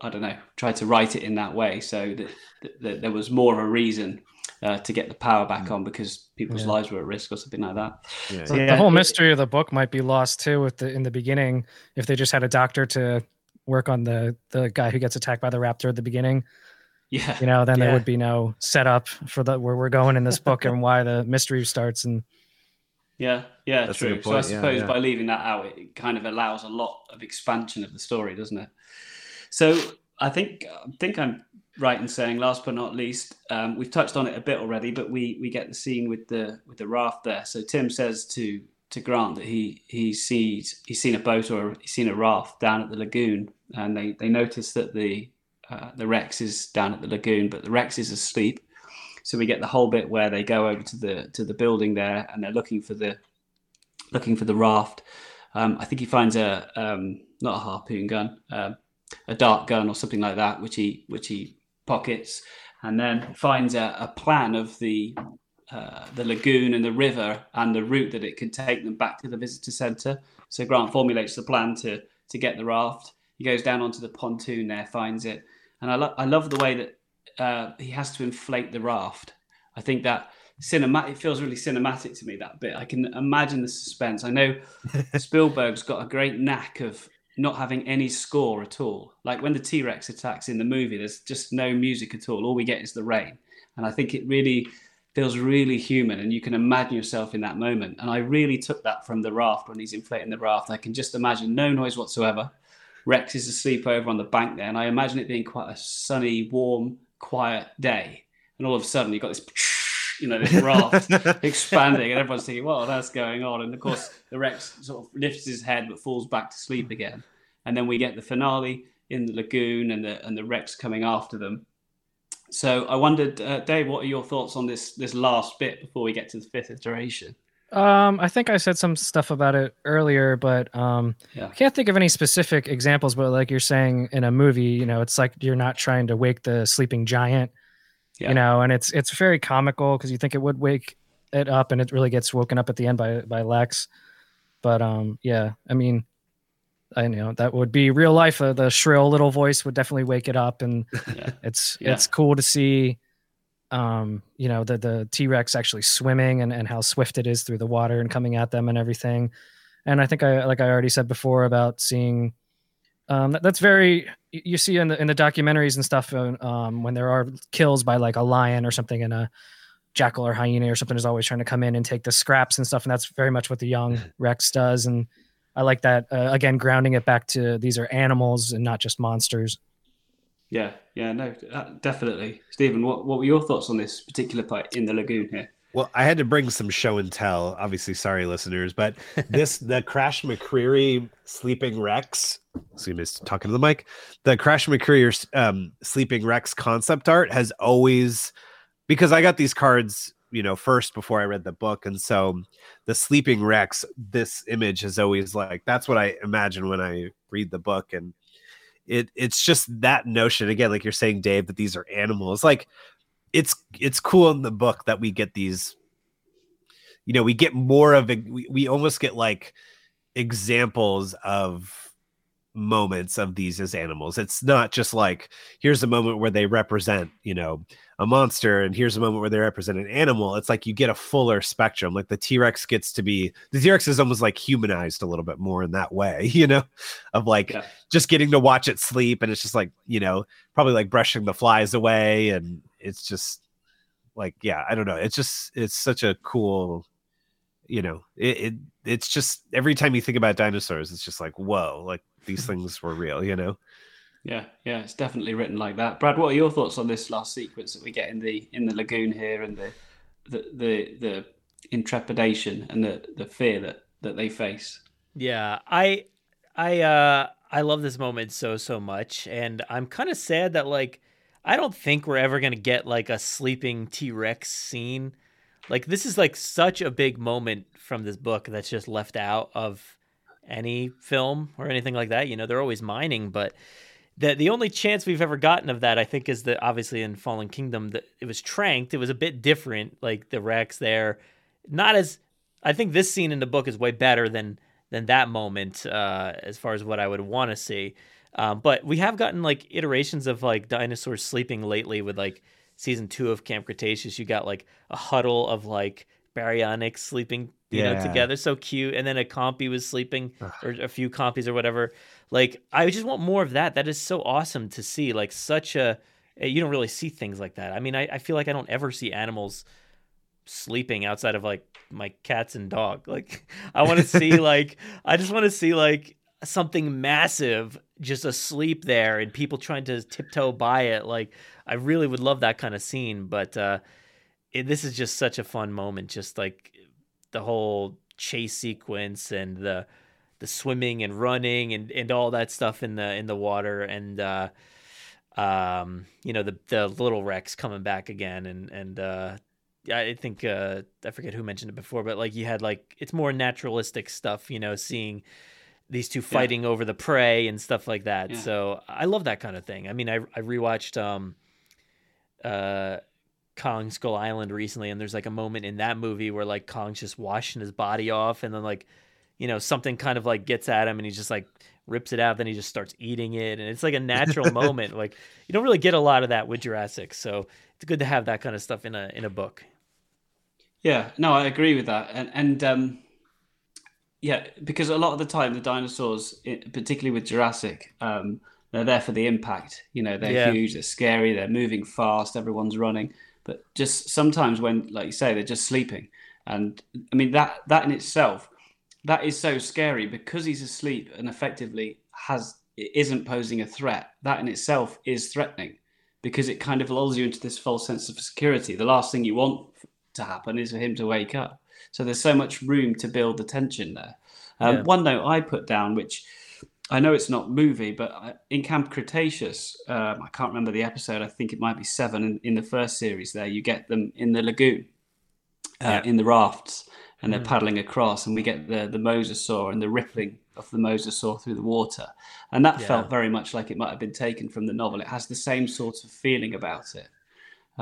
I don't know, tried to write it in that way so that, that, that there was more of a reason uh, to get the power back on because people's Yeah. lives were at risk or something like that. Yeah. So, the, yeah, the whole mystery of the book might be lost too with the in the beginning if they just had a doctor to work on the the guy who gets attacked by the raptor at the beginning (laughs) Yeah, you know then there would be no setup for the where we're going in this book and why the (laughs) mystery starts and Yeah, yeah, That's true. good So I point. Yeah, suppose yeah. by leaving that out, it kind of allows a lot of expansion of the story, doesn't it? So I think I think I'm right in saying, last but not least, um, we've touched on it a bit already, but we we get the scene with the with the raft there. So Tim says to to Grant that he he sees he's seen a boat or he's seen a raft down at the lagoon, and they they notice that the uh, the Rex is down at the lagoon, but the Rex is asleep. So we get the whole bit where they go over to the to the building there, and they're looking for the looking for the raft. Um, I think he finds a um, not a harpoon gun, um a dart gun or something like that, which he which he pockets, and then finds a, a plan of the uh, the lagoon and the river and the route that it could take them back to the visitor centre. So Grant formulates the plan to to get the raft. He goes down onto the pontoon there, finds it, and I, lo- I love the way that uh, he has to inflate the raft. I think that cinematic it feels really cinematic to me that bit. I can imagine the suspense. I know (laughs) Spielberg's got a great knack of not having any score at all. Like when the T Rex attacks in the movie, there's just no music at all. All we get is the rain, and I think it really feels really human, and you can imagine yourself in that moment. And I really took that from the raft when he's inflating the raft. I can just imagine no noise whatsoever. Rex is asleep over on the bank there, and I imagine it being quite a sunny, warm, quiet day. And all of a sudden, you've got this, you know, this raft (laughs) expanding, and everyone's thinking, "Well, that's going on." And of course, the Rex sort of lifts his head but falls back to sleep again. And then we get the finale in the lagoon, and the and the Rex coming after them. So I wondered, uh, Dave, what are your thoughts on this this last bit before we get to the fifth iteration? Um, I think I said some stuff about it earlier, but um, Yeah. I can't think of any specific examples. But like you're saying in a movie, you know, it's like you're not trying to wake the sleeping giant, Yeah. you know, and it's it's very comical because you think it would wake it up, and it really gets woken up at the end by by Lex. But um, yeah, I mean, I know that would be real life. Uh, the shrill little voice would definitely wake it up, and (laughs) it's Yeah. it's cool to see um you know the the t-rex actually swimming and, and how swift it is through the water and coming at them and everything and i think i like i already said before about seeing um that, that's very you see in the in the documentaries and stuff uh, um when there are kills by like a lion or something and a jackal or hyena or something is always trying to come in and take the scraps and stuff and that's very much what the young rex does and i like that uh, again grounding it back to these are animals and not just monsters Yeah, yeah, no, uh, definitely. Stephen, what, what were your thoughts on this particular part in the lagoon here? Well, I had to bring some show and tell. Obviously, sorry, listeners, but (laughs) this the Crash McCreery Sleeping Rex. Excuse me, talking to the mic. The Crash McCreery um, Sleeping Rex concept art has always because I got these cards, you know, first before I read the book, and so the Sleeping Rex. This image is always like that's what I imagine when I read the book, and it it's just that notion again, like you're saying, Dave, that these are animals, like it's it's cool in the book that we get these you know we get more of it we, we almost get like examples of moments of these as animals. It's not just like here's a moment where they represent you know a monster and here's a moment where they represent an animal. It's like you get a fuller spectrum. Like the t-rex gets to be the t-rex is almost like humanized a little bit more in that way (laughs) you know of like Yeah. just getting to watch it sleep and it's just like you know probably like brushing the flies away and it's just like yeah i don't know it's just it's such a cool you know it, it it's just every time you think about dinosaurs it's just like whoa like these (laughs) things were real you know Yeah, yeah, it's definitely written like that. Brad, what are your thoughts on this last sequence that we get in the in the lagoon here and the the the, the intrepidation and the, the fear that, that they face? Yeah, I I uh I love this moment so so much, and I'm kind of sad that like I don't think we're ever gonna get like a sleeping T Rex scene. Like this is like such a big moment from this book that's just left out of any film or anything like that. You know, they're always mining, but the the only chance we've ever gotten of that, I think, is that obviously in Fallen Kingdom that it was tranked. It was a bit different, like the Rex there, not as. I think this scene in the book is way better than than that moment uh, as far as what I would want to see. Um, but we have gotten like iterations of like dinosaurs sleeping lately with like season two of Camp Cretaceous. You got like a huddle of like baryonyx sleeping you yeah. know together. So cute. And then a compy was sleeping or a few compies or whatever. Like i just want more of that. That is so awesome to see like such a eh, you don't really see things like that. I mean i, I feel like i don't ever see animals sleeping outside of like my cats and dog. (laughs) Like i want to see (laughs) like i just want to see like something massive just asleep there and people trying to tiptoe by it like i really would love that kind of scene but uh it, this is just such a fun moment just like the whole chase sequence and the the swimming and running and, and all that stuff in the in the water and uh um you know the the little rex coming back again and and uh I think uh, I forget who mentioned it before, but like you had like it's more naturalistic stuff, you know, seeing these two fighting yeah. over the prey and stuff like that. Yeah. So I love that kind of thing. I mean, I I rewatched um uh Kong Skull Island recently, and there's like a moment in that movie where like Kong's just washing his body off, and then like you know something kind of like gets at him, and he just like rips it out, then he just starts eating it, and it's like a natural (laughs) moment. Like you don't really get a lot of that with Jurassic, so it's good to have that kind of stuff in a in a book. Yeah, no, I agree with that, and and um, yeah, because a lot of the time the dinosaurs, particularly with Jurassic, um, they're there for the impact. You know, they're yeah. huge, they're scary, they're moving fast, everyone's running. But just sometimes when, like you say, they're just sleeping, and I mean that that in itself, that is so scary because he's asleep and effectively has isn't posing a threat. That in itself is threatening because it kind of lulls you into this false sense of security. The last thing you want to happen is for him to wake up. So there's so much room to build the tension there. Um, yeah. One note I put down, which I know it's not movie, but in Camp Cretaceous, um, I can't remember the episode. I think it might be seven in, in the first series. There, you get them in the lagoon, uh, yeah. in the rafts, and they're mm. paddling across, and we get the the mosasaur and the rippling of the mosasaur through the water, and that yeah. felt very much like it might have been taken from the novel. It has the same sort of feeling about it.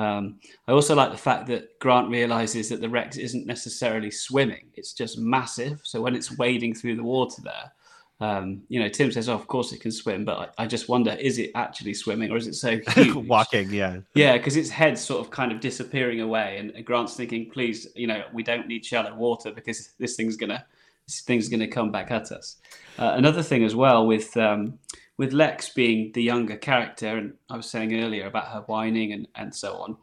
Um, I also like the fact that Grant realizes that the Rex isn't necessarily swimming; it's just massive. So when it's wading through the water there, um, you know, Tim says, "Oh, of course it can swim," but I, I just wonder: is it actually swimming, or is it so (laughs) huge? walking? Yeah, yeah, because its head's sort of kind of disappearing away, and Grant's thinking, "Please, you know, we don't need shallow water because this thing's gonna, this thing's gonna come back at us." Uh, another thing as well with um, with Lex being the younger character, and I was saying earlier about her whining and, and so on,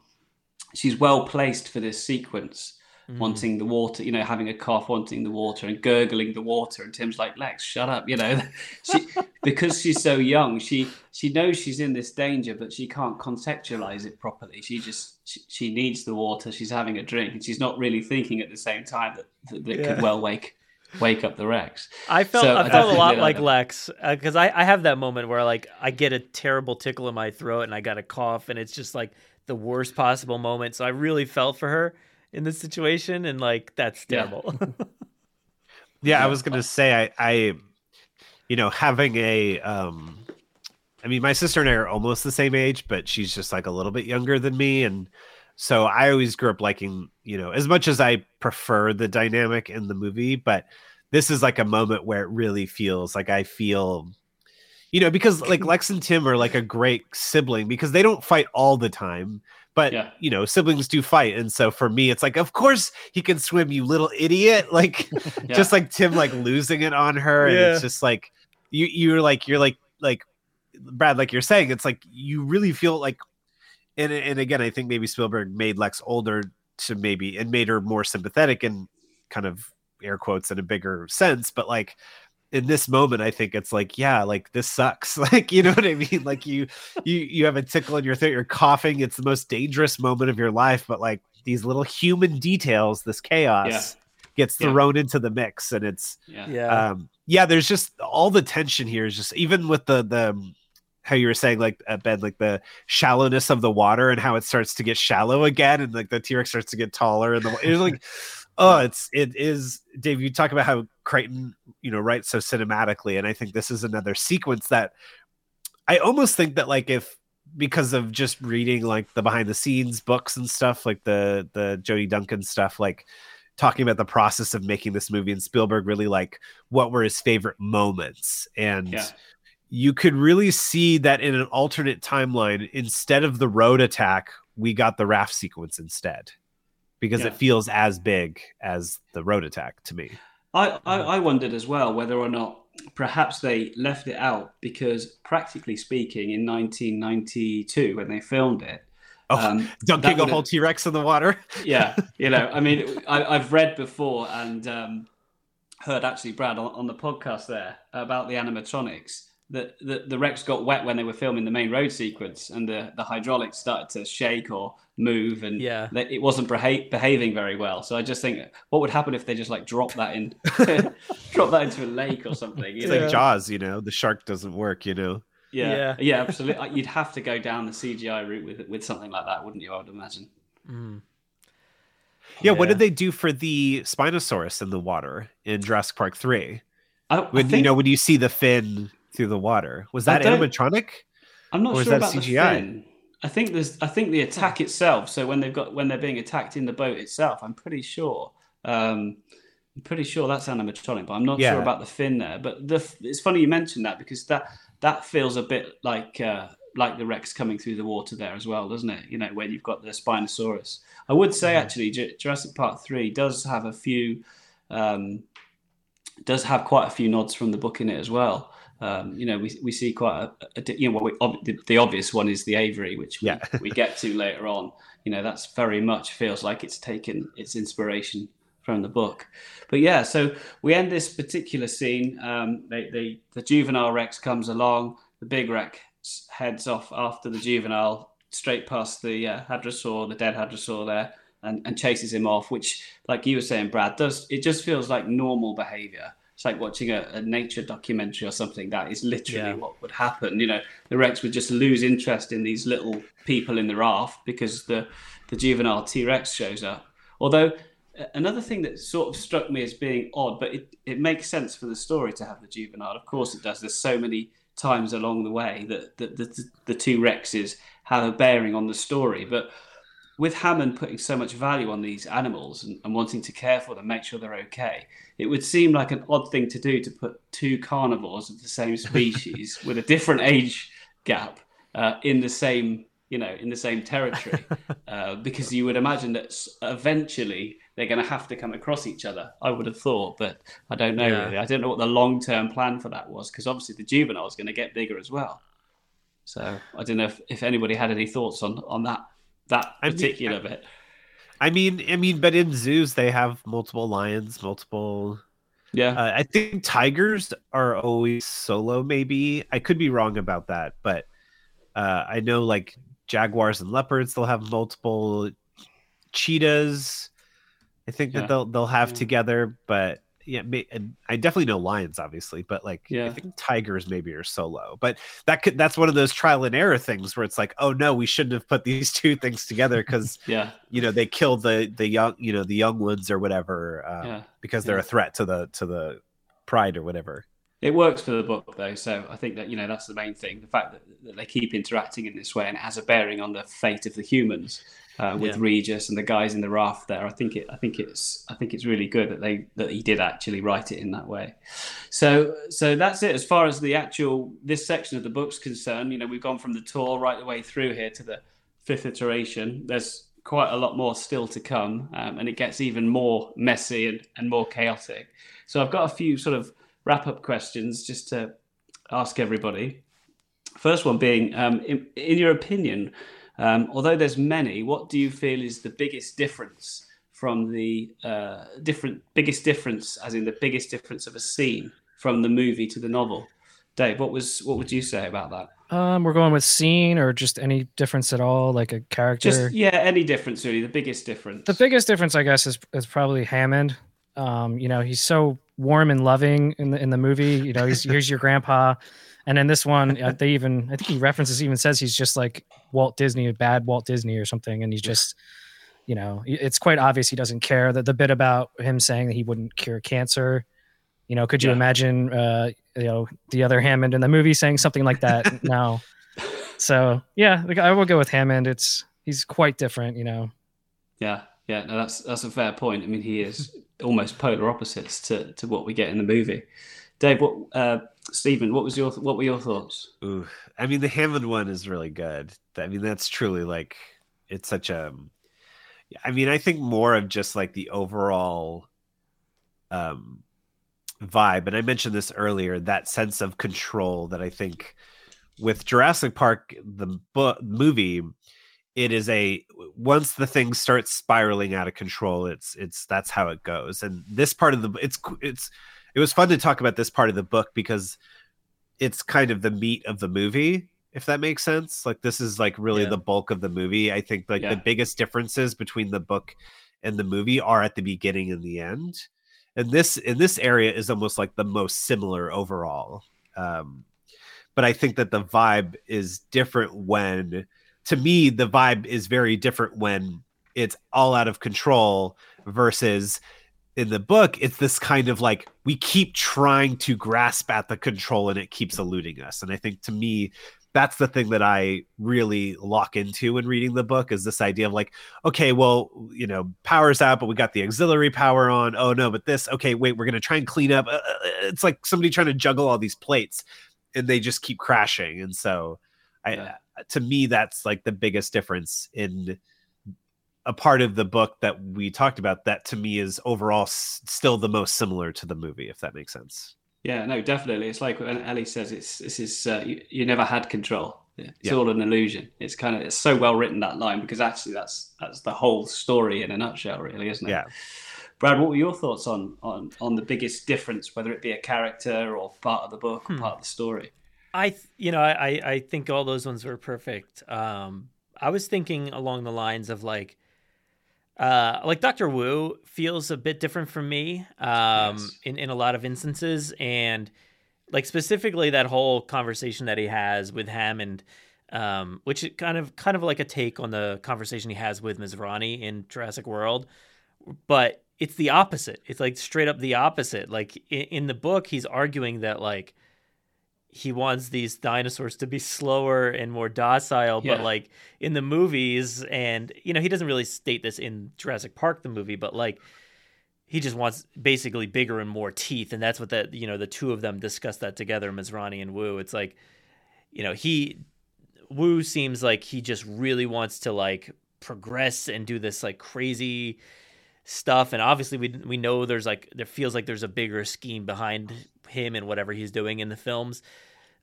she's well placed for this sequence, mm. wanting the water, you know, having a cough, wanting the water, and gurgling the water. And Tim's like, Lex, shut up, you know, (laughs) she, because she's so young, she she knows she's in this danger, but she can't contextualize it properly. She just she, she needs the water. She's having a drink, and she's not really thinking at the same time that that, that yeah. could well wake wake up the Rex. I felt so I felt a lot like Lex because uh, I I have that moment where like I get a terrible tickle in my throat and I got a cough and it's just like the worst possible moment. So I really felt for her in this situation and like that's terrible. Yeah, (laughs) yeah I was gonna say I I you know having a um I mean my sister and I are almost the same age, but she's just like a little bit younger than me and so I always grew up liking, you know, as much as I prefer the dynamic in the movie, but this is like a moment where it really feels like I feel, you know, because like (clears throat) Lex and Tim are like a great sibling because they don't fight all the time, but yeah. you know, siblings do fight. And so for me, it's like, of course he can swim, you little idiot. (laughs) Like (laughs) yeah. just like Tim like losing it on her. Yeah. And it's just like you you're like you're like like Brad, like you're saying, it's like you really feel like and and again, I think maybe Spielberg made Lex older to maybe and made her more sympathetic and kind of air quotes in a bigger sense, but like in this moment i think it's like yeah like this sucks (laughs) like you know what i mean like you you you have a tickle in your throat you're coughing it's the most dangerous moment of your life but like these little human details this chaos yeah. gets thrown yeah. into the mix and it's yeah. um yeah, there's just all the tension here is just even with the the how you were saying like uh, Ben, like the shallowness of the water and how it starts to get shallow again, and like the T Rex starts to get taller, and the it's like, (laughs) oh, it's it is. Dave, you talk about how Crichton, you know, writes so cinematically, and I think this is another sequence that I almost think that like if because of just reading like the behind the scenes books and stuff, like the the Jody Duncan stuff, like talking about the process of making this movie and Spielberg really like what were his favorite moments and. Yeah you could really see that in an alternate timeline, instead of the road attack, we got the raft sequence instead because yeah. it feels as big as the road attack to me. I, I, I, wondered as well whether or not perhaps they left it out because, practically speaking, in 1992, when they filmed it, Oh, um, (laughs) dunking a whole T Rex in the water. (laughs) yeah, you know, I mean, (laughs) I, have read before and um, heard actually Brad on, on the podcast there about the animatronics the, the, the Rex got wet when they were filming the main road sequence, and the, the hydraulics started to shake or move, and yeah. they, it wasn't beha- behaving very well. So I just think, what would happen if they just like drop that in, (laughs) drop that into a lake or something? It's know? like Jaws, you know, the shark doesn't work, you know. Yeah, yeah, yeah absolutely. You'd have to go down the CGI route with with something like that, wouldn't you? I would imagine. Mm. Yeah, yeah, what did they do for the Spinosaurus in the water in Jurassic Park Three? I, when I think... you know when you see the fin through the water. Was that animatronic? I'm not sure about CGI? the fin. I think there's. I think the attack itself. So when they've got when they're being attacked in the boat itself, I'm pretty sure. Um, I'm pretty sure that's animatronic, but I'm not yeah. sure about the fin there. But the, it's funny you mentioned that because that that feels a bit like uh, like the Rex coming through the water there as well, doesn't it? You know, when you've got the Spinosaurus. I would say mm-hmm. actually, Jurassic Park three does have a few, um, does have quite a few nods from the book in it as well. Um, you know, we, we see quite a, a you know, we, the, the, obvious one is the aviary, which we, yeah. we get to later on. You know, that's very much feels like it's taken its inspiration from the book. But yeah, so we end this particular scene. Um, they, they, the juvenile Rex comes along, the big Rex heads off after the juvenile, straight past the uh, hadrosaur, the dead hadrosaur there, and, and chases him off, which, like you were saying, Brad, does it just feels like normal behavior it's like watching a, a, nature documentary or something. That is literally yeah. what would happen. You know, the Rex would just lose interest in these little people in the raft because the the juvenile T Rex shows up. Although another thing that sort of struck me as being odd, but it, it makes sense for the story to have the juvenile. Of course, it does. There's so many times along the way that, that the, the, the two Rexes have a bearing on the story, but with Hammond putting so much value on these animals and, and, wanting to care for them, make sure they're okay, it would seem like an odd thing to do to put two carnivores of the same species (laughs) with a different age gap uh, in the same, you know, in the same territory, (laughs) uh, because you would imagine that eventually they're going to have to come across each other. I would have thought, but I don't know yeah. really. I don't know what the long-term plan for that was, because obviously the juvenile is going to get bigger as well. So I don't know if, if anybody had any thoughts on on that that particular I mean, bit. I mean, I mean, but in zoos they have multiple lions, multiple. Yeah, uh, I think tigers are always solo. Maybe I could be wrong about that, but uh, I know like jaguars and leopards they'll have multiple cheetahs. I think that they'll they'll have yeah. together, but yeah, and I definitely know lions, obviously, but like yeah. I think tigers maybe are solo. But that could that's one of those trial and error things where it's like, oh no, we shouldn't have put these (laughs) two things together because (laughs) yeah, you know they kill the the young you know the young ones or whatever uh, yeah. because they're yeah. a threat to the to the pride or whatever. It works for the book though, so I think that you know that's the main thing. The fact that, that they keep interacting in this way and it has a bearing on the fate of the humans uh, with yeah. Regis and the guys in the raft there. I think it. I think it's. I think it's really good that they that he did actually write it in that way. So so that's it as far as the actual this section of the book's concerned. You know, we've gone from the tour right the way through here to the fifth iteration. There's quite a lot more still to come, um, and it gets even more messy and, and more chaotic. So I've got a few sort of wrap up questions just to ask everybody. First one being, um, in, in your opinion, um, although there's many, what do you feel is the biggest difference from the uh, different biggest difference, as in the biggest difference of a scene from the movie to the novel? Dave, what was what would you say about that? Um, we're going with scene or just any difference at all, like a character. Just yeah, any difference really. The biggest difference. The biggest difference, I guess, is is probably Hammond. Um, you know, he's so warm and loving in the in the movie. You know, he's here's your grandpa, and in this one, they even I think he references even says he's just like Walt Disney, a bad Walt Disney or something, and he's just you know it's quite obvious he doesn't care. That the bit about him saying that he wouldn't cure cancer. You know, could you yeah. imagine, uh, you know, the other Hammond in the movie saying something like that? (laughs) now? So yeah, I will go with Hammond. It's he's quite different, you know. Yeah, yeah, no, that's that's a fair point. I mean, he is (laughs) almost polar opposites to, to what we get in the movie. Dave, what uh, Steven, what was your what were your thoughts? Ooh, I mean, the Hammond one is really good. I mean, that's truly like it's such a. I mean, I think more of just like the overall um vibe, and I mentioned this earlier. That sense of control that I think with Jurassic Park, the book movie it is a once the thing starts spiraling out of control it's it's that's how it goes and this part of the it's it's it was fun to talk about this part of the book because it's kind of the meat of the movie if that makes sense like this is like really yeah. the bulk of the movie i think like yeah. the biggest differences between the book and the movie are at the beginning and the end and this in this area is almost like the most similar overall um but i think that the vibe is different when to me the vibe is very different when it's all out of control versus in the book it's this kind of like we keep trying to grasp at the control and it keeps eluding us and i think to me that's the thing that i really lock into when reading the book is this idea of like okay well you know power's out but we got the auxiliary power on. Oh no but this okay wait we're gonna try and clean up. Uh, uh it's like somebody trying to juggle all these plates and they just keep crashing. And so i yeah. to me that's like the biggest difference in a part of the book that we talked about that to me is overall s- still the most similar to the movie if that makes sense yeah no definitely it's like when ellie says it's this is uh, you, you, never had control it's yeah. all an illusion it's kind of it's so well written that line because actually that's that's the whole story in a nutshell really isn't it yeah Brad, what were your thoughts on on on the biggest difference, whether it be a character or part of the book or hmm. part of the story? I, you know, I, I think all those ones were perfect. Um, I was thinking along the lines of like, uh, like Doctor Wu feels a bit different from me, um, yes. in in a lot of instances, and like specifically that whole conversation that he has with Hammond, um, which is kind of kind of like a take on the conversation he has with Masrani in Jurassic World, but it's the opposite. It's like straight up the opposite. Like in, in the book, he's arguing that like he wants these dinosaurs to be slower and more docile yeah. but like in the movies and you know he doesn't really state this in Jurassic Park the movie but like he just wants basically bigger and more teeth and that's what that you know the two of them discuss that together Masrani and Wu it's like you know he Wu seems like he just really wants to like progress and do this like crazy stuff and obviously we we know there's like there feels like there's a bigger scheme behind him and whatever he's doing in the films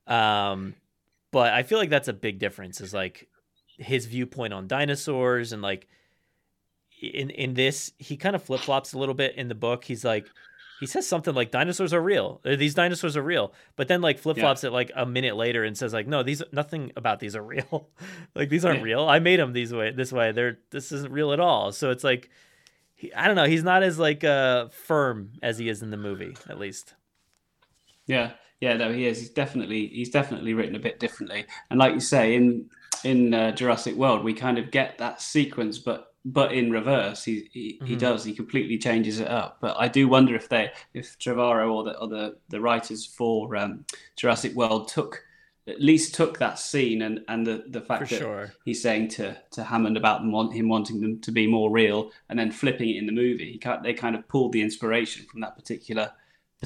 um but i feel like that's a big difference is like his viewpoint on dinosaurs and like in in this he kind of flip-flops a little bit in the book he's like he says something like dinosaurs are real these dinosaurs are real but then like flip-flops yeah. it like a minute later and says like no these nothing about these are real (laughs) like these aren't yeah. real i made them these way this way they're this isn't real at all so it's like he, I don't know. He's not as like uh, firm as he is in the movie, at least. Yeah, yeah, no, he is. He's definitely he's definitely written a bit differently. And like you say, in in uh, Jurassic World, we kind of get that sequence, but but in reverse, he he, mm-hmm. he does. He completely changes it up. But I do wonder if they, if Trevorrow or the or the, the writers for um, Jurassic World took at least took that scene and and the the fact For that sure. he's saying to to Hammond about them want, him wanting them to be more real and then flipping it in the movie. He they kind of pulled the inspiration from that particular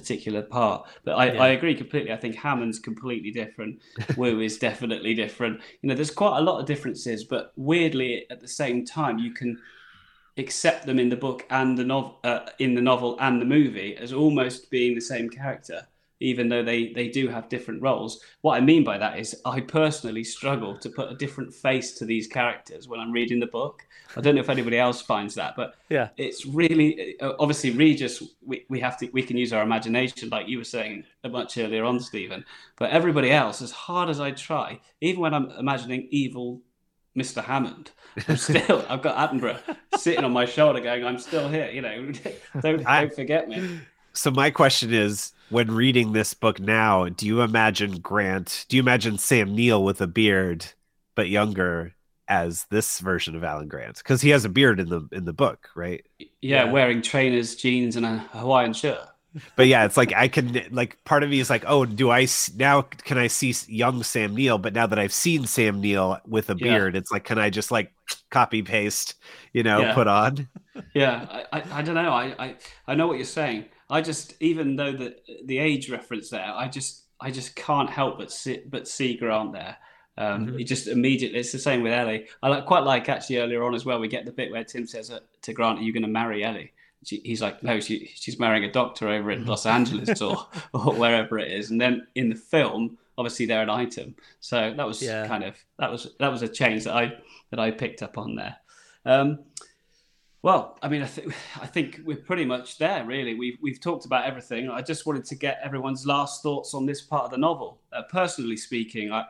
particular part. But I, yeah. I agree completely. I think Hammond's completely different. Wu is definitely different. You know, there's quite a lot of differences, but weirdly at the same time you can accept them in the book and the novel uh, in the novel and the movie as almost being the same character even though they they do have different roles. What I mean by that is I personally struggle to put a different face to these characters when I'm reading the book. I don't know if anybody else finds that, but yeah, it's really uh, obviously Regis. We, we have to we can use our imagination, like you were saying much earlier on, Steven. But everybody else, as hard as I try, even when I'm imagining evil Mr. Hammond. I'm (laughs) still, I've got Attenborough sitting on my shoulder going, I'm still here, you know, (laughs) don't, don't forget me. So my question is, when reading this book now, do you imagine Grant? Do you imagine Sam Neill with a beard, but younger, as this version of Alan Grant? Because he has a beard in the in the book, right? Yeah, yeah, wearing trainers, jeans, and a Hawaiian shirt. (laughs) But yeah, it's like I can like part of me is like, oh, do I now can I see young Sam Neill? But now that I've seen Sam Neill with a beard, yeah. it's like, can I just like copy paste, you know, yeah. put on? (laughs) Yeah, I, I, I don't know. I, I I know what you're saying. I just even though the the age reference there, I just I just can't help but see but see Grant there. Um, mm-hmm. He just immediately it's the same with Ellie. I like, quite like actually earlier on as well. We get the bit where Tim says uh, to Grant, "Are you going to marry Ellie?" She, he's like, "No, she, she's marrying a doctor over in Los Angeles (laughs) or or wherever it is." And then in the film, obviously they're an item. So that was yeah. kind of that was that was a change that I that I picked up on there. Um, well, I mean, I think (sighs) I think we're pretty much there. Really, we've we've talked about everything. I just wanted to get everyone's last thoughts on this part of the novel. Uh, personally speaking, I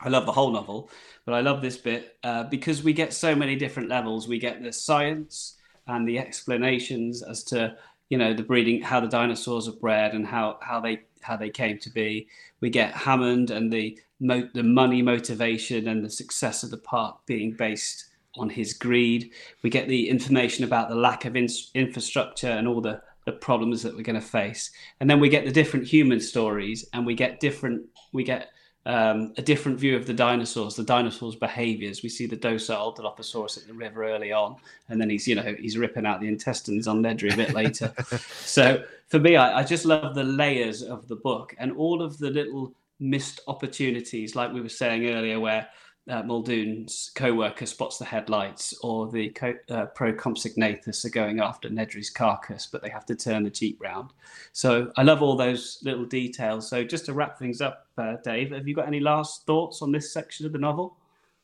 I love the whole novel, but I love this bit uh, because we get so many different levels. We get the science and the explanations as to you know the breeding, how the dinosaurs are bred, and how how they how they came to be. We get Hammond and the the money motivation and the success of the park being based on his greed. We get the information about the lack of in- infrastructure and all the, the problems that we're going to face. And then we get the different human stories and we get different, we get um, a different view of the dinosaurs, the dinosaurs' behaviors. We see the docile Dilophosaurus at the river early on, and then he's, you know, he's ripping out the intestines on Nedry a bit later. (laughs) so for me, I, I just love the layers of the book and all of the little missed opportunities, like we were saying earlier, where uh, Muldoon's co-worker spots the headlights, or the co- uh, pro-compsognathus are going after Nedry's carcass, but they have to turn the jeep round. So I love all those little details. So just to wrap things up, uh, Dave, have you got any last thoughts on this section of the novel?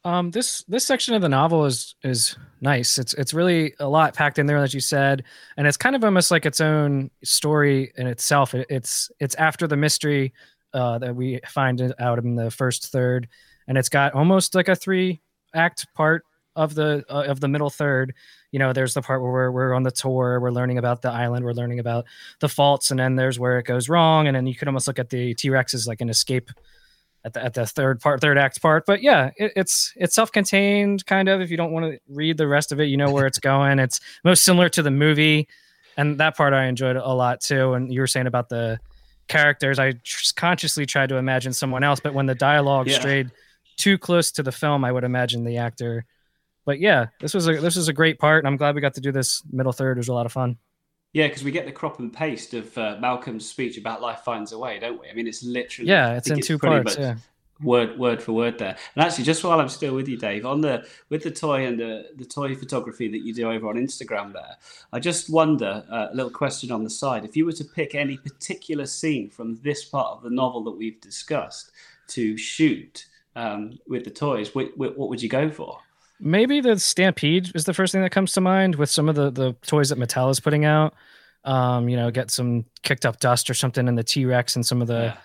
Um, this this section of the novel is is nice. It's it's really a lot packed in there, as you said, and it's kind of almost like its own story in itself. It, it's it's after the mystery uh, that we find out in the first third and it's got almost like a three act part of the uh, of the middle third. You know there's the part where we're, we're on the tour we're learning about the island we're learning about the faults and then there's where it goes wrong and then you could almost look at the t-rex as like an escape at the, at the third part third act part. But yeah it, it's it's self-contained kind of. If you don't want to read the rest of it you know where it's going. It's most similar to the movie and that part i enjoyed a lot too. And you were saying about the characters. I consciously tried to imagine someone else but when the dialogue yeah. strayed too close to the film, I would imagine the actor. But yeah, this was a this was a great part, and I'm glad we got to do this middle third. It was a lot of fun. Yeah, because we get the crop and paste of uh, Malcolm's speech about life finds a way, don't we? I mean, it's literally yeah, it's in it's two parts. Yeah, word word for word there. And actually, just while I'm still with you, Dave, on the with the toy and the the toy photography that you do over on Instagram, there, I just wonder uh, a little question on the side: if you were to pick any particular scene from this part of the novel that we've discussed to shoot um, with the toys, what, what would you go for? Maybe the Stampede is the first thing that comes to mind with some of the the toys that Mattel is putting out. Um, you know, get some kicked up dust or something in the T Rex and some of the, yeah.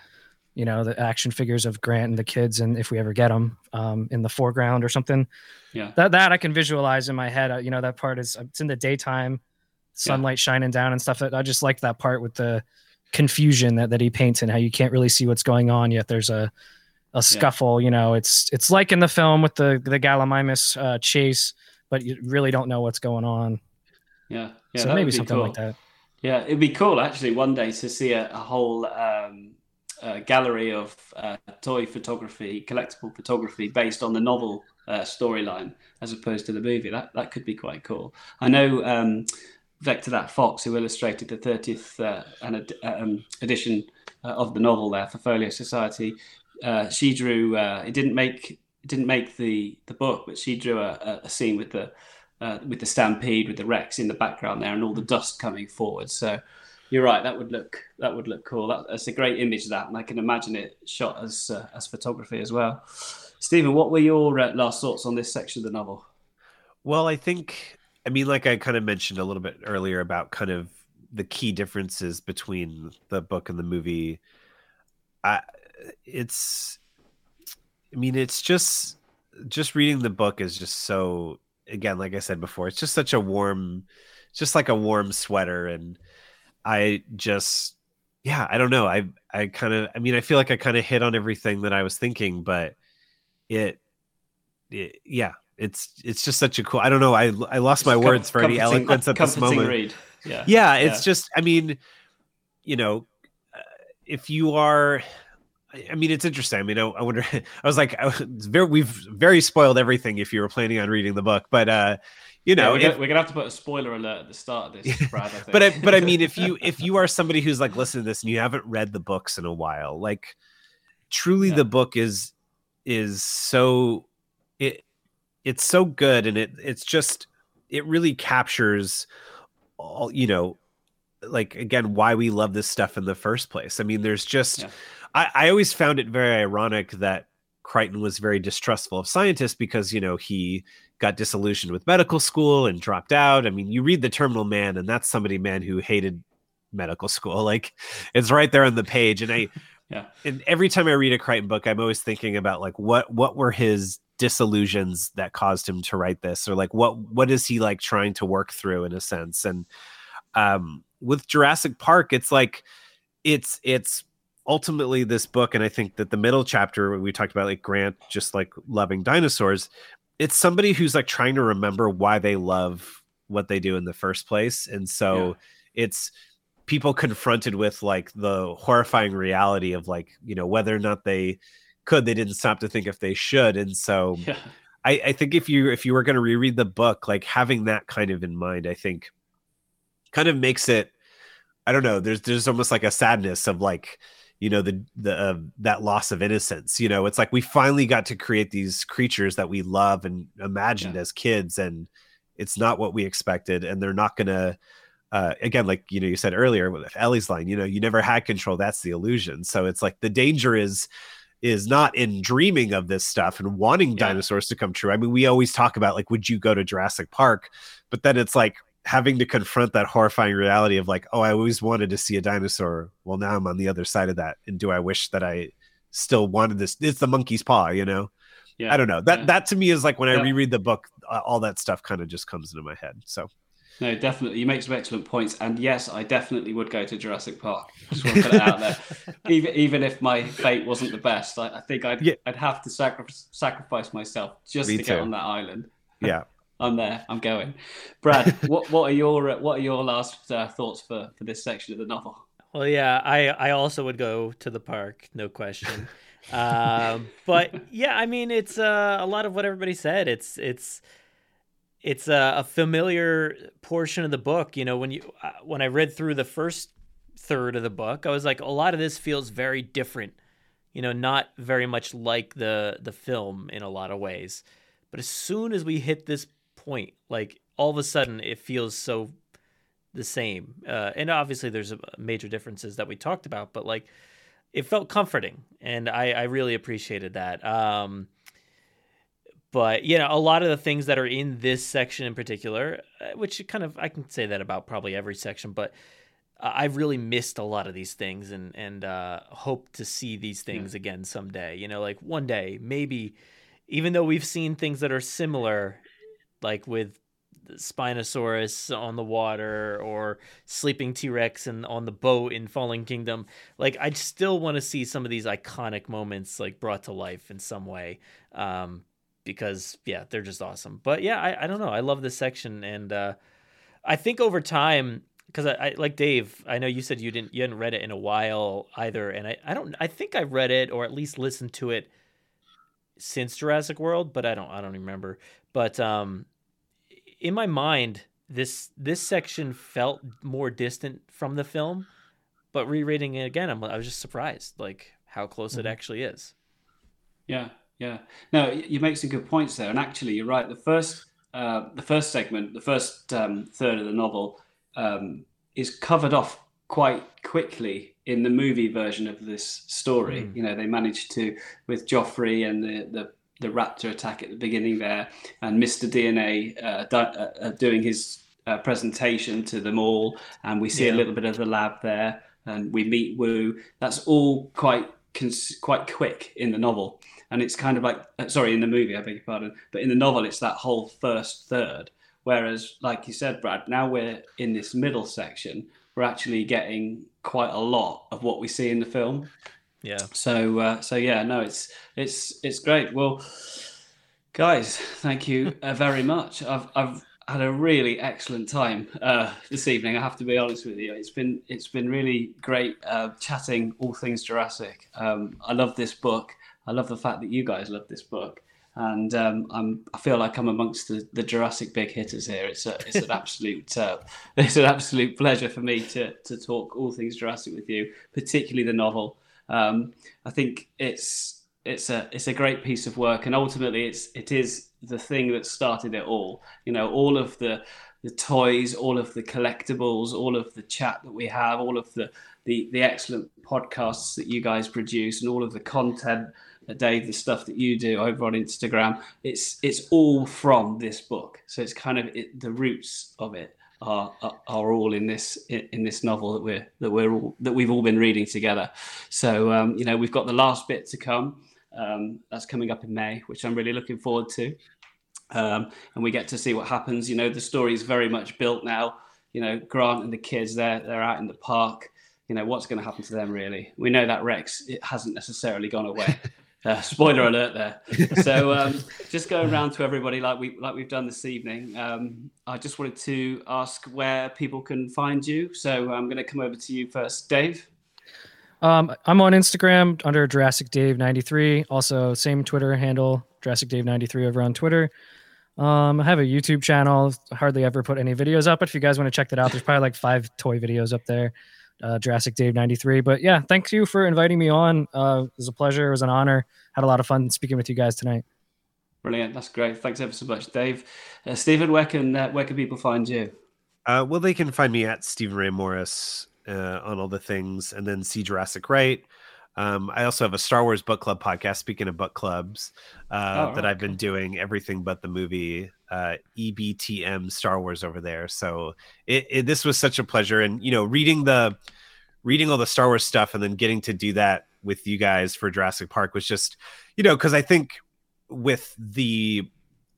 you know, the action figures of Grant and the kids, and if we ever get them um, in the foreground or something. Yeah, that that I can visualize in my head. Uh, you know, that part is it's in the daytime, sunlight yeah. shining down and stuff. That I just like that part with the confusion that that he paints and how you can't really see what's going on yet. There's a a scuffle. Yeah. You know, it's it's like in the film with the the Gallimimus uh, chase, but you really don't know what's going on. Yeah, yeah. So maybe something cool. like that. Yeah, it'd be cool actually one day to see a, a whole um, uh, gallery of uh, toy photography, collectible photography based on the novel uh, storyline as opposed to the movie. That that could be quite cool. I know um, Vector That Fox, who illustrated the 30th uh, um, edition uh, of the novel there for Folio Society, uh, she drew. Uh, it didn't make it didn't make the the book, but she drew a, a scene with the uh, with the stampede with the Rex in the background there and all the dust coming forward. So you're right. That would look that would look cool. That, that's a great image of that, and I can imagine it shot as uh, as photography as well. Steven, what were your uh, last thoughts on this section of the novel? Well, I think I mean, like I kind of mentioned a little bit earlier about kind of the key differences between the book and the movie. I it's i mean it's just just reading the book is just so again like i said before it's just such a warm just like a warm sweater and I just yeah, I don't know. I I kind of I mean I feel like I kind of hit on everything that I was thinking, but it, it yeah, it's it's just such a cool. I don't know. I I lost my words for any eloquence at this moment. Read. Yeah. yeah, it's yeah. just I mean, you know, if you are I mean, it's interesting. I mean, I, I wonder. (laughs) I was like, I was very, we've very spoiled everything if you were planning on reading the book, but uh, you know, yeah, we're, gonna, we're, gonna, have to put a spoiler alert at the start of this, (laughs) Brad. I but I, but I mean, if you (laughs) if you are somebody who's like listening to this and you haven't read the books in a while, like truly, yeah. the book is is so it it's so good and it it's just it really captures all you know like again why we love this stuff in the first place. I mean, there's just. Yeah I, I always found it very ironic that Crichton was very distrustful of scientists because you know he got disillusioned with medical school and dropped out. I mean, you read The Terminal Man, and that's somebody man who hated medical school. (laughs) Like it's right there on the page, and I. (laughs) Yeah. And every time I read a Crichton book, I'm always thinking about like what what were his disillusions that caused him to write this, or like what what is he like trying to work through in a sense. And um, with Jurassic Park, it's like it's it's ultimately this book and i think that the middle chapter we talked about like grant just like loving dinosaurs it's somebody who's like trying to remember why they love what they do in the first place and so yeah. it's people confronted with like the horrifying reality of like you know whether or not they could they didn't stop to think if they should and so yeah. I, I think if you if you were going to reread the book like having that kind of in mind i think kind of makes it i don't know there's there's almost like a sadness of like you know the the uh, that loss of innocence you know it's like we finally got to create these creatures that we love and imagined yeah. as kids and it's not what we expected and they're not gonna uh, again like you know you said earlier with ellie's line you know you never had control that's the illusion so it's like the danger is is not in dreaming of this stuff and wanting yeah. dinosaurs to come true i mean we always talk about like would you go to jurassic park but then it's like having to confront that horrifying reality of like, oh, I always wanted to see a dinosaur. Well, now I'm on the other side of that, and do I wish that I still wanted this? It's the monkey's paw, you know. Yeah, I don't know. That yeah. that to me is like when yeah. I reread the book, all that stuff kind of just comes into my head. So. No, definitely. You make some excellent points. And yes, I definitely would go to Jurassic Park. Just want to put it out there. (laughs) even, even if my fate wasn't the best, I, I think I'd, yeah. I'd have to sacrifice, sacrifice myself just Me to get on that island. Yeah. I'm there. I'm going. Brad, (laughs) what what are your uh, what are your last uh, thoughts for for this section of the novel? Well, yeah, I I also would go to the park, no question. uh, but yeah, I mean, it's uh, a lot of what everybody said. It's it's it's a, a, familiar portion of the book. You know, when you uh, when I read through the first third of the book, I was like, a lot of this feels very different. You know, not very much like the the film in a lot of ways. But as soon as we hit this point. Like all of a sudden, it feels so the same. Uh, and obviously, there's major differences that we talked about, but like it felt comforting, and I, I really appreciated that. Um, but you know, a lot of the things that are in this section in particular, uh, which kind of I can say that about probably every section, but I've really missed a lot of these things, and and uh, hope to see these things yeah. again someday. You know, like one day, maybe even though we've seen things that are similar like with Spinosaurus on the water or sleeping T Rex and on the boat in Fallen Kingdom. Like I still want to see some of these iconic moments like brought to life in some way. Um, because yeah, they're just awesome. But yeah, I, I don't know. I love this section and uh, I think over time because I, I, like Dave, I know you said you didn't you hadn't read it in a while either, and I, I don't I think I read it or at least listened to it since Jurassic World, but I don't I don't remember. But um, in my mind, this this section felt more distant from the film. But rereading it again, I'm, I was just surprised, like how close mm-hmm. it actually is. Yeah, yeah. No, you make some good points there, and actually, you're right. The first uh, the first segment, the first um, third of the novel, um, is covered off quite quickly in the movie version of this story. Mm. You know, they managed to with Jophery and the the the raptor attack at the beginning there, and Mr. DNA uh, uh, uh, doing his uh, presentation to them all, and we see yeah. a little bit of the lab there, and we meet Wu. That's all quite cons- quite quick in the novel, and it's kind of like uh, sorry in the movie, I beg your pardon, but in the novel it's that whole first third. Whereas, like you said, Brad, now we're in this middle section we're actually getting quite a lot of what we see in the film. Yeah. So uh, so yeah, no, it's it's it's great. Well, guys, thank you uh, very much. I've I've had a really excellent time uh, this evening. I have to be honest with you. It's been it's been really great uh, chatting all things Jurassic. Um, I love this book. I love the fact that you guys love this book, and um, I'm I feel like I'm amongst the, the Jurassic big hitters here. It's a it's an (laughs) absolute uh, it's an absolute pleasure for me to to talk all things Jurassic with you, particularly the novel. Um, I think it's it's a it's a great piece of work, and ultimately it's it is the thing that started it all. You know, all of the the toys, all of the collectibles, all of the chat that we have, all of the the, the excellent podcasts that you guys produce, and all of the content Dave, the stuff that you do over on Instagram, it's it's all from this book. So it's kind of it, the roots of it are, are, all in this in this novel that we're that we're all that we've all been reading together. So um, you know we've got the last bit to come. Um, that's coming up in May, which I'm really looking forward to. Um, and we get to see what happens. You know, the story is very much built now. You know, Grant and the kids they're they're out in the park. You know, what's going to happen to them really? We know that Rex it hasn't necessarily gone away. (laughs) Uh, (laughs) spoiler alert there. (laughs) So um, just going around to everybody like we like we've done this evening. Um, I just wanted to ask where people can find you. So I'm going to come over to you first, Dave. Um, I'm on Instagram under Jurassic Dave 93. Also, same Twitter handle, Jurassic Dave 93 over on Twitter. Um, I have a YouTube channel. Hardly ever put any videos up, but if you guys want to check that out, there's probably like five toy videos up there uh, Jurassic Dave 93. But yeah, thank you for inviting me on. Uh, it was a pleasure. It was an honor. Had a lot of fun speaking with you guys tonight. Brilliant. That's great. Thanks ever so much, Dave. Uh, Steven, where can uh, where can people find you? Uh, well, they can find me at Steven Ray Morris uh, on all the things, and then see Jurassic Right. Um, I also have a Star Wars book club podcast. Speaking of book clubs, uh, oh, that I've been doing everything but the movie uh, EBTM Star Wars over there. So it, it, this was such a pleasure, and you know, reading the reading all the Star Wars stuff and then getting to do that with you guys for Jurassic Park was just, you know, because I think with the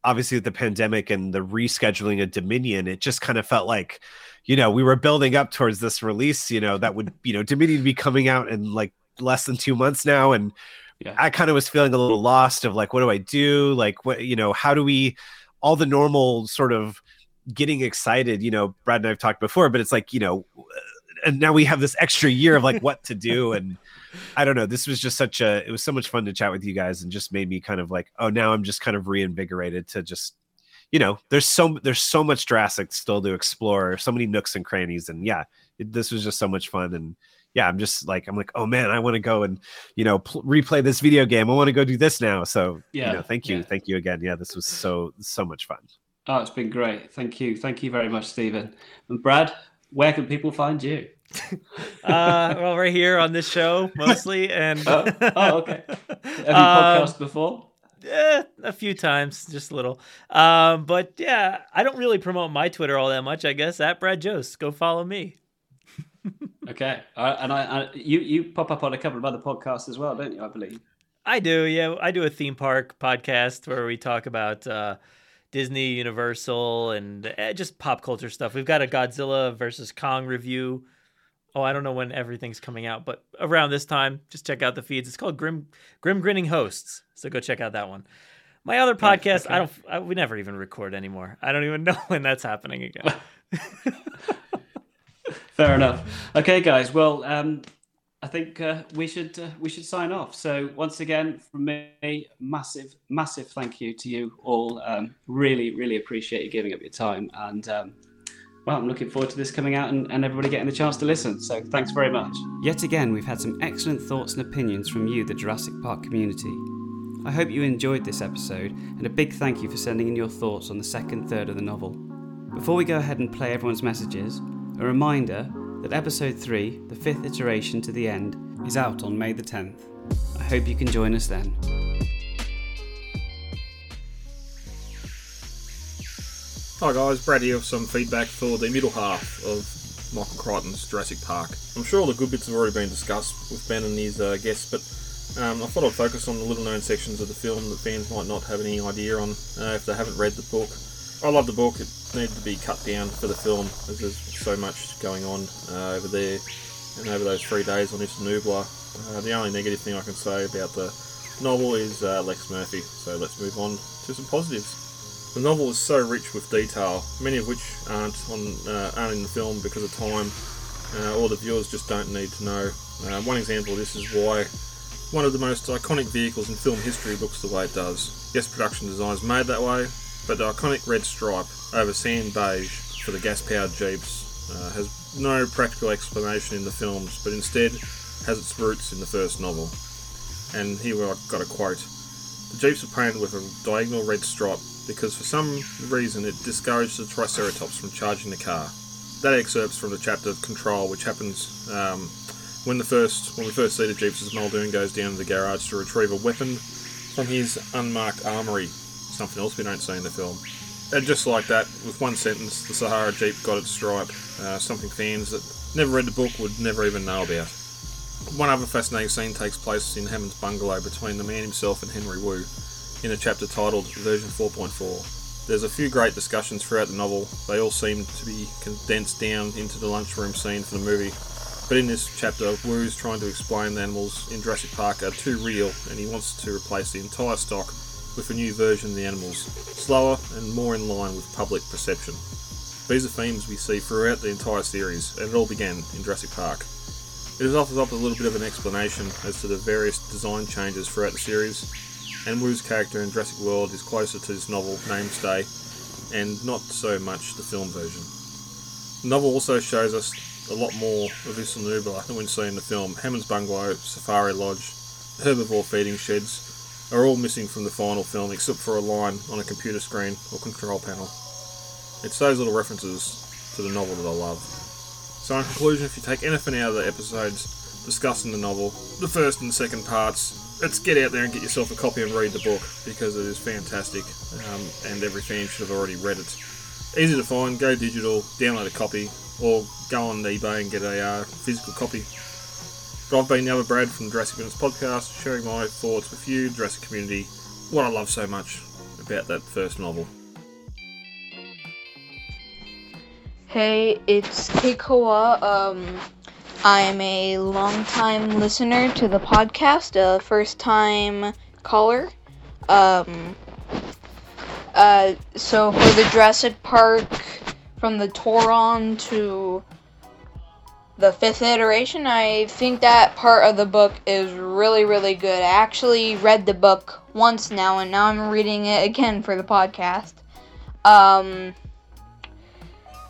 obviously with the pandemic and the rescheduling of Dominion, it just kind of felt like, you know, we were building up towards this release, you know, that would, you know, Dominion be coming out in like less than two months now. And yeah. I kind of was feeling a little lost of like, what do I do? Like, what, you know, how do we, all the normal sort of getting excited, you know, Brad and I've talked before, but it's like, you know, and now we have this extra year of like what to do. (laughs) And I don't know, this was just such a, it was so much fun to chat with you guys and just made me kind of like, oh, now I'm just kind of reinvigorated to just, you know, there's so, there's so much Jurassic still to explore, so many nooks and crannies. And yeah, it, this was just so much fun. And, yeah, I'm just like I'm like, oh man, I want to go and you know pl- replay this video game. I want to go do this now. So yeah, you know, thank you, yeah. thank you again. Yeah, this was so so much fun. Oh, it's been great. Thank you, thank you very much, Steven and Brad. Where can people find you? (laughs) uh, well, right here on this show mostly, and oh, oh okay. (laughs) Have you um, podcast before? Eh, a few times, just a little. Um, but yeah, I don't really promote my Twitter all that much. I guess at Brad Jost, go follow me okay, uh, and I, I, you you pop up on a couple of other podcasts as well, don't you? I believe. I do. Yeah, I do a theme park podcast where we talk about uh, Disney, Universal, and eh, just pop culture stuff. We've got a Godzilla versus Kong review. Oh, I don't know when everything's coming out, but around this time, just check out the feeds. It's called Grim Grim Grinning Hosts, so go check out that one. My other podcast, okay. I don't. I, we never even record anymore. I don't even (laughs) know when that's happening again. (laughs) (laughs) Fair enough. Okay, guys. Well, um, I think uh, we should uh, we should sign off. So once again, from me, massive massive thank you to you all. Um, really really appreciate you giving up your time, and um, well, I'm looking forward to this coming out and, and everybody getting the chance to listen. So thanks very much. Yet again, we've had some excellent thoughts and opinions from you, the Jurassic Park community. I hope you enjoyed this episode, and a big thank you for sending in your thoughts on the second third of the novel. Before we go ahead and play everyone's messages, a reminder that episode 3, the fifth iteration to the end, is out on May the 10th. I hope you can join us then. Hi guys, Brad here with some feedback for the middle half of Michael Crichton's Jurassic Park. I'm sure all the good bits have already been discussed with Ben and his uh, guests, but um, I thought I'd focus on the little known sections of the film that fans might not have any idea on uh, if they haven't read the book. I love the book. It needed to be cut down for the film as there's so much going on uh, over there and over those three days on Isla Nublar. Uh, the only negative thing I can say about the novel is uh, Lex Murphy. So let's move on to some positives. The novel is so rich with detail, many of which aren't on uh, aren't in the film because of time, uh, or the viewers just don't need to know. Uh, one example of this is why one of the most iconic vehicles in film history looks the way it does. Yes, production design is made that way, but the iconic red stripe over sand beige for the gas-powered Jeeps uh, has no practical explanation in the films, but instead has its roots in the first novel. And here I've got a quote. The Jeeps are painted with a diagonal red stripe because for some reason it discouraged the Triceratops from charging the car. That excerpts from the chapter of Control, which happens um, when the first when we first see the Jeeps as Muldoon goes down to the garage to retrieve a weapon from his unmarked armory. Something else we don't see in the film. And just like that, with one sentence, the Sahara Jeep got its stripe. Uh, something fans that never read the book would never even know about. One other fascinating scene takes place in Hammond's bungalow between the man himself and Henry Wu, in a chapter titled Version 4.4. There's a few great discussions throughout the novel. They all seem to be condensed down into the lunchroom scene for the movie. But in this chapter, Wu's trying to explain the animals in Jurassic Park are too real, and he wants to replace the entire stock with a new version of the animals, slower and more in line with public perception. These are themes we see throughout the entire series, and it all began in Jurassic Park. It has offers up a little bit of an explanation as to the various design changes throughout the series, and Wu's character in Jurassic World is closer to his novel, Namestay, and not so much the film version. The novel also shows us a lot more of Isla Nublar than we see in the film. Hammond's bungalow, Safari Lodge, herbivore feeding sheds are all missing from the final film except for a line on a computer screen or control panel. It's those little references to the novel that I love. So, in conclusion, if you take anything out of the episodes discussing the novel, the first and second parts, let's get out there and get yourself a copy and read the book because it is fantastic um, and every fan should have already read it. Easy to find, go digital, download a copy, or go on eBay and get a uh, physical copy. I've been the other Brad from the Jurassic Minutes podcast, sharing my thoughts with you, Jurassic community, what I love so much about that first novel. Hey, it's Keikoa. Um, I'm a long-time listener to the podcast, a first-time caller. Um, uh, so for the Jurassic Park, from the Toron to the fifth iteration, I think that part of the book is really, really good. I actually read the book once now, and now I'm reading it again for the podcast. Um,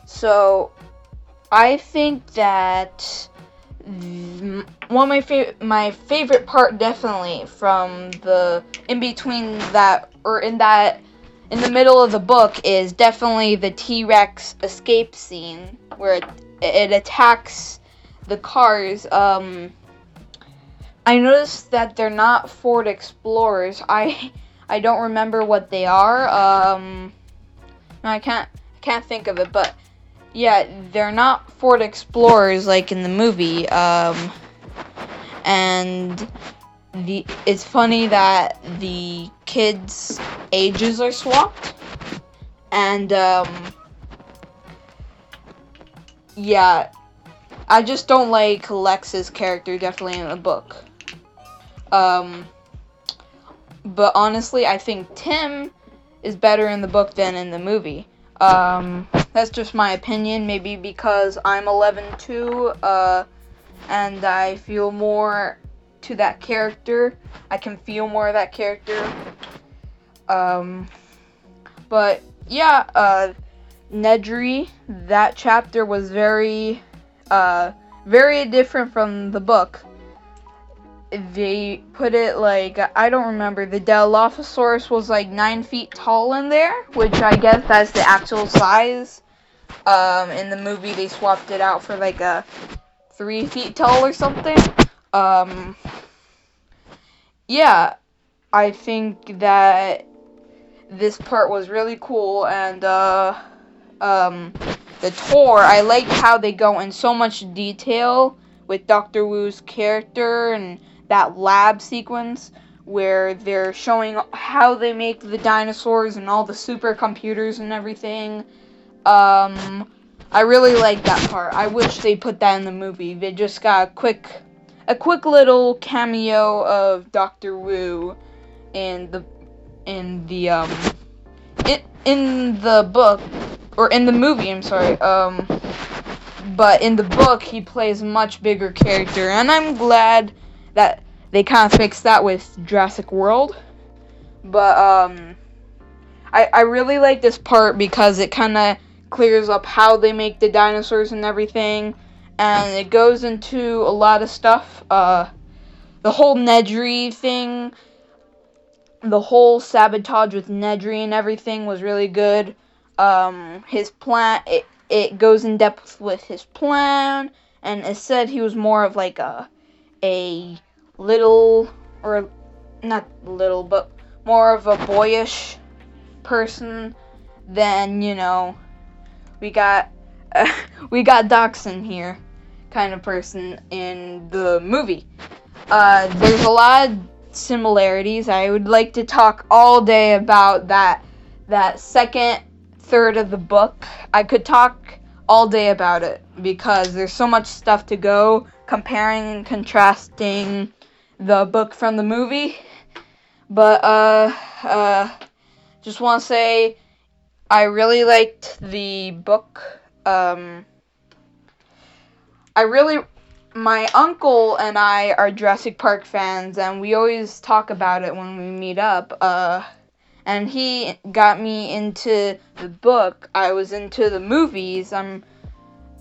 so I think that one of my favorite my favorite part definitely from the in between that or in that in the middle of the book is definitely the T-Rex escape scene where it, it attacks the cars um I noticed that they're not Ford Explorers. I (laughs) I don't remember what they are. Um I can't can't think of it, but yeah, they're not Ford Explorers like in the movie. Um, and the it's funny that the kids' ages are swapped, and um, yeah, I just don't like Lex's character definitely in the book. Um, but honestly, I think Tim is better in the book than in the movie. Um, that's just my opinion. Maybe because I'm 11 too, uh, and I feel more to that character. I can feel more of that character. Um, but yeah, uh, Nedry, that chapter was very, uh, very different from the book. They put it like I don't remember. The Dilophosaurus was like nine feet tall in there, which I guess that's the actual size. Um, in the movie, they swapped it out for like a three feet tall or something. Um, yeah, I think that this part was really cool, and uh, um, the tour. I like how they go in so much detail with Doctor Wu's character and that lab sequence where they're showing how they make the dinosaurs and all the supercomputers and everything. Um, I really like that part. I wish they put that in the movie. They just got a quick, a quick little cameo of Doctor Wu in the, in the um, it in the book or in the movie. I'm sorry. Um, but in the book he plays a much bigger character, and I'm glad that they kind of fixed that with Jurassic World. But um, I I really like this part because it kind of clears up how they make the dinosaurs and everything, and it goes into a lot of stuff. Uh, the whole Nedry thing, the whole sabotage with Nedry and everything was really good. Um, his plan, it, it goes in depth with his plan, and it said he was more of like a a little or not little, but more of a boyish person than you know we got uh, (laughs) we got Dachshund here kind of person in the movie. Uh, there's a lot of similarities. I would like to talk all day about that that second third of the book. I could talk all day about it because there's so much stuff to go comparing and contrasting the book from the movie. But uh uh just want to say I really liked the book. Um I really my uncle and I are Jurassic Park fans and we always talk about it when we meet up. Uh and he got me into the book. I was into the movies. I'm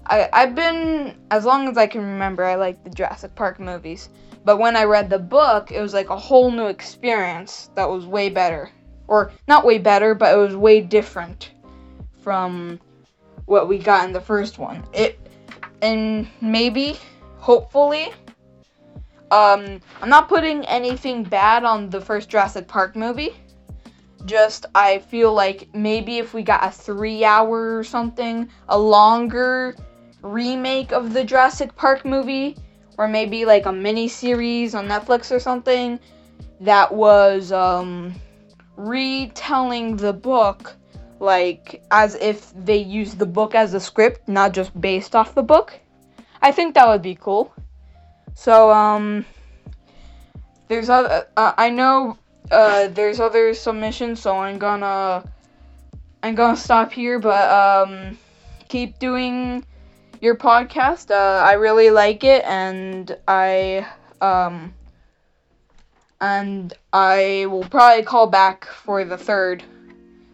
I I've been as long as I can remember I like the Jurassic Park movies. But when I read the book, it was like a whole new experience that was way better. Or not way better, but it was way different from what we got in the first one. It and maybe hopefully um I'm not putting anything bad on the first Jurassic Park movie. Just I feel like maybe if we got a 3 hour or something, a longer remake of the Jurassic Park movie or maybe like a mini series on Netflix or something that was um, retelling the book like as if they used the book as a script, not just based off the book. I think that would be cool. So um, there's other. Uh, I know uh, there's other submissions, so I'm gonna I'm gonna stop here, but um, keep doing your podcast. Uh, I really like it, and I um, and I will probably call back for the third,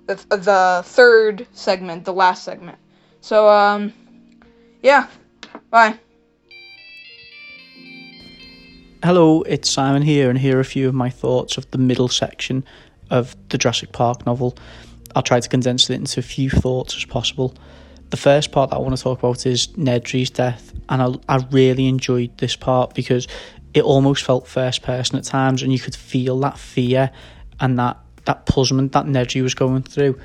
the, the third segment, the last segment. So um, yeah, bye. Hello, it's Simon here, and here are a few of my thoughts of the middle section of the Jurassic Park novel. I'll try to condense it into a few thoughts as possible. The first part that I want to talk about is Nedry's death, and I, I really enjoyed this part because it almost felt first person at times, and you could feel that fear and that that puzzlement that Nedry was going through,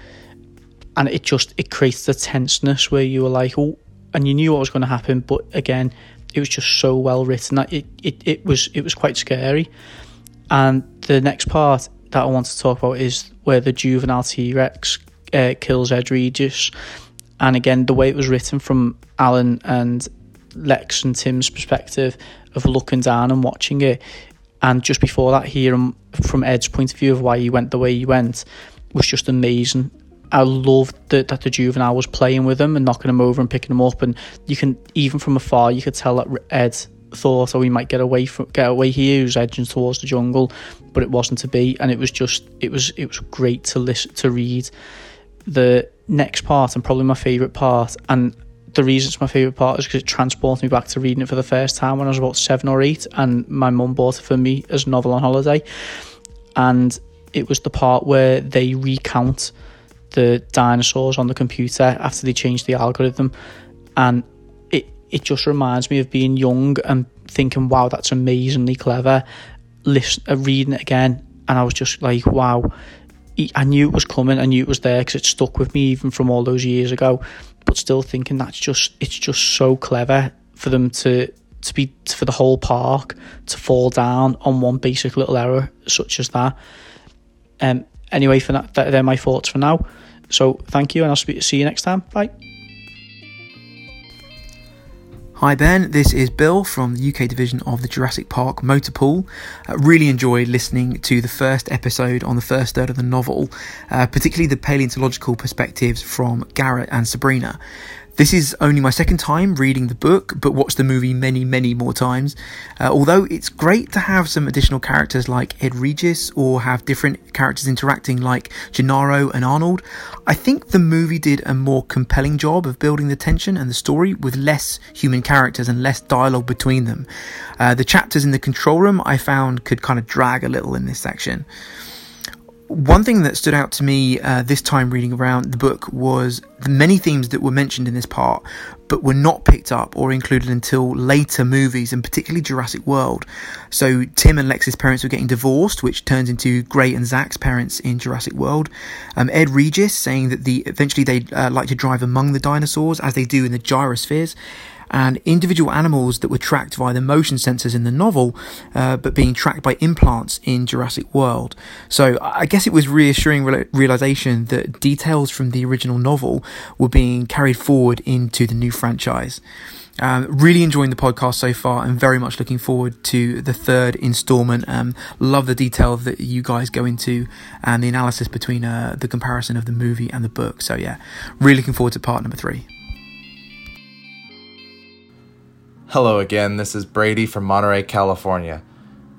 and it just it creates the tenseness where you were like, oh, and you knew what was going to happen, but again, it was just so well written that it, it, it was it was quite scary. And the next part that I want to talk about is where the juvenile T Rex uh, kills Ed Regis and again, the way it was written from Alan and Lex and Tim's perspective of looking down and watching it, and just before that, hearing from Ed's point of view of why he went the way he went was just amazing. I loved that, that the juvenile was playing with him and knocking him over and picking him up, and you can even from afar you could tell that Ed thought, oh, he might get away from get away here. He was edging towards the jungle, but it wasn't to be, and it was just it was it was great to listen to read the next part and probably my favourite part and the reason it's my favourite part is because it transports me back to reading it for the first time when I was about seven or eight and my mum bought it for me as a novel on holiday and it was the part where they recount the dinosaurs on the computer after they changed the algorithm and it it just reminds me of being young and thinking wow that's amazingly clever listen, uh, reading it again and I was just like wow I knew it was coming. I knew it was there because it stuck with me even from all those years ago. But still thinking that's just it's just so clever for them to to be for the whole park to fall down on one basic little error such as that. Um. Anyway, for that, they're my thoughts for now. So thank you, and I'll speak, see you next time. Bye. Hi Ben, this is Bill from the UK division of the Jurassic Park Motor Pool. Uh, really enjoyed listening to the first episode on the first third of the novel, uh, particularly the paleontological perspectives from Garrett and Sabrina. This is only my second time reading the book, but watched the movie many, many more times. Uh, although it's great to have some additional characters like Ed Regis or have different characters interacting like Gennaro and Arnold, I think the movie did a more compelling job of building the tension and the story with less human characters and less dialogue between them. Uh, the chapters in the control room I found could kind of drag a little in this section one thing that stood out to me uh, this time reading around the book was the many themes that were mentioned in this part, but were not picked up or included until later movies, and particularly Jurassic World. So Tim and Lex's parents were getting divorced, which turns into Gray and Zach's parents in Jurassic World. Um, Ed Regis saying that the eventually they'd uh, like to drive among the dinosaurs as they do in the gyrospheres and individual animals that were tracked via the motion sensors in the novel, uh, but being tracked by implants in Jurassic World. So I guess it was reassuring realization that details from the original novel were being carried forward into the new franchise. Um, really enjoying the podcast so far and very much looking forward to the third installment. Um, love the detail that you guys go into and the analysis between uh, the comparison of the movie and the book. So, yeah, really looking forward to part number three. Hello again, this is Brady from Monterey, California.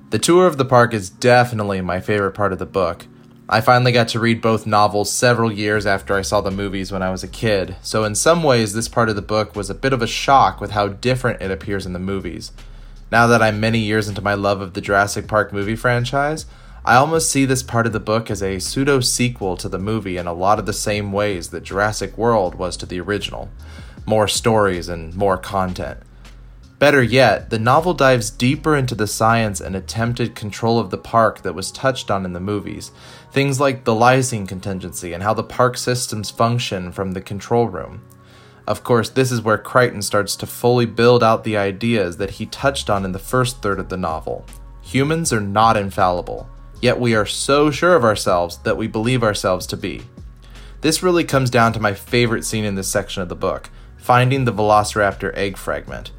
The tour of the park is definitely my favorite part of the book. I finally got to read both novels several years after I saw the movies when I was a kid, so in some ways, this part of the book was a bit of a shock with how different it appears in the movies. Now that I'm many years into my love of the Jurassic Park movie franchise, I almost see this part of the book as a pseudo sequel to the movie in a lot of the same ways that Jurassic World was to the original more stories and more content. Better yet, the novel dives deeper into the science and attempted control of the park that was touched on in the movies. Things like the lysine contingency and how the park systems function from the control room. Of course, this is where Crichton starts to fully build out the ideas that he touched on in the first third of the novel. Humans are not infallible, yet we are so sure of ourselves that we believe ourselves to be. This really comes down to my favorite scene in this section of the book finding the Velociraptor egg fragment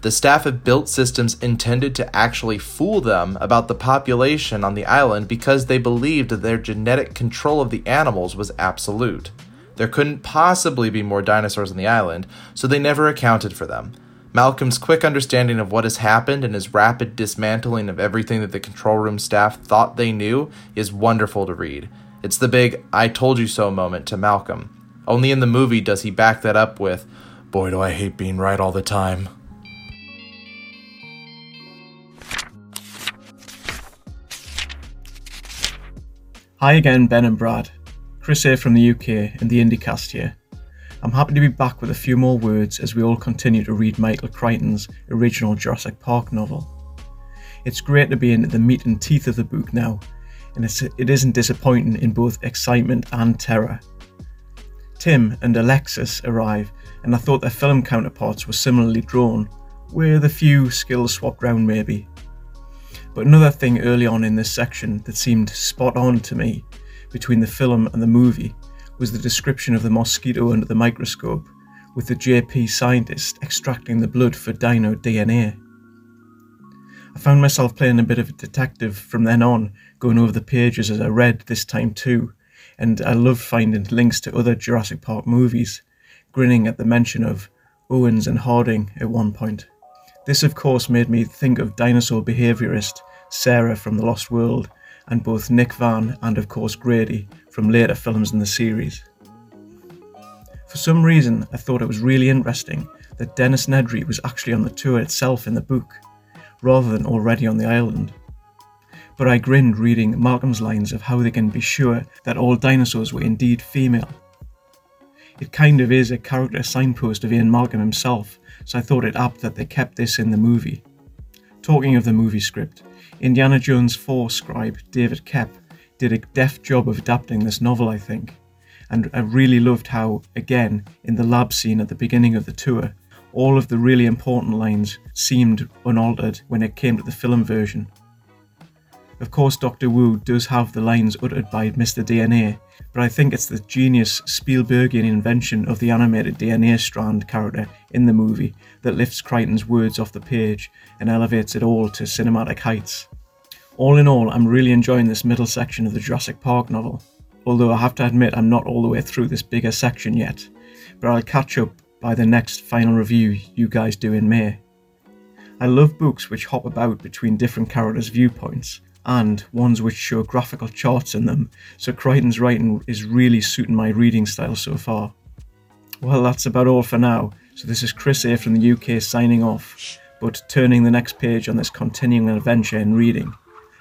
the staff had built systems intended to actually fool them about the population on the island because they believed that their genetic control of the animals was absolute. There couldn't possibly be more dinosaurs on the island, so they never accounted for them. Malcolm's quick understanding of what has happened and his rapid dismantling of everything that the control room staff thought they knew is wonderful to read. It's the big I told you so moment to Malcolm. Only in the movie does he back that up with, Boy, do I hate being right all the time. Hi again, Ben and Brad. Chris here from the UK and the IndieCast here. I'm happy to be back with a few more words as we all continue to read Michael Crichton's original Jurassic Park novel. It's great to be in the meat and teeth of the book now, and it's, it isn't disappointing in both excitement and terror. Tim and Alexis arrive, and I thought their film counterparts were similarly drawn, with a few skills swapped round maybe. But another thing early on in this section that seemed spot on to me between the film and the movie was the description of the mosquito under the microscope, with the JP scientist extracting the blood for dino DNA. I found myself playing a bit of a detective from then on, going over the pages as I read this time too, and I loved finding links to other Jurassic Park movies, grinning at the mention of Owens and Harding at one point. This, of course, made me think of dinosaur behaviourist Sarah from The Lost World, and both Nick Van and, of course, Grady from later films in the series. For some reason, I thought it was really interesting that Dennis Nedry was actually on the tour itself in the book, rather than already on the island. But I grinned reading Malcolm's lines of how they can be sure that all dinosaurs were indeed female. It kind of is a character signpost of Ian Malcolm himself, so I thought it apt that they kept this in the movie. Talking of the movie script, Indiana Jones 4 scribe David Koepp did a deft job of adapting this novel, I think. And I really loved how, again, in the lab scene at the beginning of the tour, all of the really important lines seemed unaltered when it came to the film version. Of course, Doctor Wu does have the lines uttered by Mr. DNA, but I think it's the genius Spielbergian invention of the animated DNA strand character in the movie that lifts Crichton's words off the page and elevates it all to cinematic heights. All in all, I'm really enjoying this middle section of the Jurassic Park novel, although I have to admit I'm not all the way through this bigger section yet, but I'll catch up by the next final review you guys do in May. I love books which hop about between different characters' viewpoints and ones which show graphical charts in them, so Crichton's writing is really suiting my reading style so far. Well, that's about all for now, so this is Chris A from the UK signing off, but turning the next page on this continuing adventure in reading.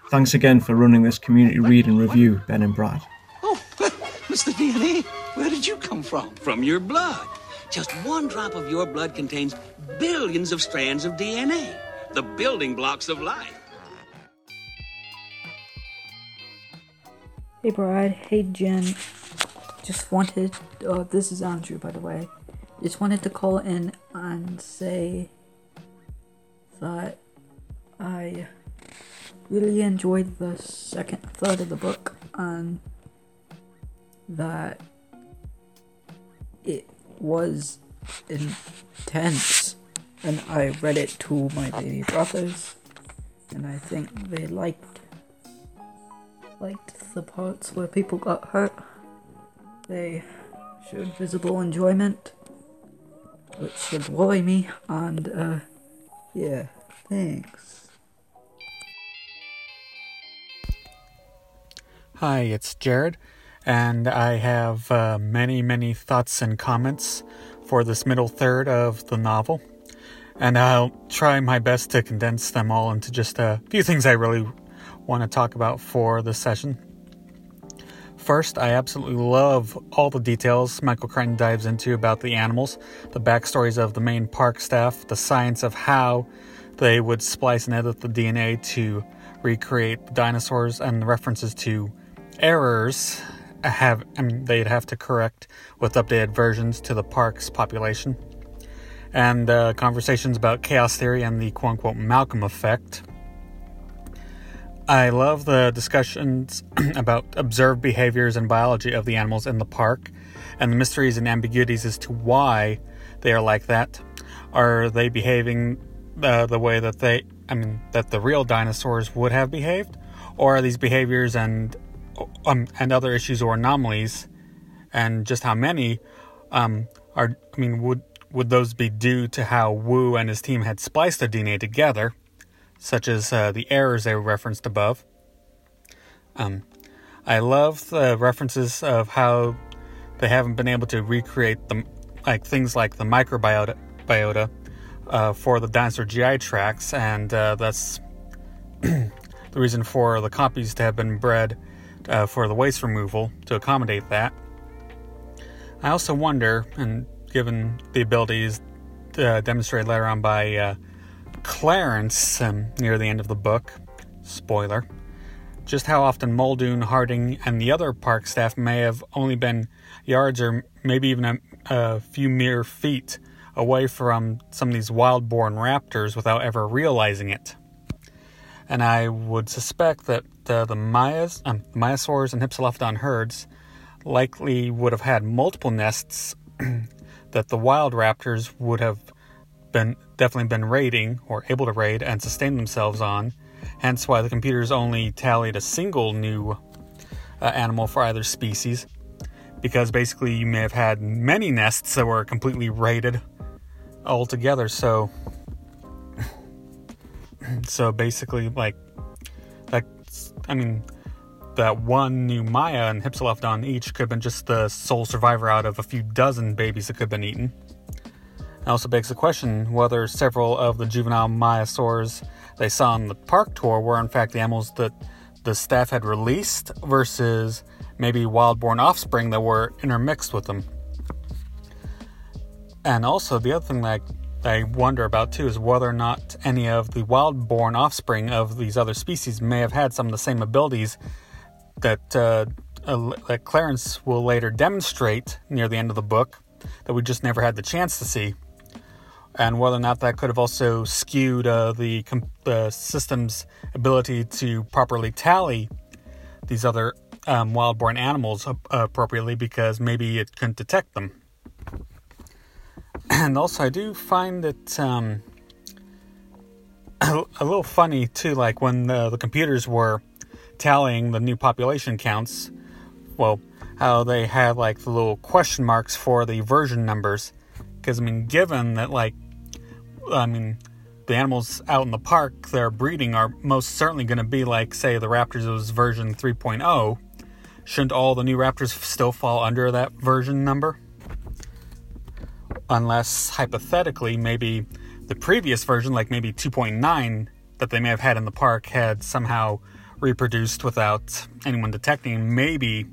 Thanks again for running this community read and review, Ben and Brad. Oh, Mr. DNA, where did you come from? From your blood. Just one drop of your blood contains billions of strands of DNA, the building blocks of life. Hey Brad, hey Jen. Just wanted, uh, this is Andrew by the way. Just wanted to call in and say that I really enjoyed the second third of the book and that it was intense and I read it to my baby brothers and I think they liked liked the parts where people got hurt. They showed visible enjoyment, which should worry me, and uh, yeah, thanks. Hi, it's Jared, and I have uh, many, many thoughts and comments for this middle third of the novel. And I'll try my best to condense them all into just a few things I really want to talk about for this session. First, I absolutely love all the details Michael Crichton dives into about the animals, the backstories of the main park staff, the science of how they would splice and edit the DNA to recreate the dinosaurs, and the references to errors have I mean they'd have to correct with updated versions to the park's population. And uh, conversations about chaos theory and the quote unquote Malcolm effect. I love the discussions (clears throat) about observed behaviors and biology of the animals in the park and the mysteries and ambiguities as to why they are like that. Are they behaving uh, the way that they, I mean, that the real dinosaurs would have behaved? Or are these behaviors and um, and other issues or anomalies, and just how many um, are? I mean, would would those be due to how Wu and his team had spliced the DNA together? such as uh, the errors they referenced above. Um, I love the references of how they haven't been able to recreate the like things like the microbiota biota, uh, for the dinosaur GI tracts, and uh, that's (clears throat) the reason for the compies to have been bred uh, for the waste removal to accommodate that. I also wonder, and given the abilities uh, demonstrated later on by uh, Clarence um, near the end of the book. Spoiler. Just how often Muldoon, Harding, and the other park staff may have only been yards or maybe even a, a few mere feet away from some of these wild born raptors without ever realizing it. And I would suspect that uh, the Maias, um, and Hypsilophodon herds likely would have had multiple nests (clears throat) that the wild raptors would have been definitely been raiding or able to raid and sustain themselves on. Hence why the computers only tallied a single new uh, animal for either species. Because basically you may have had many nests that were completely raided altogether. So, (clears throat) so basically, like. I mean, that one new Maia and Hypsilophodon each could have been just the sole survivor out of a few dozen babies that could have been eaten. It also begs the question whether several of the juvenile Maiasaurs they saw on the park tour were in fact the animals that the staff had released versus maybe wild-born offspring that were intermixed with them. And also, the other thing that wonder about too is whether or not any of the wild-born offspring of these other species may have had some of the same abilities that uh, uh, that Clarence will later demonstrate near the end of the book that we just never had the chance to see and whether or not that could have also skewed uh, the system's ability to properly tally these other um, wild-born animals uh, appropriately because maybe it couldn't detect them. (clears throat) And also, I do find it um, a, a, little funny too, like when the, the computers were tallying the new population counts. Well, how they had like the little question marks for the version numbers. Because I mean, given that like, I mean, the animals out in the park they're breeding are most certainly going to be like, say, the Raptors was version 3.0. Shouldn't all the new Raptors still fall under that version number? Unless hypothetically, maybe the previous version, like maybe 2.9, that they may have had in the park, had somehow reproduced without anyone detecting. Maybe,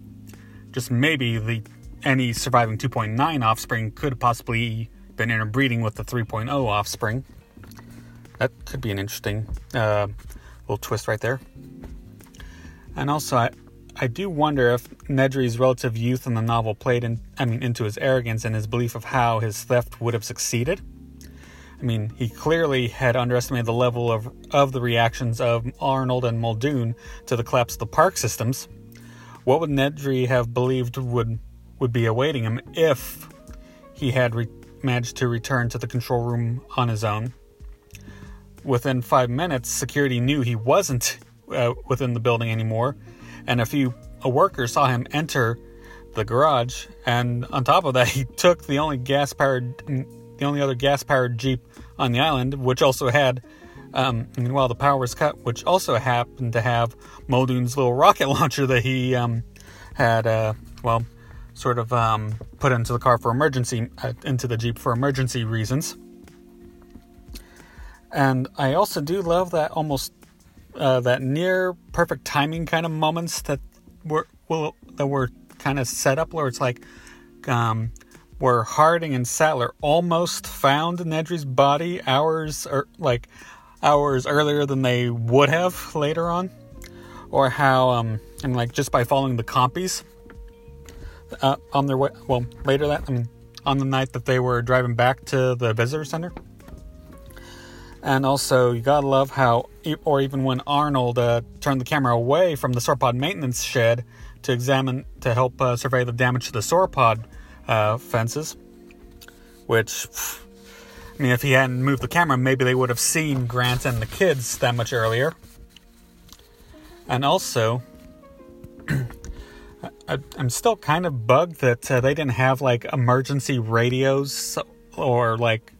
just maybe, the any surviving 2.9 offspring could possibly been interbreeding with the 3.0 offspring. That could be an interesting uh, little twist right there. And also, I, I do wonder if Nedry's relative youth in the novel played in, I mean, into his arrogance and his belief of how his theft would have succeeded. I mean, he clearly had underestimated the level of, of the reactions of Arnold and Muldoon to the collapse of the park systems. What would Nedry have believed would would be awaiting him if he had re- managed to return to the control room on his own? Within five minutes, security knew he wasn't uh, within the building anymore, and a few a worker saw him enter the garage. And on top of that, (laughs) he took the only gas powered the only other gas powered Jeep on the island, which also had, um, while the power was cut, which also happened to have Muldoon's little rocket (laughs) launcher that he um, had, uh, well, sort of um, put into the car for emergency, uh, into the Jeep for emergency reasons. And I also do love that almost uh, that near perfect timing kind of moments that were well, that were kind of set up where it's like um, where Harding and Sattler almost found Nedry's body hours or like hours earlier than they would have later on, or how um and like just by following the compies uh, on their way. Well, later that I mean on the night that they were driving back to the visitor center. And also, you gotta love how, or even when Arnold uh, turned the camera away from the sauropod maintenance shed to examine, to help uh, survey the damage to the sauropod uh, fences. Which, I mean, if he hadn't moved the camera, maybe they would have seen Grant and the kids that much earlier. And also, (clears throat) I, am still kind of bugged that uh, they didn't have like emergency radios or like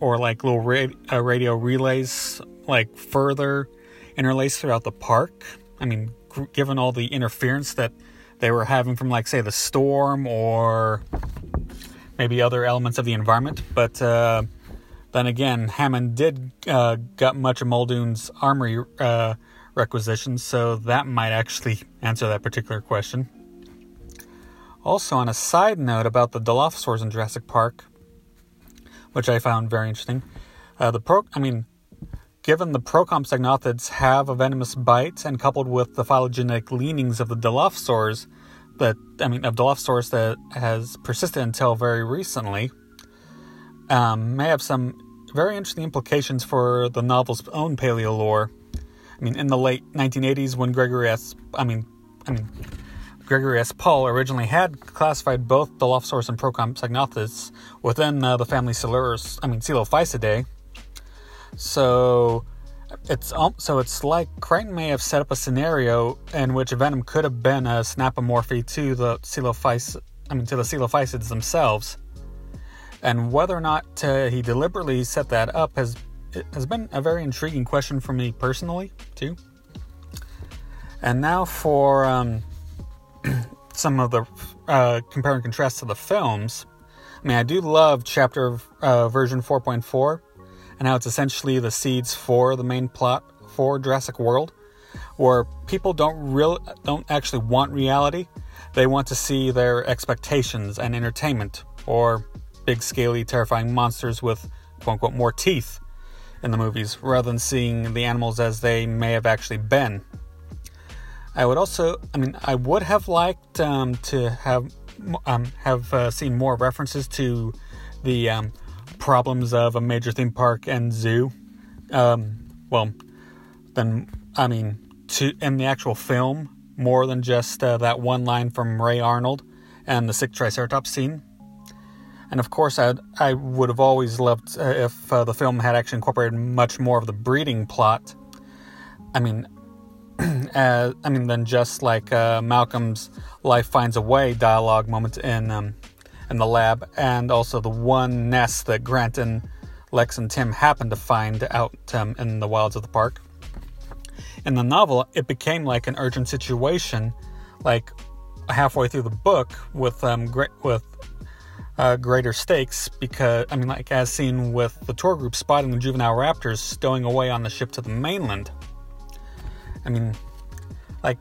or like little ra- uh, radio relays like further interlaced throughout the park. I mean, given all the interference that they were having from like say the storm or maybe other elements of the environment. But uh, then again, Hammond did uh, got much of Muldoon's armory uh, requisitions, so that might actually answer that particular question. Also, on a side note about the Dilophosaurs in Jurassic Park, which I found very interesting, uh, the pro, I mean, given the Procompsognathids have a venomous bite, and coupled with the phylogenetic leanings of the Dilophosaurs, that I mean of Dilophosaurus that has persisted until very recently, um, may have some very interesting implications for the novel's own paleo lore. I mean, in the late 1980s, when Gregory S. I mean, I mean, Gregory S. Paul originally had classified both Dilophosaurus and Procompsognathids within uh, the family Coelurus, I mean, Coelophysidae. So it's so it's like Crichton may have set up a scenario in which Venom could have been a synapomorphy to the Coelophysids, I mean to the Coelophysids themselves, and whether or not uh, he deliberately set that up has has been a very intriguing question for me personally too. And now for um, (clears throat) some of the uh, compare and contrast to the films. I mean, I do love chapter uh, version 4.4 and how it's essentially the seeds for the main plot for Jurassic World, where people don't real don't actually want reality. They want to see their expectations and entertainment, or big, scaly, terrifying monsters with quote unquote more teeth in the movies, rather than seeing the animals as they may have actually been. I would also, I mean, I would have liked um, to have um, have uh, seen more references to the um, problems of a major theme park and zoo. Um, well, then I mean, to in the actual film, more than just uh, that one line from Ray Arnold and the sick Triceratops scene. And of course, I I would have always loved uh, if uh, the film had actually incorporated much more of the breeding plot. I mean, (clears throat) uh, I mean, than just like uh, Malcolm's "Life Finds a Way" dialogue moment in um, in the lab, and also the one nest that Grant and Lex and Tim happened to find out um, in the wilds of the park. In the novel, it became like an urgent situation, like halfway through the book with um with uh, greater stakes because I mean, like as seen with the tour group spotting the juvenile raptors stowing away on the ship to the mainland. I mean, like,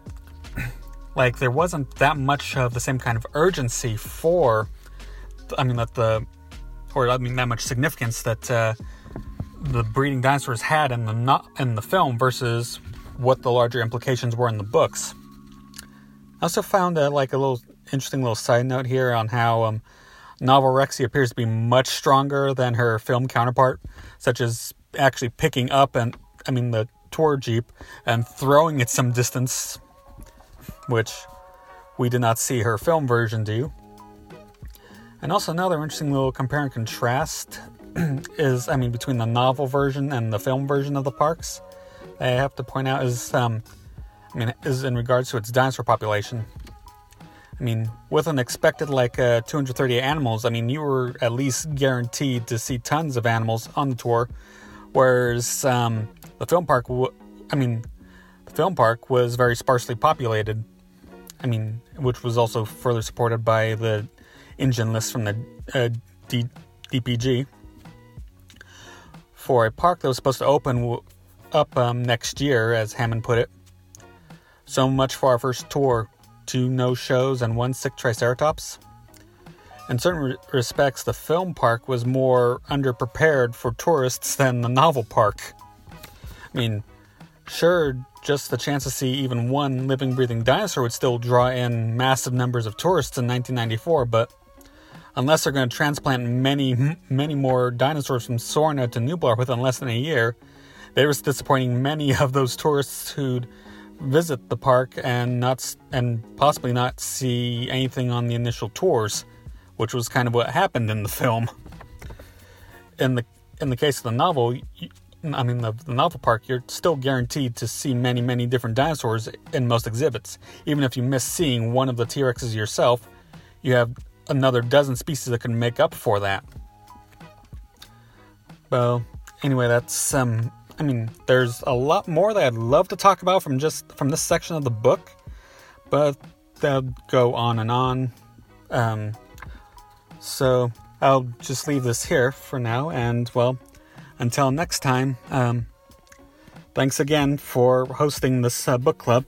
(clears throat) like there wasn't that much of the same kind of urgency for, I mean, that the, or I mean, that much significance that uh, the breeding dinosaurs had in the not in the film versus what the larger implications were in the books. I also found uh, like a little interesting little side note here on how um, novel Rexy appears to be much stronger than her film counterpart, such as actually picking up and I mean the tour jeep and throwing it some distance, which we did not see her film version do. And also another interesting little compare and contrast (clears throat) is I mean between the novel version and the film version of the parks. I have to point out is um, I mean is in regards to its dinosaur population. I mean, with an expected like uh, 230 animals, I mean, you were at least guaranteed to see tons of animals on the tour. Whereas um, the film park, w- I mean, the film park was very sparsely populated. I mean, which was also further supported by the InGen list from the uh, D- DPG. For a park that was supposed to open w- up um, next year, as Hammond put it. So much for our first tour two no shows and one sick Triceratops. In certain re- respects, the film park was more underprepared for tourists than the novel park. I mean, sure, just the chance to see even one living, breathing dinosaur would still draw in massive numbers of tourists in 1994, but unless they're going to transplant many, many more dinosaurs from Sorna to Nublar within less than a year, they risk disappointing many of those tourists who'd visit the park and not and possibly not see anything on the initial tours, which was kind of what happened in the film. In the in the case of the novel, I mean the, the novel park, you're still guaranteed to see many many different dinosaurs in most exhibits. Even if you miss seeing one of the T Rexes yourself, you have another dozen species that can make up for that. Well, anyway, that's um I mean, there's a lot more that I'd love to talk about from just from this section of the book, but they'll go on and on. Um, so I'll just leave this here for now, and well, until next time. Um, thanks again for hosting this uh, book club,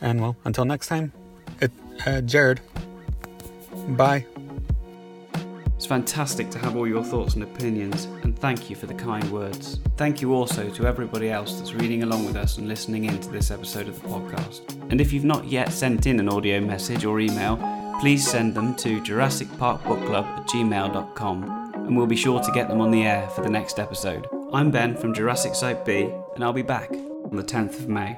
and well, until next time, it, uh, Jared. Bye. It's fantastic to have all your thoughts and opinions, and thank you for the kind words. Thank you also to everybody else that's reading along with us and listening in to this episode of the podcast. And if you've not yet sent in an audio message or email, please send them to JurassicParkBookClub at gmail.com, and we'll be sure to get them on the air for the next episode. I'm Ben from Jurassic Site B, and I'll be back on the 10th of May.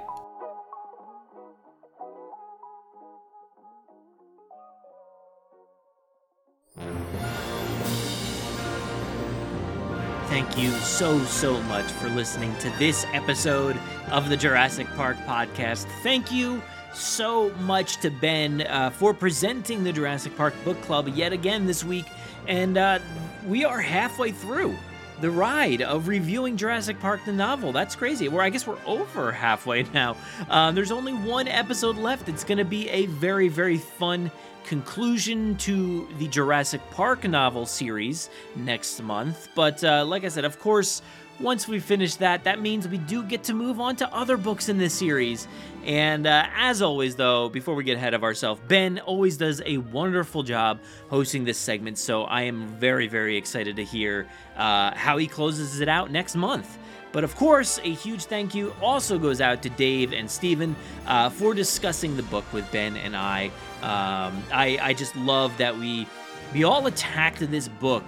Thank you so, so much for listening to this episode of the Jurassic Park podcast. Thank you so much to Ben uh, for presenting the Jurassic Park Book Club yet again this week. And uh, we are halfway through the ride of reviewing Jurassic Park the novel. That's crazy. Well, I guess we're over halfway (laughs) now. Um, there's only one episode left. It's going to be a very, very fun conclusion to the Jurassic Park novel series next month. But uh, like I said, of course, once we finish that, that means we do get to move on to other books in this series. And uh, as always, though, before we get ahead of ourselves, Ben always does a wonderful job hosting this segment. So I am very, very excited to hear uh, how he closes it out next month. But of course, a huge thank you also goes out to Dave and Steven uh, for discussing the book with Ben and I. Um, I. I just love that we we all attacked this book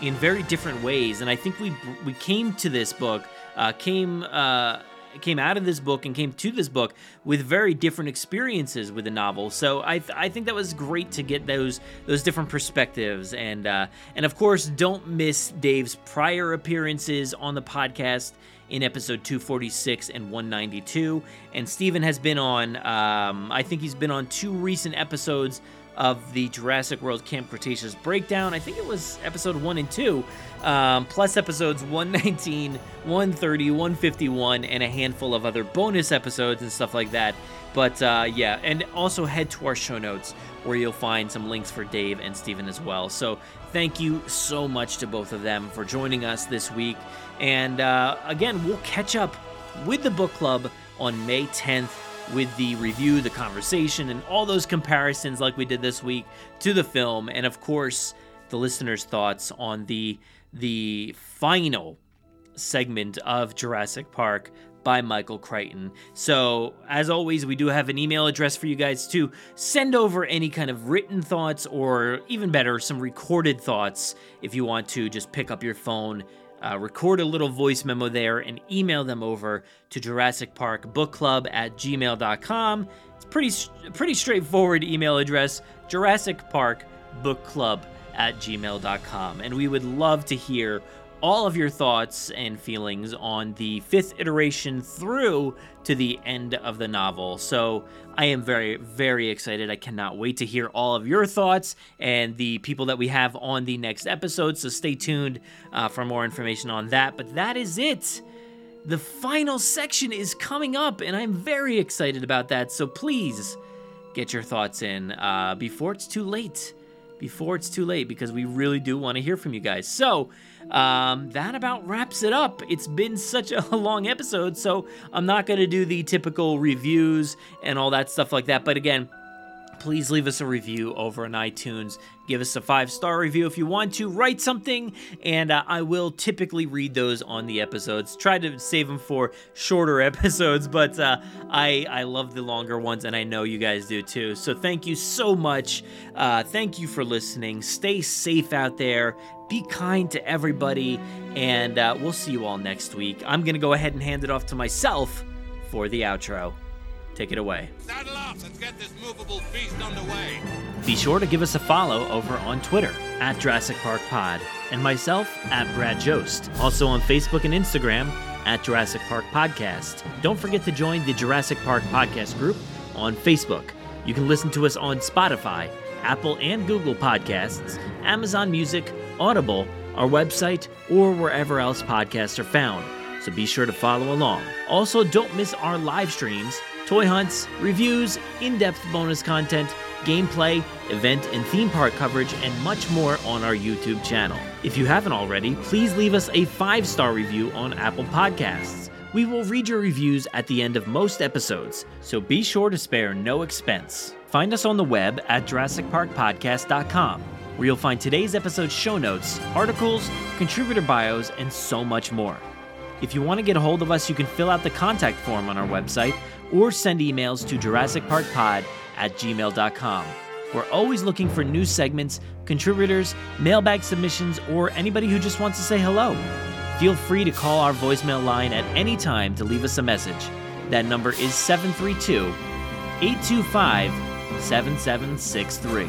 in very different ways. And I think we we came to this book, uh, came uh, came out of this book and came to this book with very different experiences with the novel. So I, th- I think that was great to get those those different perspectives and uh, and of course don't miss Dave's prior appearances on the podcast in episode 246 and 192. And Steven has been on um, I think he's been on two recent episodes of the Jurassic World Camp Cretaceous breakdown. I think it was episode 1 and 2, um, plus episodes 119, 130, 151, and a handful of other bonus episodes and stuff like that. But uh, yeah, and also head to our show notes where you'll find some links for Dave and Steven as well. So thank you so much to both of them for joining us this week. And uh, again, we'll catch up with the book club on May 10th with the review, the conversation, and all those comparisons like we did this week to the film, and of course, the listeners' thoughts on the the final segment of Jurassic Park by Michael Crichton. So, as always, we do have an email address for you guys to send over any kind of written thoughts or even better, some recorded thoughts if you want to just pick up your phone uh, record a little voice memo there and email them over to Jurassic Park Book Club at gmail.com. It's pretty pretty straightforward email address, Jurassic Park Book Club at gmail.com. And we would love to hear all of your thoughts and feelings on the fifth iteration through to the end of the novel. So I am very, very excited. I cannot wait to hear all of your thoughts and the people that we have on the next episode. So stay tuned uh, for more information on that. But that is it. The final section is coming up, and I'm very excited about that. So please get your thoughts in uh, before it's too late. Before it's too late, because we really do want to hear from you guys. So, um, that about wraps it up. It's been such a (laughs) long episode, so I'm not going to do the typical reviews and all that stuff like that. But again, please leave us a review over on iTunes. Give us a five star review if you want to. Write something, and uh, I will typically read those on the episodes. Try to save them for shorter (laughs) episodes, but uh, I I love the longer ones, and I know you guys do too. So thank you so much. Uh, thank you for listening. Stay safe out there. Be kind to everybody, and uh, we'll see you all next week. I'm gonna go ahead and hand it off to myself for the outro. Take it away. Saddle up. Let's get this movable feast underway. Be sure to give us a follow over on Twitter at Jurassic Park Pod and myself at Brad Jost. Also on Facebook and Instagram at Jurassic Park Podcast. Don't forget to join the Jurassic Park Podcast group on Facebook. You can listen to us on Spotify, Apple and Google Podcasts, Amazon Music, Audible, our website, or wherever else podcasts are found. So be sure to follow along. Also, don't miss our live streams toy hunts, reviews, in depth bonus content, gameplay, event and theme park coverage, and much more on our YouTube channel. If you haven't already, please leave us a five star review on Apple Podcasts. We will read your reviews at the end of most episodes, so be sure to spare no expense. Find us on the web at JurassicParkPodcast.com, where you'll find today's episode show notes, articles, contributor bios, and so much more. If you want to get a hold of us, you can fill out the contact form on our website or send emails to JurassicParkPod at gmail.com. We're always looking for new segments, contributors, mailbag submissions, or anybody who just wants to say hello. Feel free to call our voicemail line at any time to leave us a message. That number is 732 825 7763.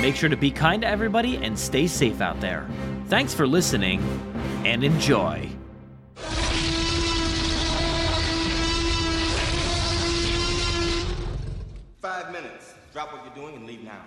Make sure to be kind to everybody and stay safe out there. Thanks for listening and enjoy. Drop what you're doing and leave now.